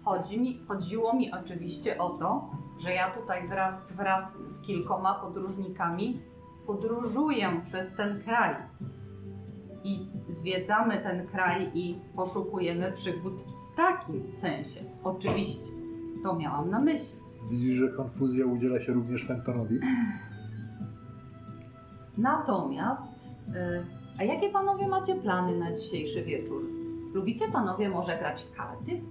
Chodzi mi, chodziło mi oczywiście o to, że ja tutaj wraz, wraz z kilkoma podróżnikami podróżuję przez ten kraj i zwiedzamy ten kraj i poszukujemy przygód w takim sensie. Oczywiście, to miałam na myśli. Widzisz, że konfuzja udziela się również Fentonowi. Natomiast, y, a jakie panowie macie plany na dzisiejszy wieczór? Lubicie panowie może grać w karty?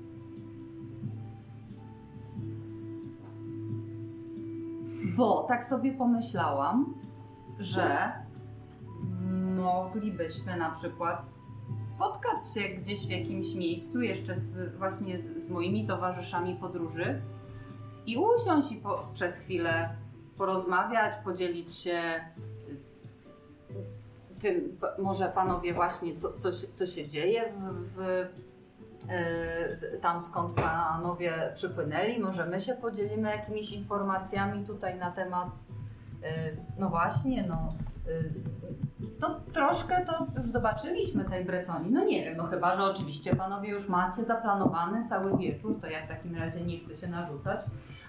Bo tak sobie pomyślałam, że moglibyśmy na przykład spotkać się gdzieś w jakimś miejscu jeszcze z, właśnie z, z moimi towarzyszami podróży i usiąść i po, przez chwilę porozmawiać, podzielić się tym, p- może panowie właśnie, co, co, co się dzieje w, w, tam skąd panowie przypłynęli. Może my się podzielimy jakimiś informacjami tutaj na temat, e, no właśnie, no e, to troszkę to już zobaczyliśmy tej Bretonii. No nie wiem, no chyba, że oczywiście panowie już macie zaplanowany cały wieczór, to ja w takim razie nie chcę się narzucać,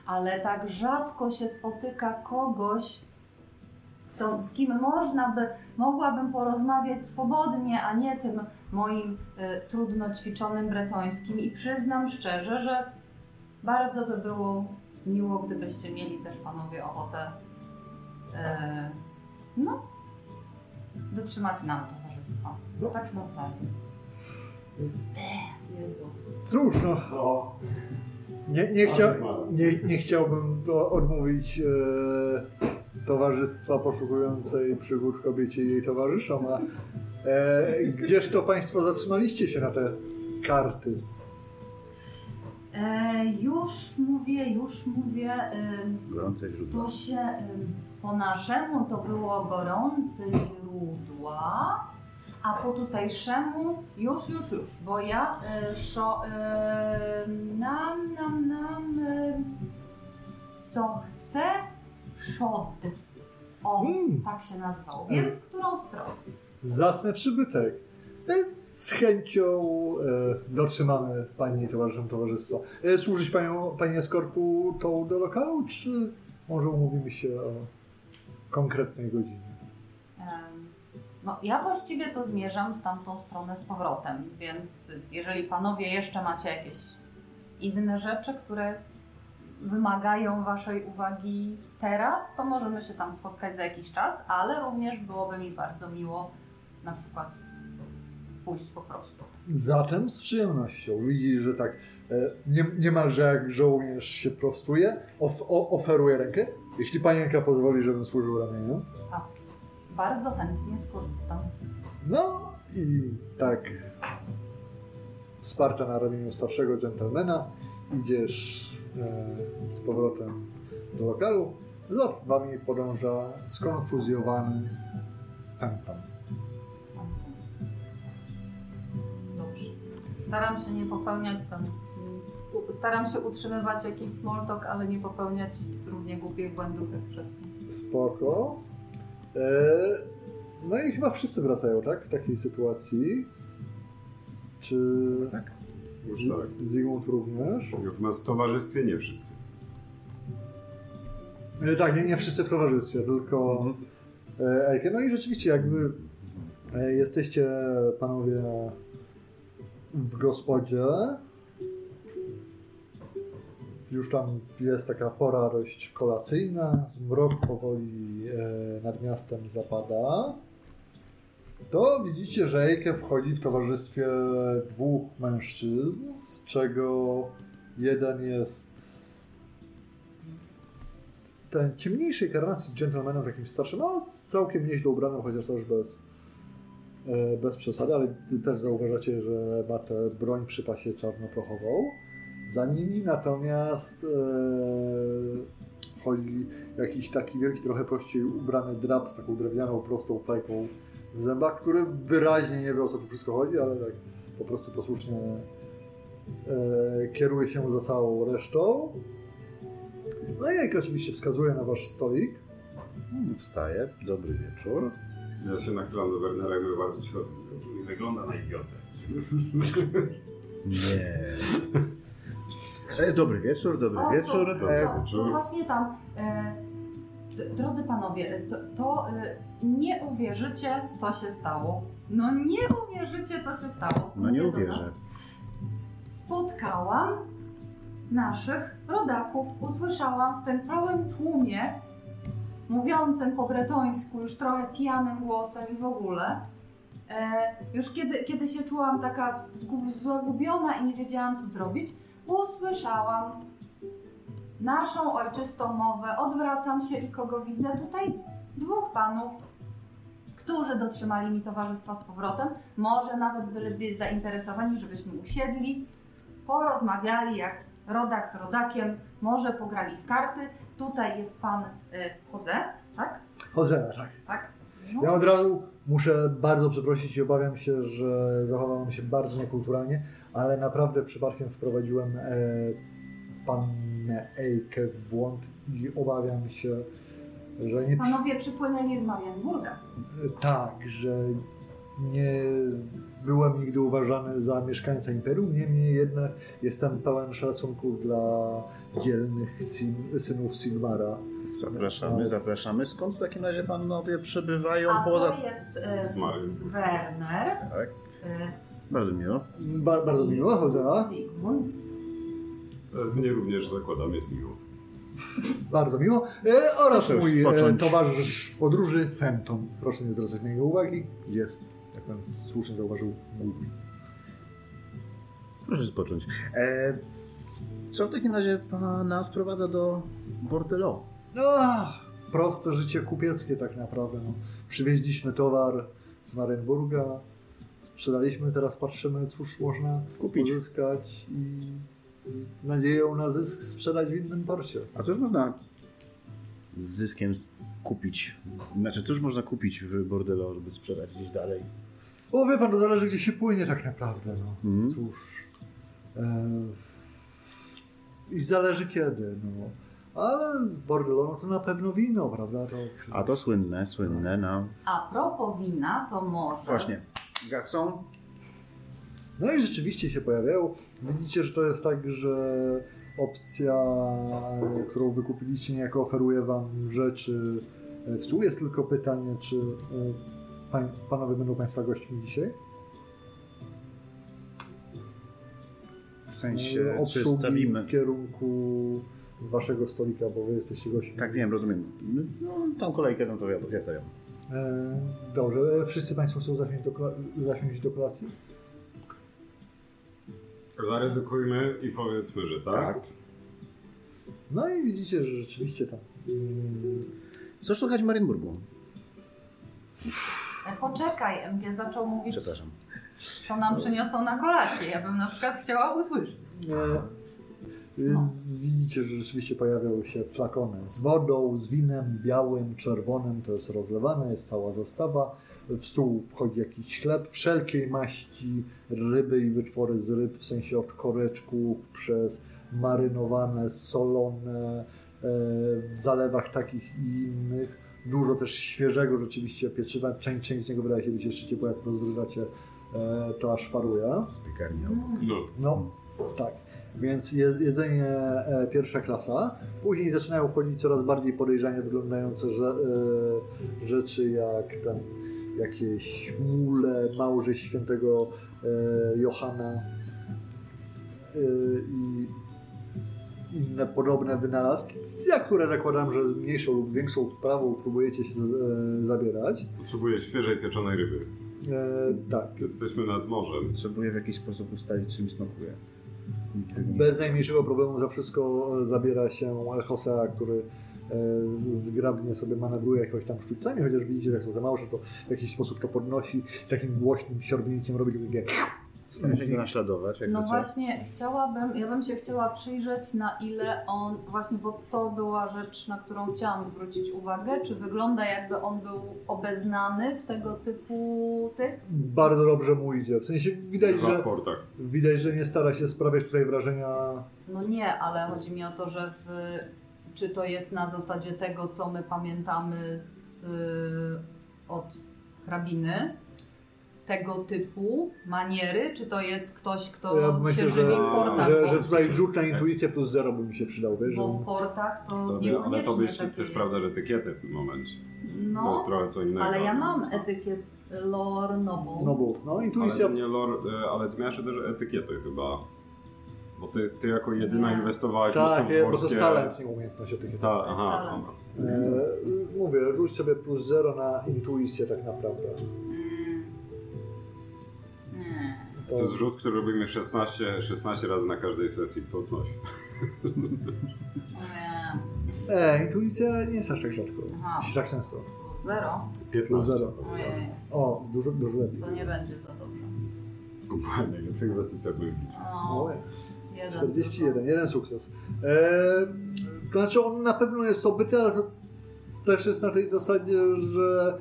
ale tak rzadko się spotyka kogoś, kto, z kim można by, mogłabym porozmawiać swobodnie, a nie tym moim y, trudno ćwiczonym bretońskim i przyznam szczerze, że bardzo by było miło, gdybyście mieli też panowie ochotę y, no, dotrzymać nam towarzystwa. No. Tak nawzajem. Jezus. Cóż, no, No, nie, nie, chcia, nie, nie chciałbym to odmówić e, towarzystwa poszukującej przygód kobiecie i jej towarzyszom, a e, gdzież to Państwo zatrzymaliście się na te karty? E, już mówię, już mówię. ym, Gorące źródło. To się ym, po naszemu to było gorące źródła, a po tutejszemu już, już, już, bo ja y, szo, y, nam, nam, nam y, sochse szod. O, Mm. tak się nazywał. Więc w którą stronę? Zasny przybytek. E, Z chęcią e, dotrzymamy Pani towarzyszom towarzystwa. E, Służyć Panią, Pani eskortu tą do lokalu, czy może umówimy się o konkretnej godzinie? No, ja właściwie to zmierzam w tamtą stronę z powrotem, więc jeżeli panowie jeszcze macie jakieś inne rzeczy, które wymagają waszej uwagi teraz, to możemy się tam spotkać za jakiś czas, ale również byłoby mi bardzo miło na przykład pójść po prostu. Zatem z przyjemnością. Widzisz, że tak e, nie, niemalże jak żołnierz się prostuje, of, o, oferuje rękę. Jeśli panienka pozwoli, żebym służył ramieniem. Bardzo chętnie skorzystam. No i tak wsparcia na ramieniu starszego dżentelmena idziesz e, z powrotem do lokalu. Za wami podąża skonfuzjowany Fenton. Dobrze. Staram się nie popełniać tam. Staram się utrzymywać jakiś small talk, ale nie popełniać równie głupich błędów jak przedtem. Spoko. E, no i chyba wszyscy wracają, tak? W takiej sytuacji. Czy Tak. Tak. Zygmunt również? Natomiast w towarzystwie nie wszyscy. E, tak, nie, nie wszyscy w towarzystwie, tylko Ejke. No i rzeczywiście jakby e, jesteście panowie w gospodzie. Już tam jest taka pora dość kolacyjna, zmrok powoli e, nad miastem zapada. To widzicie, że Ejke wchodzi w towarzystwie dwóch mężczyzn, z czego jeden jest ten ciemniejszej karnacji gentlemanem, takim starszym, no całkiem nieźle ubranym, chociaż też bez, e, bez przesady, ale też zauważacie, że ma tę broń przy pasie czarnoprochową. Za nimi natomiast e, chodzi jakiś taki wielki, trochę prościej ubrany drab z taką drewnianą, prostą fajką w zębach, który wyraźnie nie wie o co tu wszystko chodzi, ale tak po prostu posłusznie e, kieruje się za całą resztą. No i jak oczywiście wskazuje na wasz stolik. Hmm, Wstaję, dobry wieczór. Ja się nachylam do Wernera i mówię bardzo cicho. Nie wygląda na idiotę. Nie. E, dobry wieczór, dobry O, wieczór. To, E, to, to właśnie tam. E, d- drodzy panowie, to, to e, nie uwierzycie, co się stało. No nie uwierzycie, co się stało. no nie Mówię do uwierzę. Spotkałam naszych rodaków. Usłyszałam w tym całym tłumie, mówiącym po bretońsku, już trochę pijanym głosem i w ogóle. E, już kiedy, kiedy się czułam taka zgub, zagubiona i nie wiedziałam, co zrobić, usłyszałam naszą ojczystą mowę. Odwracam się i kogo widzę tutaj? Dwóch panów, którzy dotrzymali mi towarzystwa z powrotem. Może nawet byliby zainteresowani, żebyśmy usiedli, porozmawiali jak rodak z rodakiem, może pograli w karty. Tutaj jest pan y, Jose, tak? Jose, tak. Tak? No. Ja od razu muszę bardzo przeprosić i obawiam się, że zachowałem się bardzo niekulturalnie, ale naprawdę przypadkiem wprowadziłem e, pannę Ejkę w błąd i obawiam się, że nie... Panowie przypłynęli z Marienburga. Tak, że nie byłem nigdy uważany za mieszkańca imperium, niemniej jednak jestem pełen szacunku dla dzielnych syn, synów Sigmara. Zapraszamy, zapraszamy. Skąd w takim razie panowie przybywają A poza... to jest y. Werner, Tak, y, bardzo miło. Ba, bardzo miło. Zygmunt. E, Mnie również zakładam, jest miło. Bardzo miło. E, oraz Proszę mój e, towarzysz podróży, Fenton. Proszę nie zwracać na niego uwagi. Jest, jak pan słusznie zauważył, głupi. Proszę spocząć. E, co w takim razie pana sprowadza do Bordello? Ach, proste życie kupieckie tak naprawdę. No. Przywieźliśmy towar z Marienburga, sprzedaliśmy, teraz patrzymy, cóż można Kupić. pozyskać i z nadzieją na zysk sprzedać w innym porcie. A cóż można z zyskiem kupić? Znaczy, cóż można kupić w Bordello, żeby sprzedać gdzieś dalej? O, wie pan, to zależy gdzie się płynie tak naprawdę. No. Mhm. Cóż. E, I zależy kiedy, no. Ale z Bordello no to na pewno wino, prawda? To A to słynne, słynne, no A propos wina, to może właśnie. Garçon? No i rzeczywiście się pojawiają. Widzicie, że to jest tak, że opcja, którą wykupiliście, niejako oferuje wam rzeczy w stół. Jest tylko pytanie, czy e, pań, panowie będą państwa gośćmi dzisiaj? W sensie, E, czy stawimy... w kierunku waszego stolika, bo wy jesteście gośćmi. Tak wiem, rozumiem. No, tą kolejkę, no to ja, ja stawiam. E, dobrze, e, wszyscy państwo chcą zasiąść do, zasiąść do kolacji? Zaryzykujmy i powiedzmy, że tak. No i widzicie, że rzeczywiście tam mm, Co słychać w Marienburgu? E, Poczekaj, MG zaczął mówić, Przepraszam. co nam przyniosą na kolację. Ja bym na przykład chciała usłyszeć. E, No. Widzicie, że rzeczywiście pojawiają się flakony z wodą, z winem białym, czerwonym, to jest rozlewane, jest cała zastawa. W stół wchodzi jakiś chleb wszelkiej maści, ryby i wytwory z ryb, w sensie od koreczków przez marynowane, solone, e, w zalewach takich i innych. Dużo też świeżego rzeczywiście pieczywa. Część, część z niego wydaje się być jeszcze ciepła, jak rozrywacie, e, to aż paruje. Z piekarni obok. No. No, tak. Więc je- jedzenie e, pierwsza klasa. Później zaczynają wchodzić coraz bardziej podejrzanie wyglądające że, e, rzeczy jak ten, jakieś mule, małże świętego e, Johana i inne podobne wynalazki, za które zakładam, że z mniejszą lub większą wprawą próbujecie się zabierać. Potrzebuję świeżej pieczonej ryby. E, tak. Jesteśmy nad morzem. Potrzebuję w jakiś sposób ustalić, czym smakuje. Bez najmniejszego problemu za wszystko e, zabiera się Hosea, który e, zgrabnie sobie manewruje jakoś tam sztućcami, chociaż widzicie, jak są te małże, to w jakiś sposób to podnosi takim głośnym siorbnięciem robi takie Staram się go naśladować, No właśnie, chciałabym, ja bym się chciała przyjrzeć na ile on, właśnie bo to była rzecz, na którą chciałam zwrócić uwagę, czy wygląda jakby on był obeznany w tego typu tych? bardzo dobrze mu idzie. W sensie widać, w że, widać, że nie stara się sprawiać tutaj wrażenia. No nie, ale chodzi mi o to, że w, czy to jest na zasadzie tego, co my pamiętamy z, od hrabiny, tego typu maniery, czy to jest ktoś, kto Ja się myślę, żywi że, w portach? że, że tutaj rzut na intuicję plus zero by mi się przydał, wiesz? bo Że... w portach to, To, niekoniecznie ale to byś takie ty sprawdzasz etykietę w tym momencie. To No, jest trochę co innego. ale ja mam etykiet Lore Noble. Nobów. No, intuicja Ale, nie lore, e, ale ty miałeś też etykietę chyba. Bo ty, ty jako jedyna Nie. inwestowałaś Tak, w bo to jest talent, nie umiejętność etykiety. Ta, To aha, talent. E, mówię, rzuć sobie plus zero na intuicję tak naprawdę. To, To jest rzut, który robimy 16, 16 razy na każdej sesji podnosi. Nie. E, intuicja nie jest aż tak rzadko. Aha. Tak często. Plus zero? Plus 15. zero. Ojej, O, dużo, dużo lepiej. to nie będzie za dobrze. Kupa najlepsza inwestycja byli. No, O, jeden 41, tylko. jeden sukces. E, to znaczy on na pewno jest obyty, ale to też jest na tej zasadzie, że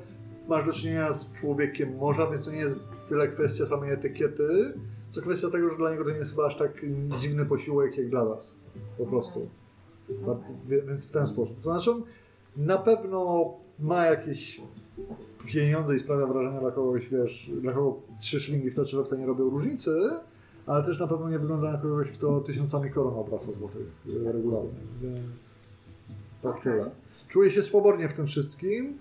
masz do czynienia z człowiekiem morza, więc to nie jest tyle kwestia samej etykiety, co kwestia tego, że dla niego to nie jest chyba aż tak dziwny posiłek jak dla was. Po prostu. Więc w ten sposób. To znaczy on na pewno ma jakieś pieniądze i sprawia wrażenie dla kogoś, wiesz, dla kogo trzy szlingi w to nie robią różnicy, ale też na pewno nie wygląda na kogoś, kto tysiącami koron obraca złotych e, regularnie. Więc tak tyle. Czuję się swobodnie w tym wszystkim,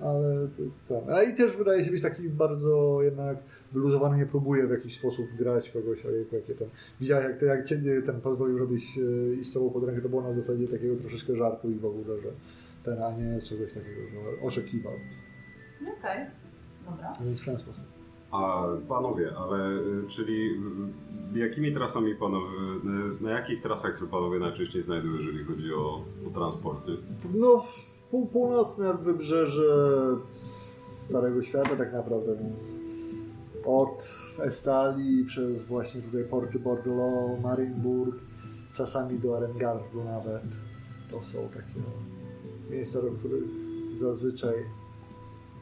ale to, tak. A i też wydaje się być taki bardzo jednak wyluzowany, nie próbuje w jakiś sposób grać kogoś, ojejku, jakie tam... Widziałem, jak, to, jak cię ten pozwolił robić e, iść z sobą pod rękę, to było na zasadzie takiego troszeczkę żartu i w ogóle, że ten, a nie czegoś takiego, że oczekiwał. Okej, dobra. Więc w ten sposób. A panowie, ale y, czyli y, jakimi trasami panowie, na jakich trasach panowie najczęściej znajdują, jeżeli chodzi o, o transporty? No, północne wybrzeże Starego Świata tak naprawdę, więc od Estalii przez właśnie tutaj porty Bordeaux, Marienburg, czasami do Arengardu nawet. To są takie miejsca, do których zazwyczaj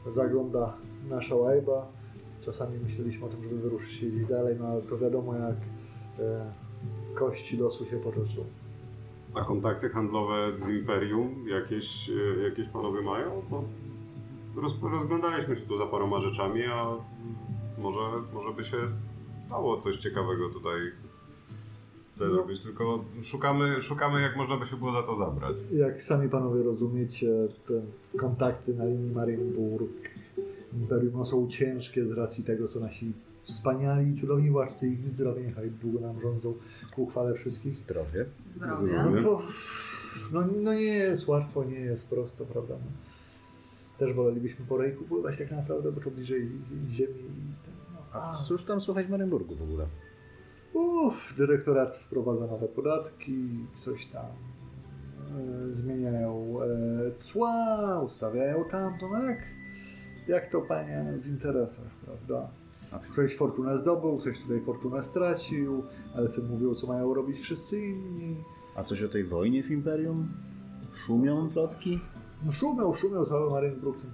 zagląda nasza łajba. Czasami myśleliśmy o tym, żeby wyruszyć dalej, no ale to wiadomo jak e, kości losu się potoczą. A kontakty handlowe z Imperium jakieś, y, jakieś panowie mają? Bo roz, rozglądaliśmy się tu za paroma rzeczami, a może, może by się dało coś ciekawego tutaj tutaj zrobić, tylko szukamy, szukamy jak można by się było za to zabrać. Jak sami panowie rozumiecie, te kontakty na linii Marienburg, Imperium no, są ciężkie z racji tego, co nasi wspaniali i cudowni władcy ich zdrowie niechaj długo nam rządzą ku chwale wszystkich. Zdrowie. Zdrowie. No to no, no nie jest łatwo, nie jest prosto, prawda? No. Też wolelibyśmy po rejku pływać tak naprawdę, bo to bliżej ziemi. i ten, No. A cóż tam słuchać w Marynburgu w ogóle? Uff, dyrektorat wprowadza nowe podatki, coś tam e, zmieniają e, cła, ustawiają tamto, no jak, jak to panie w interesach, prawda? Ktoś fortunę zdobył, ktoś tutaj fortunę stracił, elfy mówią, co mają robić wszyscy inni. A coś o tej wojnie w Imperium? Szumią plotki? No szumiał, szumiał cały Marienburg. tym-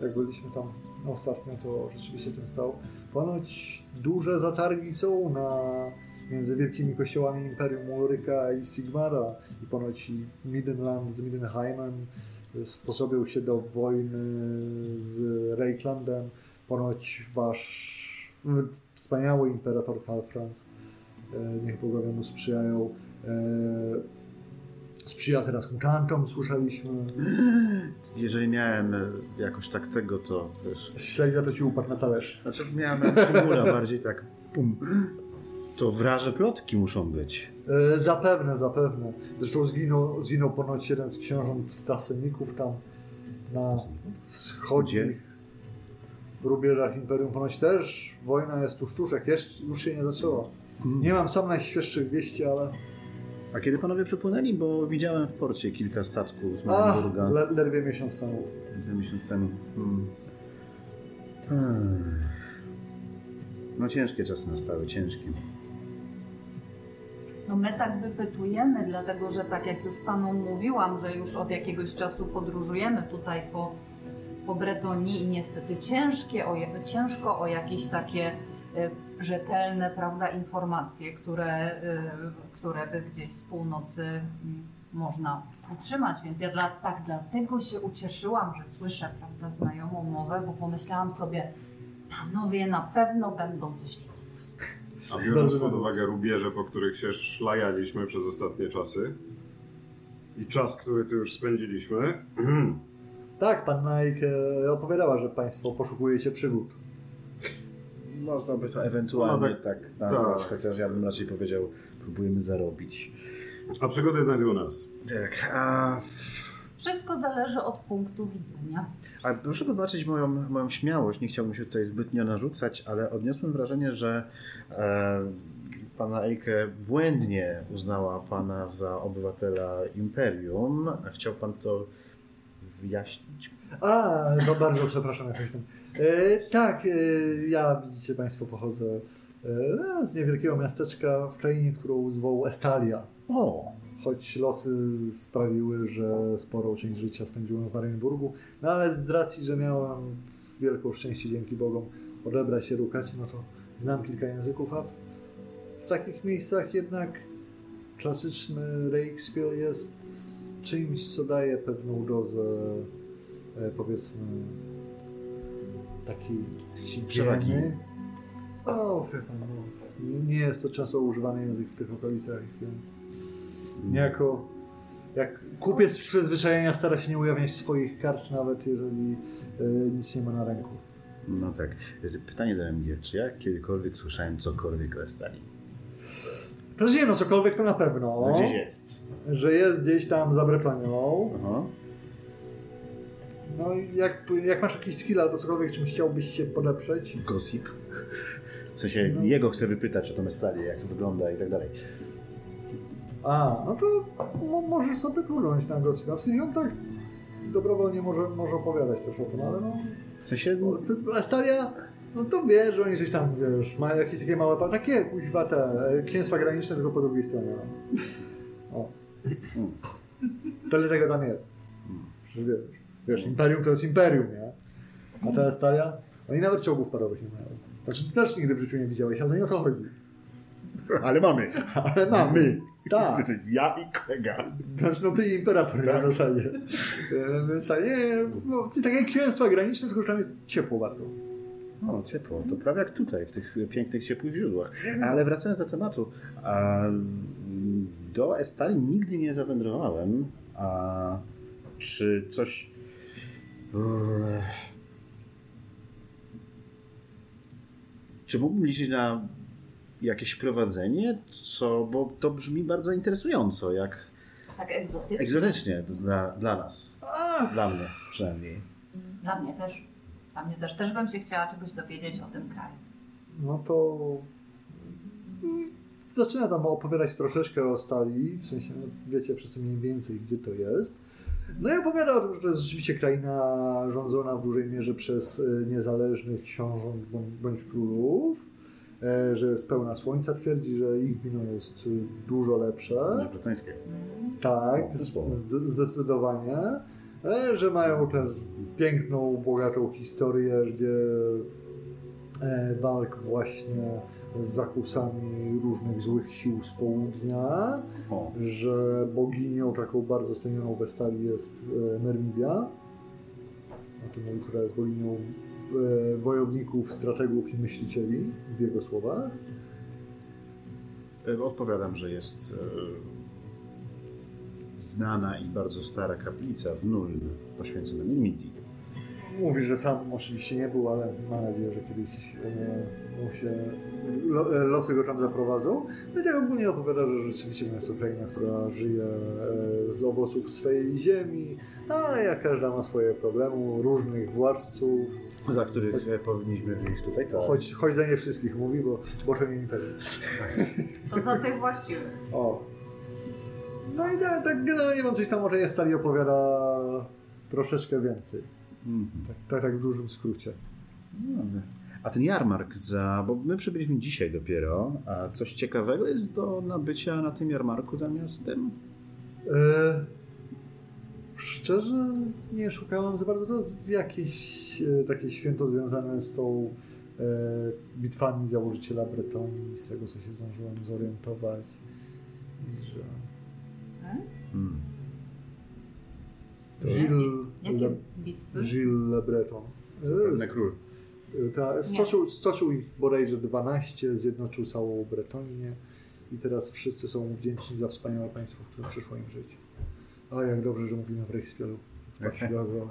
Jak byliśmy tam ostatnio, to rzeczywiście tym stał. Ponoć duże zatargi są na, między wielkimi kościołami Imperium Ulryka i Sigmara. I ponoć i Midenland z Midenheimem sposobił się do wojny z Reiklandem. Ponoć wasz wspaniały imperator Karl Franz, e, niech bogowie mu sprzyjają, e, sprzyja teraz mutantom, słyszeliśmy. Jeżeli miałem e, jakoś tak tego, to wiesz... Śledzia to ci upadł na talerz. Znaczy miałem Szymura bardziej tak pum. To wraże plotki muszą być. E, zapewne, zapewne. Zresztą zginął, zginął ponoć jeden z książąt Taseników tam na wschodnich rubieżach Imperium. Ponoć też wojna jest tuż, tuż, jeszcze, już się nie zaczęła. Nie mam sam najświeższych wieści, ale... A kiedy panowie przypłynęli? Bo widziałem w porcie kilka statków z A, Marynburga le, ledwie miesiąc temu. dwa miesiące temu. Hmm. No ciężkie czasy nastały, ciężkie. No my tak wypytujemy, dlatego że tak jak już panu mówiłam, że już od jakiegoś czasu podróżujemy tutaj po, po Bretonii i niestety ciężkie, o, ciężko o jakieś takie y, rzetelne prawda, informacje, które, y, które by gdzieś z północy y, można utrzymać. Więc ja dla, tak dlatego się ucieszyłam, że słyszę prawda, znajomą mowę, bo pomyślałam sobie, panowie na pewno będą coś wiedzieć. A biorąc pod uwagę rubieże, po których się szlajaliśmy przez ostatnie czasy i czas, który tu już spędziliśmy, Tak, pan Nike e, opowiadała, że państwo poszukujecie przygód. Można by to ewentualnie No tak, tak, nazwać, tak. chociaż ja bym raczej powiedział, próbujemy zarobić. a przygody znajdują nas. Tak, a... Wszystko zależy od punktu widzenia. A proszę wybaczyć moją, moją śmiałość, nie chciałbym się tutaj zbytnio narzucać, ale odniosłem wrażenie, że e, pana Ejke błędnie uznała pana za obywatela Imperium, a chciał pan to wyjaśnić. A, no bardzo przepraszam, jakoś tam. E, tak, e, ja widzicie Państwo pochodzę e, z niewielkiego miasteczka w krainie, którą zwoł Estalia. O, Choć losy sprawiły, że sporą część życia spędziłem w Marienburgu, no ale z racji, że miałem wielką szczęście dzięki Bogom odebrać się edukacji, no to znam kilka języków, a w, w takich miejscach jednak klasyczny Reichspiel jest czymś, co daje pewną dozę e, powiedzmy takiej Przewagi. higieny. O, wie pan, no, nie, jest to często używany język w tych okolicach, więc niejako jak kupiec z przyzwyczajenia stara się nie ujawniać swoich kart, nawet jeżeli e, nic nie ma na ręku. no tak. Pytanie do MG, czy ja kiedykolwiek słyszałem cokolwiek o Estali? To nie no, cokolwiek to na pewno. No gdzieś jest. Że jest gdzieś tam za Bretonią. Aha. No i jak, jak masz jakiś skill albo cokolwiek, czym chciałbyś się podeprzeć, Gossip. W sensie No. jego chcę wypytać o tą Estalię, jak to wygląda i tak dalej. a, no to mo- możesz sobie tulnąć na gościu. W sensie on tak dobrowolnie może, może opowiadać coś o tym, ale no... W sensie, no to Astalia, no to wie, że oni coś tam, wiesz, mają jakieś takie małe, takie kuźwa te e, księstwa graniczne, tylko po drugiej stronie. No. O. Tyle tego tam jest. Przecież wiesz, wiesz, imperium to jest imperium, nie? A ta Astalia, oni nawet czołgów parowych nie mają. Znaczy, ty też nigdy w życiu nie widziałeś, ale nie o to chodzi. ale mamy. Ale mamy. Tak. Znaczy, ja i kolega. Znaczy, no ty i imperator Tak. na zasadzie. E, tak, nie, no, czyli takie księstwa graniczne, tylko że tam jest ciepło bardzo. O, ciepło. To prawie jak tutaj, w tych pięknych, ciepłych źródłach. Ale wracając do tematu, do Estali nigdy nie zawędrowałem. A czy coś... Czy mógłbym liczyć na jakieś wprowadzenie? Co, bo to brzmi bardzo interesująco, jak Tak egzotycznie. egzotycznie dla, dla nas. Dla mnie przynajmniej. Dla mnie też. Mnie też. Też bym się chciała czegoś dowiedzieć o tym kraju. No to mm, zaczyna tam opowiadać troszeczkę o stali, w sensie, no, wiecie wszyscy mniej więcej, gdzie to jest. No i opowiada o tym, że to jest rzeczywiście kraina rządzona w dużej mierze przez e, niezależnych książąt bądź- królów, e, że jest pełna słońca. Twierdzi, że ich wino jest e, dużo lepsze. Niż brytyjskie. Tak, słowo. zd- zdecydowanie. E, Że mają też piękną, bogatą historię, gdzie e, walk właśnie z zakusami różnych złych sił z południa, O, że boginią taką bardzo cenioną w Estali jest e, Mermidia, o tym mówi, która jest boginią e, wojowników, strategów i myślicieli w jego słowach. E, Odpowiadam, że jest e, znana i bardzo stara kaplica w Nuln poświęcona Mirmidii. Mówi, że sam oczywiście nie był, ale mam nadzieję, że kiedyś e, mu się lo, e, losy go tam zaprowadzą. No i tak ogólnie opowiada, że rzeczywiście to jest to kraina, która żyje e, z owoców swojej ziemi, ale jak każda ma swoje problemy, różnych władców, Za których e, powinniśmy wyjść tutaj teraz. choć, choć za nie wszystkich mówi, bo, bo to nie imperium. To za tych właściwych. O. No i tak, tak generalnie wam coś tam o tej stali opowiada troszeczkę więcej. Mhm. Tak, tak, tak w dużym skrócie. No, A ten jarmark za. Bo my przybyliśmy dzisiaj dopiero. A coś ciekawego jest do nabycia na tym jarmarku za miastem? E, szczerze nie szukałem za bardzo. To jakieś e, takie święto związane z tą e, bitwami założyciela Bretonii, z tego co się zdążyłem zorientować. I że Hmm. Gilles Jakie Le, bitwy? Gilles Le Breton. Pewny E, król. ta, stoczył, stoczył ich bodajże 12, zjednoczył całą Bretonię i teraz wszyscy są mu wdzięczni za wspaniałe państwo, w którym przyszło im żyć. O, jak dobrze, że mówimy w Reichspielu. Patrzylago.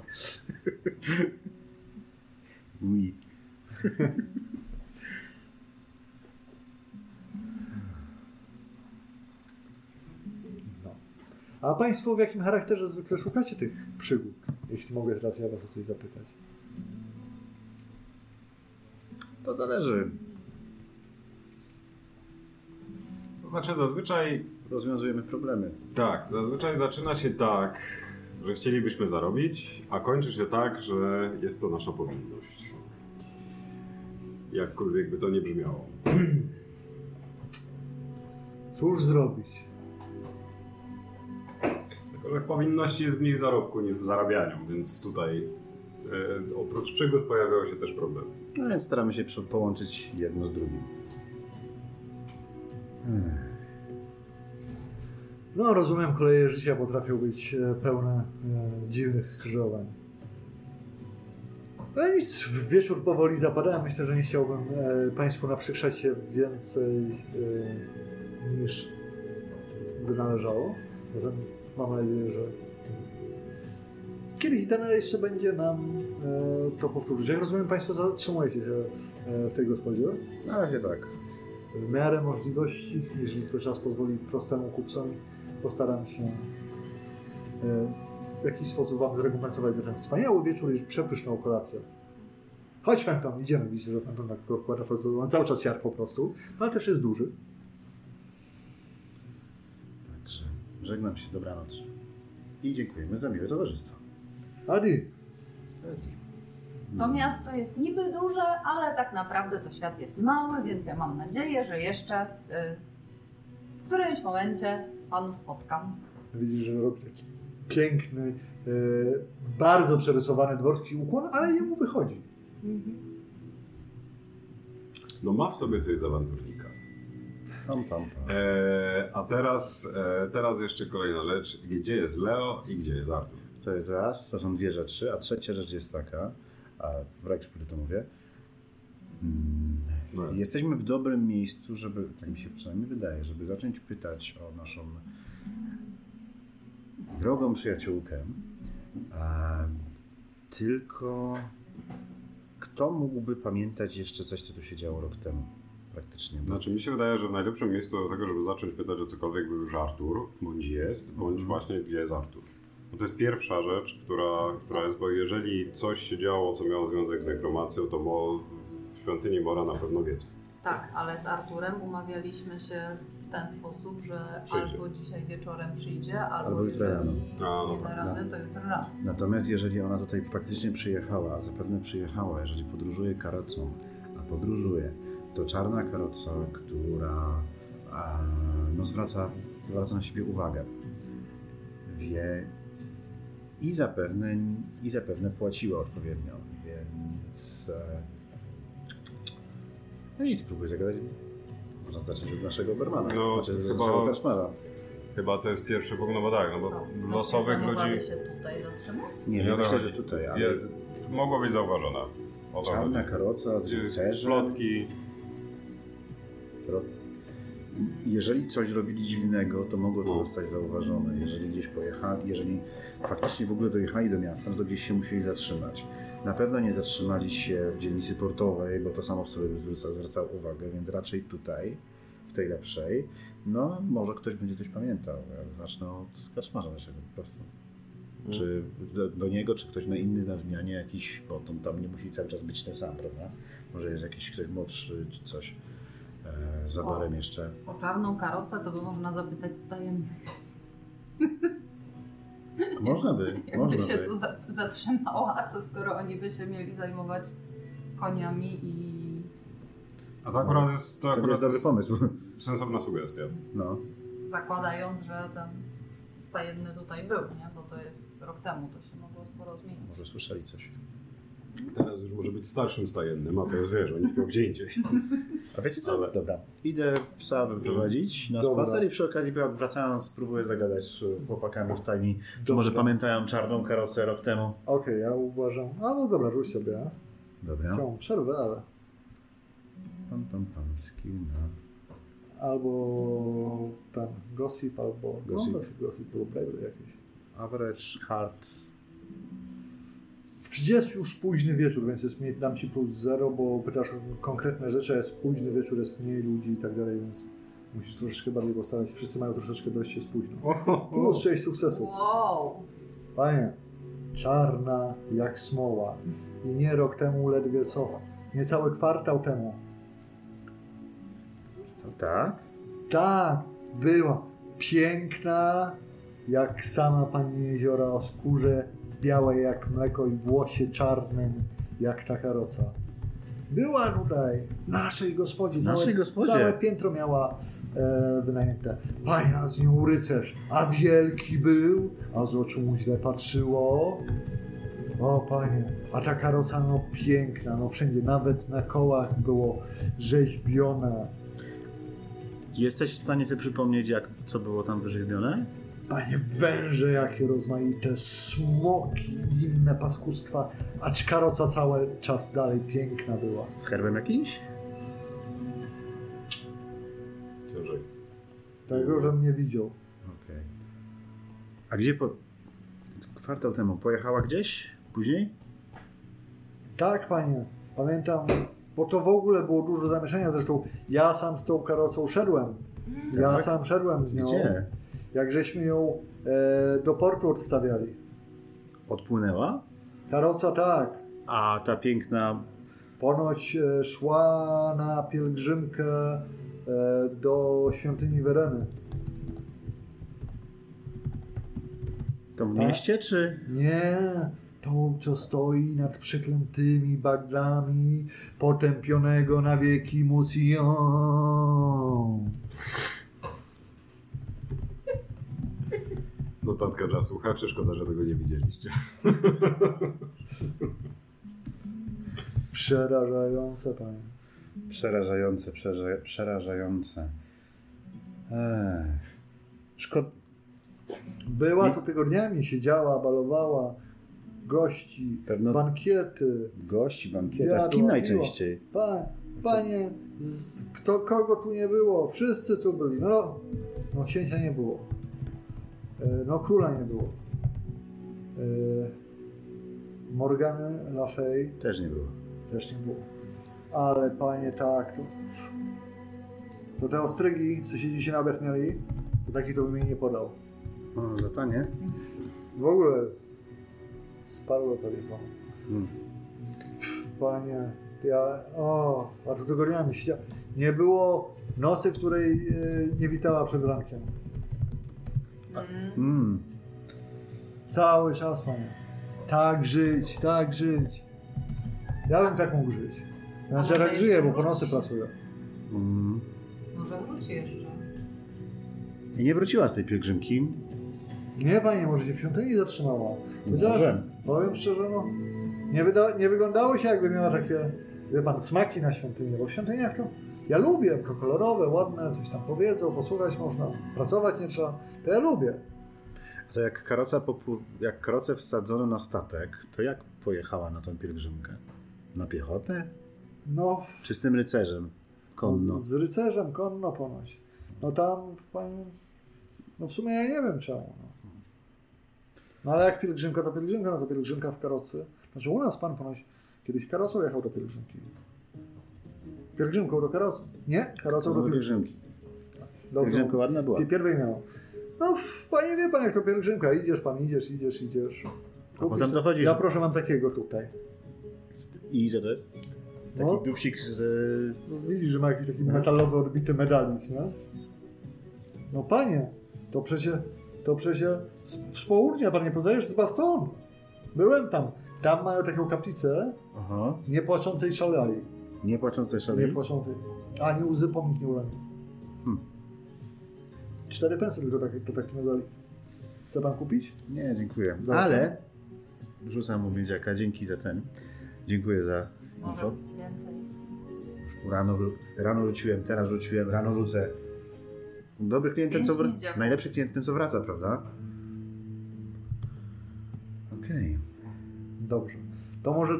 Oui. A Państwo w jakim charakterze zwykle szukacie tych przygód? Jeśli mogę teraz ja Was o coś zapytać. To zależy. To znaczy zazwyczaj Rozwiązujemy problemy. Tak, zazwyczaj zaczyna się tak, że chcielibyśmy zarobić, a kończy się tak, że jest to nasza powinność. Jakkolwiek by to nie brzmiało. Cóż zrobić? W powinności jest mniej zarobku niż w zarabianiu, więc tutaj e, oprócz przygód pojawiały się też problemy. No więc staramy się połączyć jedno z drugim. No, rozumiem, koleje życia potrafią być e, pełne e, dziwnych skrzyżowań. No nic, wieczór powoli zapada. Myślę, że nie chciałbym e, Państwu naprzykrzać się więcej e, niż by należało. Mam nadzieję, że kiedyś dane jeszcze będzie nam e, to powtórzyć. Jak rozumiem, Państwo zatrzymujecie się e, w tej gospodzie. Na razie tak. W miarę możliwości, jeżeli tylko czas pozwoli prostemu kupcowi, postaram się e, w jakiś sposób Wam zrekompensować za ten wspaniały wieczór i przepyszną kolację. Chodź Fenton, idziemy. Widzicie, że Fenton tak kłada on cały czas siar po prostu, no, ale też jest duży. Także żegnam się, dobranoc. I dziękujemy za miłe towarzystwo. Adi, To miasto jest niby duże, ale tak naprawdę to świat jest mały, więc ja mam nadzieję, że jeszcze y, w którymś momencie panu spotkam. widzisz, że robi taki piękny, e, bardzo przerysowany dworski ukłon, ale jemu wychodzi. No ma w sobie coś z awanturnika. Pam, pam, pam. E, a teraz, e, teraz jeszcze kolejna rzecz. Gdzie jest Leo i gdzie jest Artur? To jest raz, to są dwie rzeczy, a trzecia rzecz jest taka, a w Reichspielu to mówię, No. Jesteśmy w dobrym miejscu, żeby, tak mi się przynajmniej wydaje, żeby zacząć pytać o naszą drogą przyjaciółkę. A, tylko kto mógłby pamiętać jeszcze coś, co tu się działo rok temu? Praktycznie. Bo Znaczy mi się wydaje, że najlepszym miejscem do tego, żeby zacząć pytać o cokolwiek był już Artur, bądź jest, bądź Mhm. właśnie gdzie jest Artur. Bo to jest pierwsza rzecz, która, która jest, bo jeżeli coś się działo, co miało związek z nekromacją, to mo, w świątyni Mora na pewno wiedzą. Tak, ale z Arturem umawialiśmy się w ten sposób, że Przyjdzie. albo dzisiaj wieczorem przyjdzie, albo, Albo jutro rano. A, nie da rady, to jutro rano. Natomiast jeżeli ona tutaj faktycznie przyjechała, a zapewne przyjechała, jeżeli podróżuje karocą, a podróżuje, to czarna karoca, która a, no, zwraca, zwraca na siebie uwagę, wie i zapewne, i zapewne płaciła odpowiednio, więc e, no i spróbuj zagadać. Można zacząć od naszego Bermana, No, znaczy z chyba- naszego. Chyba to jest pierwszy punkt, no bo tak, no bo No, losowych ludzi się tutaj zatrzymać? Nie, Nie myślę, chodzi. że tutaj, ale wie, mogło być zauważona. Czarna karoca z rycerzem. Plotki, Jeżeli coś robili dziwnego, to mogło to No. zostać zauważone. Jeżeli gdzieś pojechali, jeżeli faktycznie w ogóle dojechali do miasta, to gdzieś się musieli zatrzymać. Na pewno nie zatrzymali się w dzielnicy portowej, bo to samo w sobie by zwraca, uwagę, więc raczej tutaj, w tej lepszej. No, może ktoś będzie coś pamiętał. Ja zacznę od kaczmarza naszego po prostu. Czy do, do niego, czy ktoś na inny na zmianie jakiś, bo on tam nie musi cały czas być ten sam, prawda? Może jest jakiś ktoś młodszy, czy coś za barem jeszcze. O czarną karocę to by można zapytać stajennych. Można by, Jakby można się by. tu za zatrzymała, a co skoro oni by się mieli zajmować koniami i... a to akurat jest, to To akurat jest dobry pomysł. sensowna sugestia. No. zakładając, że ten stajenny tutaj był, nie? Bo to jest rok temu, to się mogło sporo zmienić. Może słyszeli coś. Teraz już może być starszym stajennym, a to jest wiesz, oni śpią gdzie indziej. A wiecie co? Ale- Dobra. Idę psa wyprowadzić na Dobra. spacer i przy okazji wracając spróbuję zagadać z chłopakami w. Czy Dobra. może pamiętają czarną karocę rok temu? Okej, ja uważam. A no dobra, rzuć sobie. Dobra. Chciałam przerwę, ale. Pam, pam, pam. Skill na... Albo ten gossip, albo. Gossip. No, gossip, gossip, albo bravery jakieś. Average hard. Jest już późny wieczór, więc jest mniej, dam ci plus zero, bo pytasz o konkretne rzeczy, a jest późny wieczór, jest mniej ludzi i tak dalej, więc musisz troszeczkę bardziej postarać. Wszyscy mają troszeczkę dojście z późno. Plus 6 sukcesów. Wow! Panie, czarna jak smoła. I nie rok temu ledwie co. Niecały kwartał temu. To tak? Tak, była piękna jak sama pani jeziora o skórze białej jak mleko i włosie czarnym jak ta karoca. Była tutaj, w naszej gospodzie. W całe, naszej gospodzie? Całe piętro miała e, wynajęte. Pajna z nią rycerz, a wielki był, a z oczu mu źle patrzyło. O panie, a ta karoca no piękna, no wszędzie, nawet na kołach było rzeźbiona. Jesteś w stanie sobie przypomnieć, jak, co było tam wyrzeźbione? Panie węże, jakie rozmaite, smoki i inne paskustwa, acz karoca cały czas dalej piękna była. Z herbem jakimś? Ciężej. Tego, że mnie widział. Okej. A gdzie po... Kwartał temu pojechała gdzieś? Później? Tak, panie, pamiętam, bo to w ogóle było dużo zamieszania, zresztą ja sam z tą karocą szedłem. Ja Tak? sam szedłem z nią. Gdzie? Jak żeśmy ją e, do portu odstawiali. Odpłynęła? Karoca tak, A ta piękna ponoć e, szła na pielgrzymkę e, do świątyni Wereny. to w Tak. mieście, czy... Nie, to co stoi nad przeklętymi baglami potępionego na wieki Mucjon. Notatka dla słuchaczy, szkoda, że tego nie widzieliście. Przerażające, panie. Przerażające, przeraża, przerażające. Ech. Szkoda... Była tu tygodniami, siedziała, balowała. gości, Pewno- bankiety. Gości, bankieta. Jadło, Z kim najczęściej? Pa, panie, z, kto, kogo tu nie było? Wszyscy tu byli. No, no, no księcia nie było. E, No króla nie było. E, Morgany La Fay Też nie było. też nie było. Ale panie, tak, to, to te ostrygi, co się dzisiaj na obiad mieli, to takich to bym jej nie podał. O, za to nie? W ogóle sparły pewnie komu. Hmm. Panie, ja, o, a tu tygodniami siedział. Nie było nocy, której e, nie witała przed rankiem. Mm. Cały czas, panie. Tak żyć, tak żyć. Ja bym tak mógł żyć. Znaczy, może tak żyję, bo po nocy pracuję. Mm. Może wróci jeszcze. I nie wróciła z tej pielgrzymki. Nie, panie, może się w świątyni zatrzymała. Chociaż, powiem szczerze, no, nie, wyda- nie wyglądało się, jakby miała takie, wie pan, smaki na świątyni, bo w świątyniach to ja lubię, to kolorowe, ładne, coś tam powiedzą, posłuchać można, pracować nie trzeba, to ja lubię. To jak karoca popu- jak karocę wsadzono na statek, to jak pojechała na tą pielgrzymkę? Na piechotę? No, Czy z tym rycerzem? Konno. z, z rycerzem konno ponoć. No tam, panie, no w sumie ja nie wiem czemu. No. no ale jak pielgrzymka, to pielgrzymka, no to pielgrzymka w karocy. Znaczy u nas pan ponoć kiedyś karocą jechał do pielgrzymki. Pielgrzymką do karocy. Nie, karocą do pielgrzymki. Dobrze. Pielgrzymka ładna była. Pi- Pierwej miało. No, panie wie pan, jak to pielgrzymka. Idziesz pan, idziesz, idziesz, idziesz. A potem dochodzisz. Ja proszę, mam takiego tutaj. I co to jest? Taki No. dupsik z... No, Widzisz, że ma jakiś taki metalowy, odbity medalik, nie? No panie, to przecież, to przecież z, z południa, pan nie poznajesz z Baston. Byłem tam. Tam mają taką kaplicę Aha. niepłaczącej szalali. Nie płaczące szali. Niepłaczącej. Ani łzy pomnik nie uronił. Hmm. Cztery pensy tylko taki, to taki medalik. Chce pan kupić? Nie, dziękuję. Za Ale rzucam mu miedziaka. Dzięki za ten. Dziękuję za Może info. więcej. Już rano, rano rzuciłem, teraz rzuciłem, rano rzucę. Dobry klient ten, co wr... Najlepszy klient ten, co wraca, prawda? Okej. Dobrze. To może...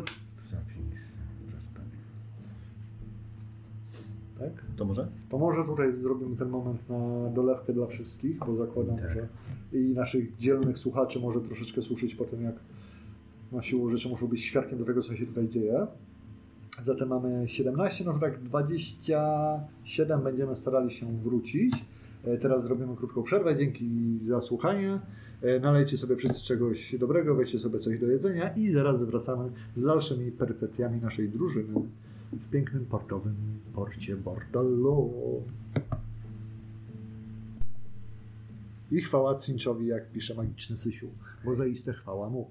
To może? To może tutaj zrobimy ten moment na dolewkę dla wszystkich, bo zakładam, Tak. że i naszych dzielnych słuchaczy może troszeczkę słyszeć po tym, jak na siłą rzeczy muszą być świadkiem do tego, co się tutaj dzieje. Zatem mamy 17, no to tak 27 będziemy starali się wrócić. E, Teraz zrobimy krótką przerwę. Dzięki za słuchanie. E, Nalejcie sobie wszyscy czegoś dobrego, weźcie sobie coś do jedzenia i zaraz wracamy z dalszymi perypetiami naszej drużyny w pięknym portowym porcie Bordello. I chwała Cinchowi, jak pisze magiczny Sysiu, bo zaiste chwała mu.